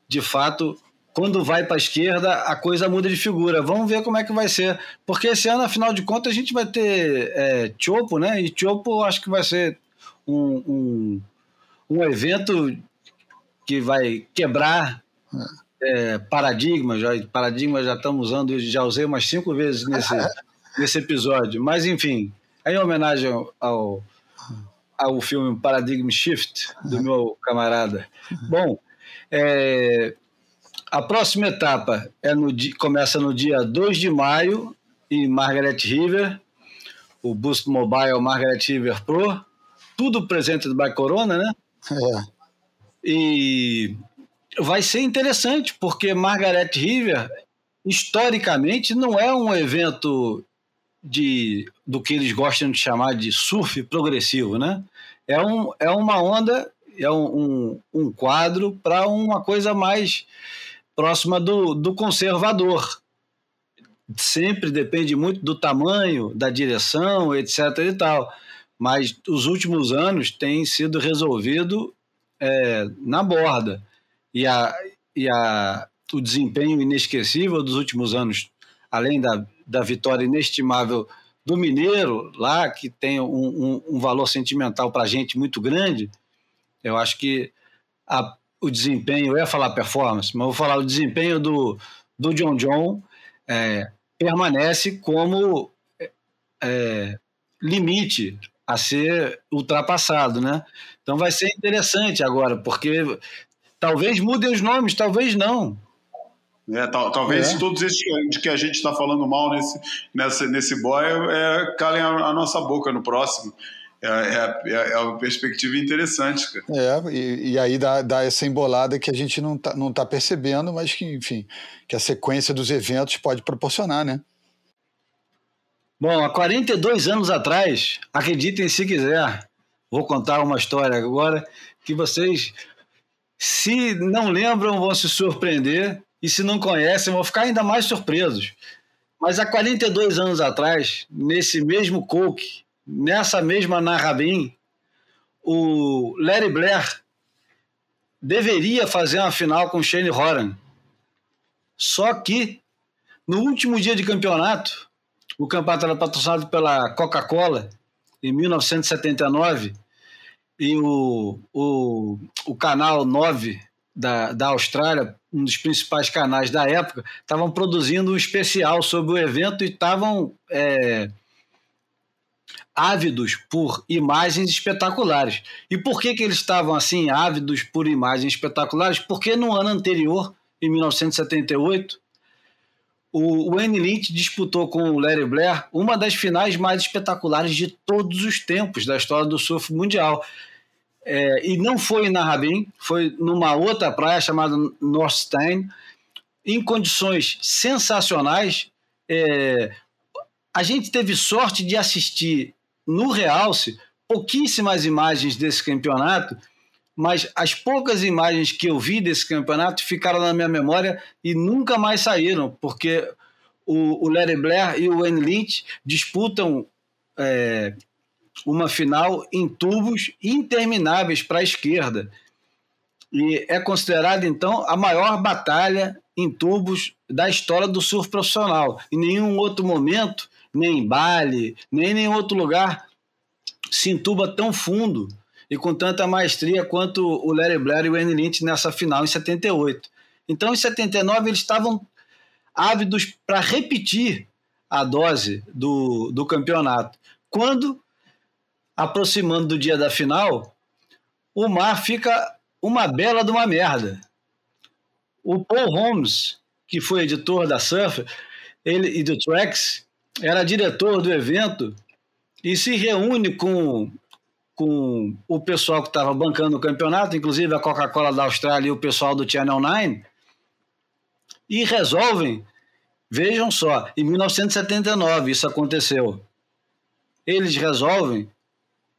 Speaker 1: de fato, quando vai para a esquerda, a coisa muda de figura. Vamos ver como é que vai ser. Porque esse ano, afinal de contas, a gente vai ter é, Chopo, né? E Chopo acho que vai ser um, um, um evento que vai quebrar é, paradigmas. Já, paradigmas já estamos usando, já usei umas cinco vezes nesse, (laughs) nesse episódio. Mas, enfim, em homenagem ao, ao filme Paradigm Shift, do meu camarada. Bom, é, a próxima etapa é no, começa no dia 2 de maio em Margaret River, o Boost Mobile Margaret River Pro, tudo presente do By Corona, né?
Speaker 4: É.
Speaker 1: E vai ser interessante, porque Margaret River, historicamente, não é um evento de, do que eles gostam de chamar de surf progressivo, né? É, um, é uma onda, é um, um, um quadro para uma coisa mais próxima do, do conservador. Sempre depende muito do tamanho, da direção, etc. e tal. Mas os últimos anos tem sido resolvido é, na borda. E, a, e a, o desempenho inesquecível dos últimos anos, além da, da vitória inestimável do Mineiro, lá, que tem um, um, um valor sentimental para a gente muito grande, eu acho que a, o desempenho, eu ia falar performance, mas vou falar o desempenho do, do John John é, permanece como é, limite a ser ultrapassado, né? Então vai ser interessante agora, porque talvez mudem os nomes, talvez não.
Speaker 2: É, tal, talvez é. todos esses de que a gente está falando mal nesse, nesse, nesse boy é, calem a, a nossa boca no próximo. É, é, é, é, uma perspectiva interessante, cara.
Speaker 4: É, e, e aí dá, dá, essa embolada que a gente não está não tá percebendo, mas que, enfim, que a sequência dos eventos pode proporcionar, né?
Speaker 1: Bom, há 42 anos atrás, acreditem se quiser, vou contar uma história agora que vocês, se não lembram, vão se surpreender e se não conhecem, vão ficar ainda mais surpresos. Mas há 42 anos atrás, nesse mesmo Coke, nessa mesma Narrabim, o Larry Blair deveria fazer uma final com Shane Horan. Só que, no último dia de campeonato, o campeonato era patrocinado pela Coca-Cola, em 1979, e o, o, o canal 9 da, da Austrália, um dos principais canais da época, estavam produzindo um especial sobre o evento e estavam é, ávidos por imagens espetaculares. E por que, que eles estavam assim, ávidos por imagens espetaculares? Porque no ano anterior, em 1978, o Wayne Lynch disputou com o Larry Blair uma das finais mais espetaculares de todos os tempos da história do surf mundial. É, e não foi em Narrabin, foi numa outra praia chamada Northstein, em condições sensacionais. É, a gente teve sorte de assistir no realce pouquíssimas imagens desse campeonato mas as poucas imagens que eu vi desse campeonato ficaram na minha memória e nunca mais saíram, porque o, o Larry Blair e o Wayne Lynch disputam é, uma final em tubos intermináveis para a esquerda. E é considerada, então, a maior batalha em tubos da história do surf profissional. Em nenhum outro momento, nem em Bali, nem em nenhum outro lugar, se entuba tão fundo e com tanta maestria quanto o Larry Blair e o Wayne Lynch nessa final em 78. Então, em 79, eles estavam ávidos para repetir a dose do, do campeonato. Quando, aproximando do dia da final, o mar fica uma bela de uma merda. O Paul Holmes, que foi editor da Surf ele, e do Tracks, era diretor do evento e se reúne com com o pessoal que estava bancando o campeonato, inclusive a Coca-Cola da Austrália e o pessoal do Channel 9, e resolvem, vejam só, em 1979 isso aconteceu. Eles resolvem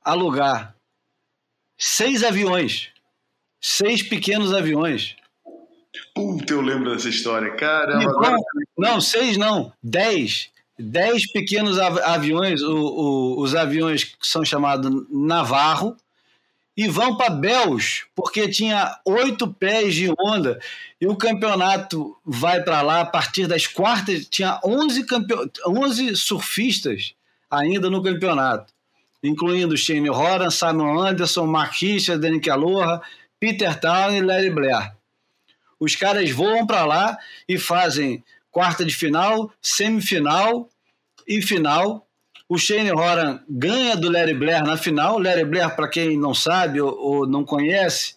Speaker 1: alugar seis aviões, seis pequenos aviões.
Speaker 2: Puta, eu lembro dessa história, caramba.
Speaker 1: Então. Não, seis não, dez 10 pequenos aviões, o, o, os aviões que são chamados Navarro, e vão para Bells, porque tinha oito pés de onda, e o campeonato vai para lá a partir das quartas, tinha 11, campe... 11 surfistas ainda no campeonato, incluindo Shane Horan, Simon Anderson, Mark Richard, Danny Aloha, Peter Town e Larry Blair. Os caras voam para lá e fazem quarta de final, semifinal e final o Shane Horan ganha do Larry Blair na final. Larry Blair, para quem não sabe ou, ou, não conhece,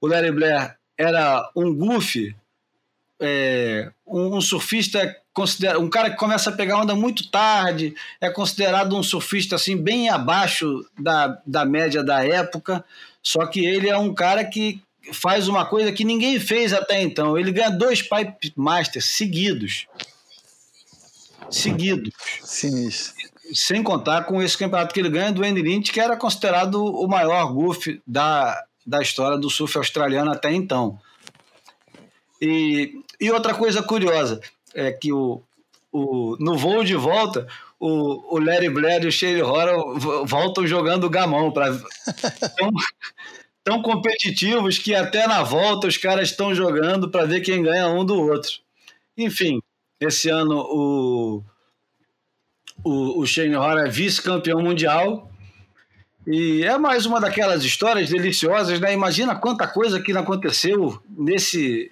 Speaker 1: o Larry Blair era um goofy, é, um, um, surfista, um cara que começa a pegar onda muito tarde, é considerado um surfista assim bem abaixo da, da média da época, só que ele é um cara que faz uma coisa que ninguém fez até então. Ele ganha dois Pipe Masters seguidos. Seguidos.
Speaker 4: Sinistro.
Speaker 1: Sem contar com esse campeonato que ele ganha do Andy Lynch, que era considerado o maior golfe da, da história do surf australiano até então. E, e outra coisa curiosa é que o, o, no voo de volta, o, o Larry Blair e o Shane Horan voltam jogando gamão para (laughs) tão, tão competitivos que até na volta os caras estão jogando para ver quem ganha um do outro. Enfim, esse ano o, o, o Shane Horan é vice-campeão mundial e é mais uma daquelas histórias deliciosas, né? Imagina quanta coisa que aconteceu nesse,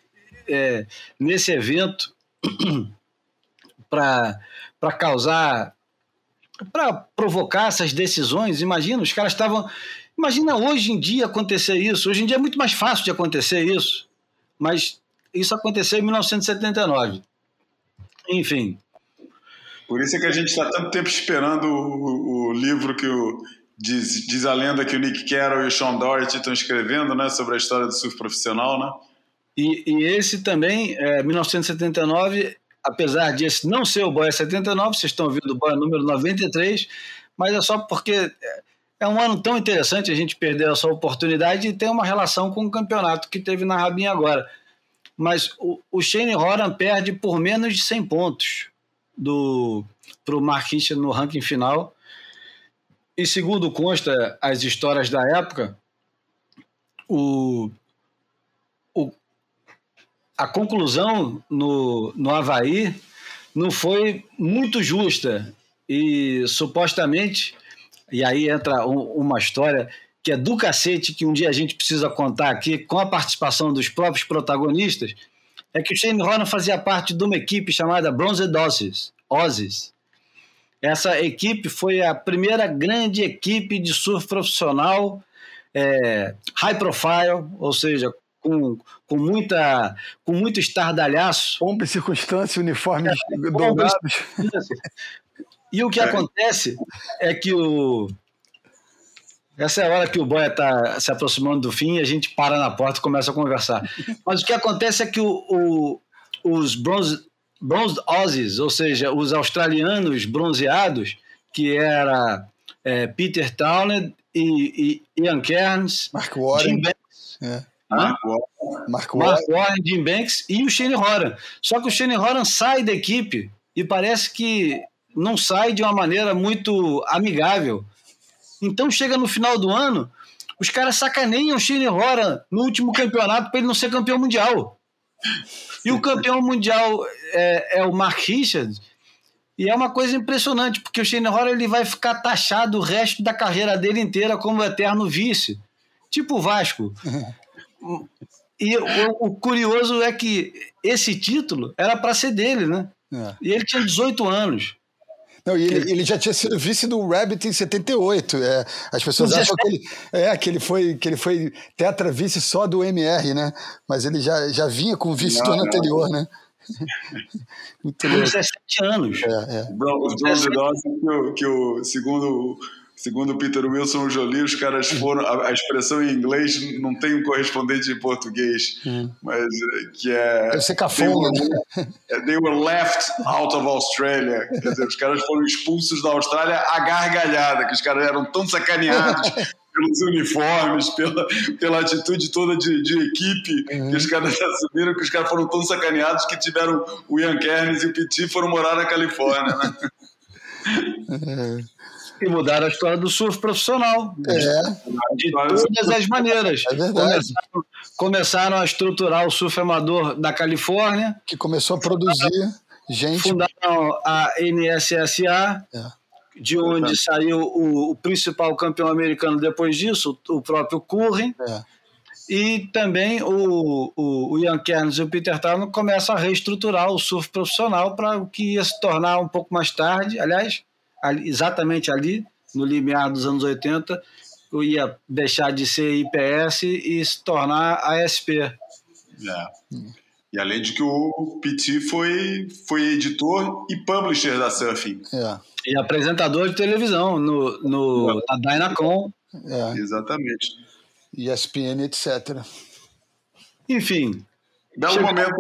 Speaker 1: é, nesse evento (clears throat) para causar, para provocar essas decisões. Imagina, os caras estavam. Imagina hoje em dia acontecer isso. Hoje em dia é muito mais fácil de acontecer isso, mas isso aconteceu em 1979. Enfim.
Speaker 2: Por isso é que a gente está tanto tempo esperando o, o livro que o Diz, diz, a lenda que o Nick Carroll e o Sean Doherty estão escrevendo né, sobre a história do surf profissional, né?
Speaker 1: E, e esse também, é, 1979, apesar de esse não ser o Boia 79, vocês estão ouvindo o Boia número 93, mas é só porque é um ano tão interessante, a gente perdeu essa oportunidade e tem uma relação com o campeonato que teve na Rabinha agora. Mas o, o Shane Horan perde por menos de 100 pontos para o Mark no ranking final e segundo consta as histórias da época, o, o, a conclusão no, no Havaí não foi muito justa. E supostamente, e aí entra um, uma história que é do cacete, que um dia a gente precisa contar aqui, com a participação dos próprios protagonistas, é que o Shane Horner fazia parte de uma equipe chamada Bronze Doses, Ozzy, essa equipe foi a primeira grande equipe de surf profissional é, high profile, ou seja, com, com, muita, com muito estardalhaço.
Speaker 4: Pompa e circunstância, uniformes é.
Speaker 1: E o que é. acontece é que o. Essa é a hora que o Boia está se aproximando do fim e a gente para na porta e começa a conversar. (laughs) Mas o que acontece é que o, o, os bronze, Bronze Aussies, ou seja, os australianos bronzeados, que era é, Peter Townend e, e, Ian Cairns,
Speaker 4: Mark Warren,
Speaker 1: Jim Banks, é. Mark, Mark, Warren. Mark Warren, Jim Banks e o Shane Horan. Só que o Shane Horan sai da equipe e parece que não sai de uma maneira muito amigável. Então chega no final do ano, os caras sacaneiam o Shane Horan no último campeonato para ele não ser campeão mundial. E o campeão mundial é, é o Mark Richards. E é uma coisa impressionante, porque o Shane Horan ele vai ficar taxado o resto da carreira dele inteira como eterno vice. Tipo o Vasco. E o, o, curioso é que esse título era para ser dele, né? É. E ele tinha 18 anos.
Speaker 4: Não, e ele, ele, já tinha sido vice do Rabbit em 78. É, as pessoas acham que ele, é, que, ele foi, que ele foi tetra vice só do MR, né? Mas ele já, já vinha com vice não, do ano não. anterior, né?
Speaker 1: Muito 17 anos.
Speaker 2: É, é. Os Bronze Dawson, que, o, que o, segundo Segundo Peter Wilson Jolie, os caras foram. A, a, expressão em inglês não tem um correspondente em português, hum. mas eh, que é.
Speaker 4: Deve ser cafona,
Speaker 2: they, were, né? they were left out of Australia. Quer dizer, os caras foram expulsos da Austrália a gargalhada, que os caras eram tão sacaneados. (laughs) pelos uniformes, pela, pela atitude toda de, de equipe uhum. que os caras (laughs) assumiram, que os caras foram tão sacaneados que tiveram o Ian Kernes e o Petit foram morar na Califórnia, né?
Speaker 1: Uhum (laughs) e mudaram a história do surf profissional.
Speaker 4: É.
Speaker 1: De todas as maneiras.
Speaker 4: É verdade.
Speaker 1: Começaram, começaram, a estruturar o surf amador da Califórnia.
Speaker 4: Que começou a produzir fundaram, gente.
Speaker 1: Fundaram a NSSA. É. De onde saiu o, o, principal campeão americano depois disso, o próprio Curren.
Speaker 4: É.
Speaker 1: E também o, o, o Ian Kerns e o Peter Town começam a reestruturar o surf profissional para o que ia se tornar um pouco mais tarde. Aliás, ali- exatamente ali, no limiar dos anos 80, eu ia deixar de ser IPS e se tornar ASP.
Speaker 2: É. E além de que o PT foi, foi editor e publisher da Surfing.
Speaker 4: É,
Speaker 1: E apresentador de televisão no, no, na Dynacon.
Speaker 4: é.
Speaker 2: Exatamente.
Speaker 4: ESPN, etc.
Speaker 1: Enfim,
Speaker 2: Belo
Speaker 1: Chega-
Speaker 2: momento,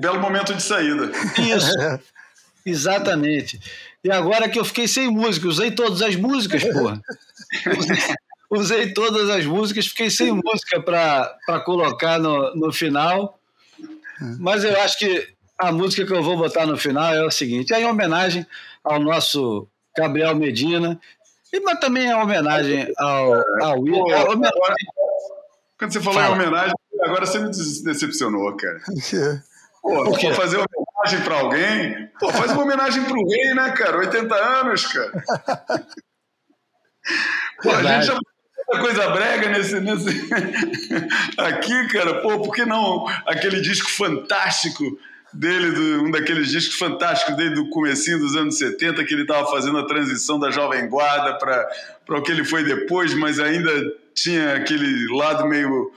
Speaker 2: belo momento de saída.
Speaker 1: isso. (laughs) Exatamente. E agora que eu fiquei sem música, usei todas as músicas, porra. Usei, (laughs) usei todas as músicas, fiquei sem música para colocar no, no final. Mas eu acho que a música que eu vou botar no final é o seguinte: é em homenagem ao nosso Gabriel Medina, e, mas também é homenagem ao, ao Will.
Speaker 2: Pô,
Speaker 1: é homenagem-
Speaker 2: quando você falou
Speaker 1: Fala.
Speaker 2: em homenagem, agora você me decepcionou, cara. (laughs)
Speaker 4: É.
Speaker 2: Pô,
Speaker 1: Por quê?
Speaker 2: vou fazer homenagem pra alguém. Pô, faz uma homenagem pro rei, né, cara? 80 anos, cara. Pô, a gente já muita coisa brega nesse, nesse... (laughs) aqui, cara. Pô, por que não aquele disco fantástico dele, do- um daqueles discos fantásticos dele do comecinho dos anos 70, que ele estava fazendo a transição da Jovem Guarda para o que ele foi depois, mas ainda tinha aquele lado meio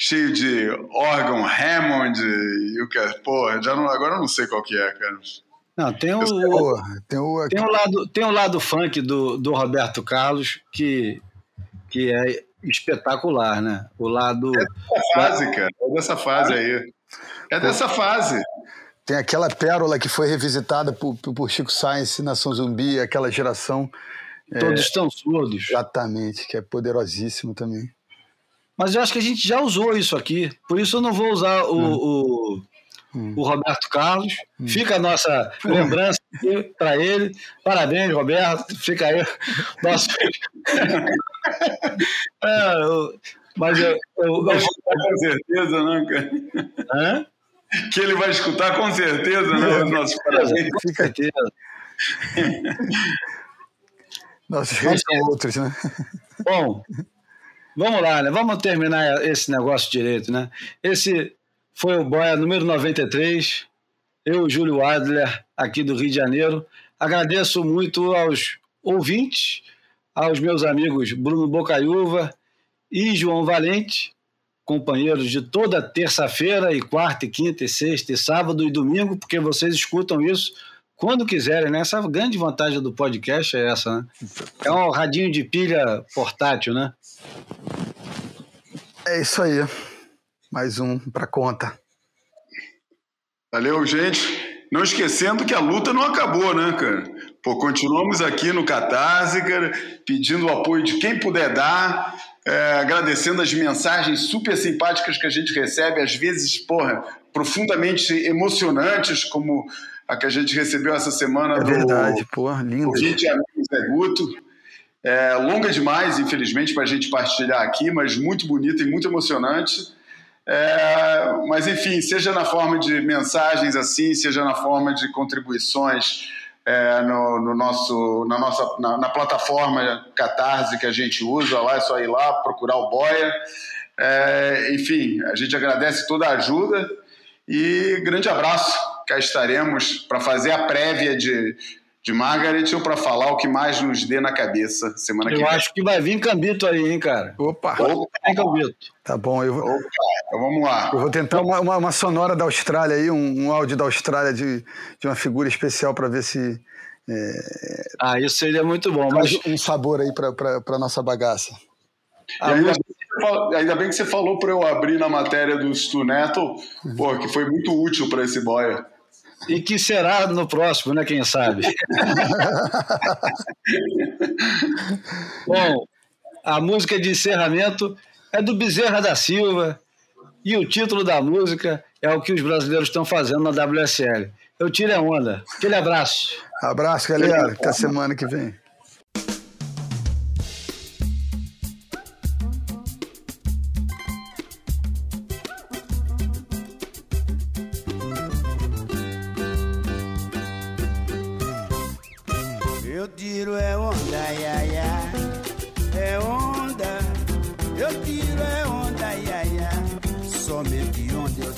Speaker 2: cheio de órgão Hammond e o que pô, já não, agora eu não sei qual que é, cara.
Speaker 1: Não, tem o,
Speaker 4: tem o.
Speaker 1: Tem um lado, tem um lado funk do, do Roberto Carlos que, que é espetacular, né? O lado.
Speaker 2: Essa fase, cara, é dessa fase aí. É dessa fase.
Speaker 4: Tem aquela pérola que foi revisitada por, por Chico Science, Nação Zumbi, aquela geração.
Speaker 1: Todos estão surdos.
Speaker 4: Exatamente, que é poderosíssimo também.
Speaker 1: Mas eu acho que a gente já usou isso aqui. Por isso eu não vou usar o, o, o Roberto Carlos. Fica a nossa lembrança para ele. Parabéns, Roberto. Fica aí. Nosso... (laughs) É, eu- mas eu, eu,
Speaker 2: Vai
Speaker 1: eu-
Speaker 2: escutar com certeza, né, cara?
Speaker 1: Hã?
Speaker 2: Que ele vai escutar com certeza, né? Os nossos parabéns.
Speaker 1: Com certeza. (laughs)
Speaker 4: Nossos são (laughs) outros, né?
Speaker 1: Bom, vamos lá, né? Vamos terminar esse negócio direito, né? Esse foi o Boia número 93. Eu, Júlio Adler, aqui do Rio de Janeiro. Agradeço muito aos ouvintes, aos meus amigos Bruno Bocaiúva e João Valente, companheiros de toda terça-feira e quarta e quinta e sexta e sábado e domingo, porque vocês escutam isso quando quiserem, né? Essa grande vantagem do podcast é essa, né? É um radinho de pilha portátil, né?
Speaker 4: É isso aí. Mais um pra conta.
Speaker 2: Valeu, gente. Não esquecendo que a luta não acabou, né, cara? Pô, continuamos aqui no Catarse, cara, pedindo o apoio de quem puder dar, é, agradecendo as mensagens super simpáticas que a gente recebe, às vezes, porra, profundamente emocionantes, como a que a gente recebeu essa semana
Speaker 4: É
Speaker 2: do
Speaker 4: verdade, pô, lindo.
Speaker 2: ouvinte e amigo Zé Guto. É, longa demais, infelizmente, para a gente partilhar aqui, mas muito bonita e muito emocionante. É, mas, enfim, seja na forma de mensagens assim, seja na forma de contribuições é, no, no nosso, na, nossa, na, na plataforma Catarse que a gente usa, lá é só ir lá, procurar o Boia. É, enfim, a gente agradece toda a ajuda e grande abraço. Cá estaremos para fazer a prévia de, de Margaret ou para falar o que mais nos dê na cabeça semana que
Speaker 1: Eu
Speaker 2: vem.
Speaker 1: acho que vai vir Cambito aí, hein, cara?
Speaker 4: Opa,
Speaker 2: Opa,
Speaker 1: Vem Cambito.
Speaker 4: tá bom. Eu, vou-
Speaker 2: opa, então vamos lá.
Speaker 4: eu vou tentar uma, uma- uma sonora da Austrália aí, um, um áudio da Austrália de, de uma figura especial para ver se
Speaker 1: Ah, isso seria muito bom. Mas
Speaker 4: um sabor aí pra nossa bagaça.
Speaker 2: E
Speaker 1: a
Speaker 2: ainda, bem que você falou- ainda bem que você falou para eu abrir na matéria do Stu Neto, pô, que foi muito útil para esse boia.
Speaker 1: E que será no próximo, né? Quem sabe? (laughs) Bom, a música de encerramento é do Bezerra da Silva e o título da música é o que os brasileiros estão fazendo na WSL. Eu tiro a onda. Aquele abraço.
Speaker 4: Abraço, galera. Até semana que vem.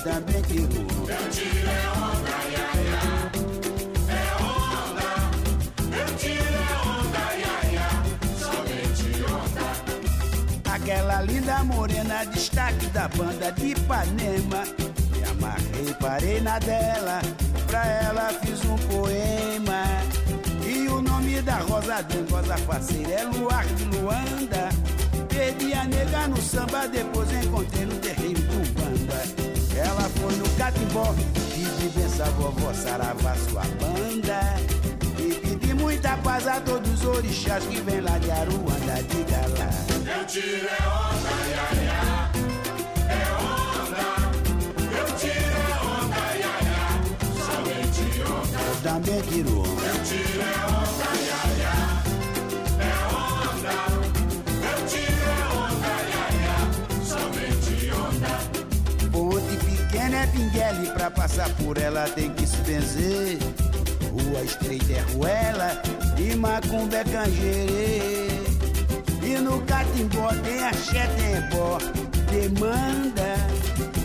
Speaker 4: rapidamente voou.
Speaker 6: Eu tirei é onda, ia, ia. É onda, eu tirei é onda, ia, ia. Somente onda. Aquela linda morena, destaque da banda de Ipanema. Me amarrei, parei na dela. Pra ela fiz um poema. E o nome da rosa dengosa parceira é Luar de Luanda. Perdi a nega no samba, depois encontrei no terreiro ela foi no catimbó, pedi benção a vovó Saravá, sua banda. E pedi muita paz a todos os orixás que vem lá de Aruanda, diga lá.
Speaker 7: Eu tiro é onda, ia, ia. É onda. Eu tiro é onda, ia, ia. Somente onda.
Speaker 6: Eu também tiro onda. Pra passar por ela tem que se benzer. Rua estreita é ruela e macumba é canjerê. E no catimbó tem axé, tem ebó, demanda.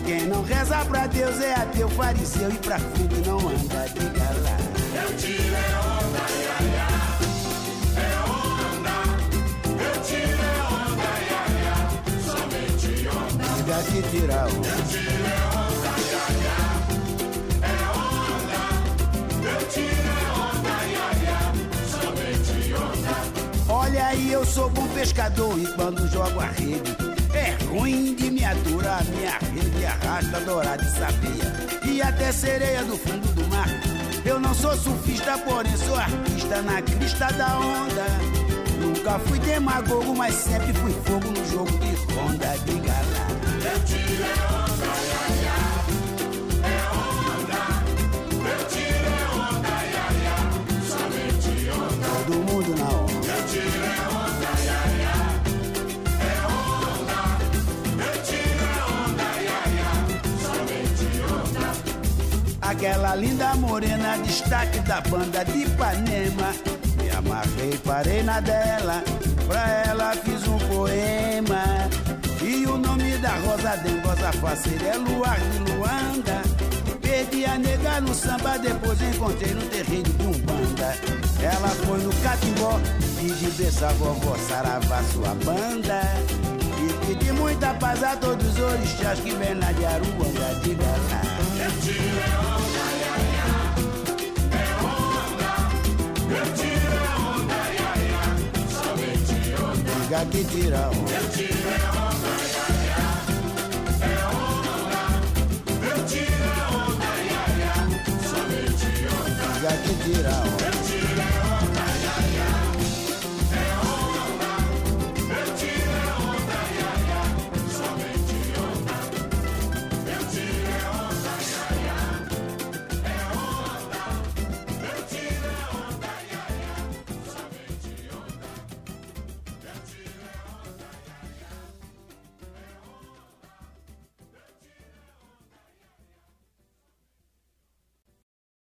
Speaker 6: Quem não reza pra Deus é ateu, fariseu e pra frente não anda, diga lá.
Speaker 7: Eu tiro é onda, ia, ia. É onda. Eu tiro é onda, ia, ia. Somente onda.
Speaker 6: Diga que tira onda.
Speaker 7: Eu tiro é onda,
Speaker 6: sou bom pescador e quando jogo a rede é ruim de me aturar. Minha rede arrasta dourada e sabia e até sereia do fundo do mar. Eu não sou surfista, porém sou artista na crista da onda. Nunca fui demagogo, mas sempre fui fogo no jogo de ronda. Diga lá.
Speaker 7: Eu
Speaker 6: Aquela linda morena, destaque da banda de Ipanema. Me amarrei, parei na dela, pra ela fiz um poema. E o nome da Rosa Dengosa faceira é Luar de Luanda. Perdi a nega no samba, depois encontrei no terreiro de Umbanda. Ela foi no catimbó, pedi benção a vovó Saravá, sua banda. E muita paz a todos os orixás que vem lá de Aruanda, diga lá.
Speaker 7: Eu tiro é onda, ia, ia. É onda. Eu tiro é onda, ia, ia. Somente onda.
Speaker 6: Diga que tira onda.
Speaker 7: Eu tiro é onda, ia, ia. É
Speaker 6: onda.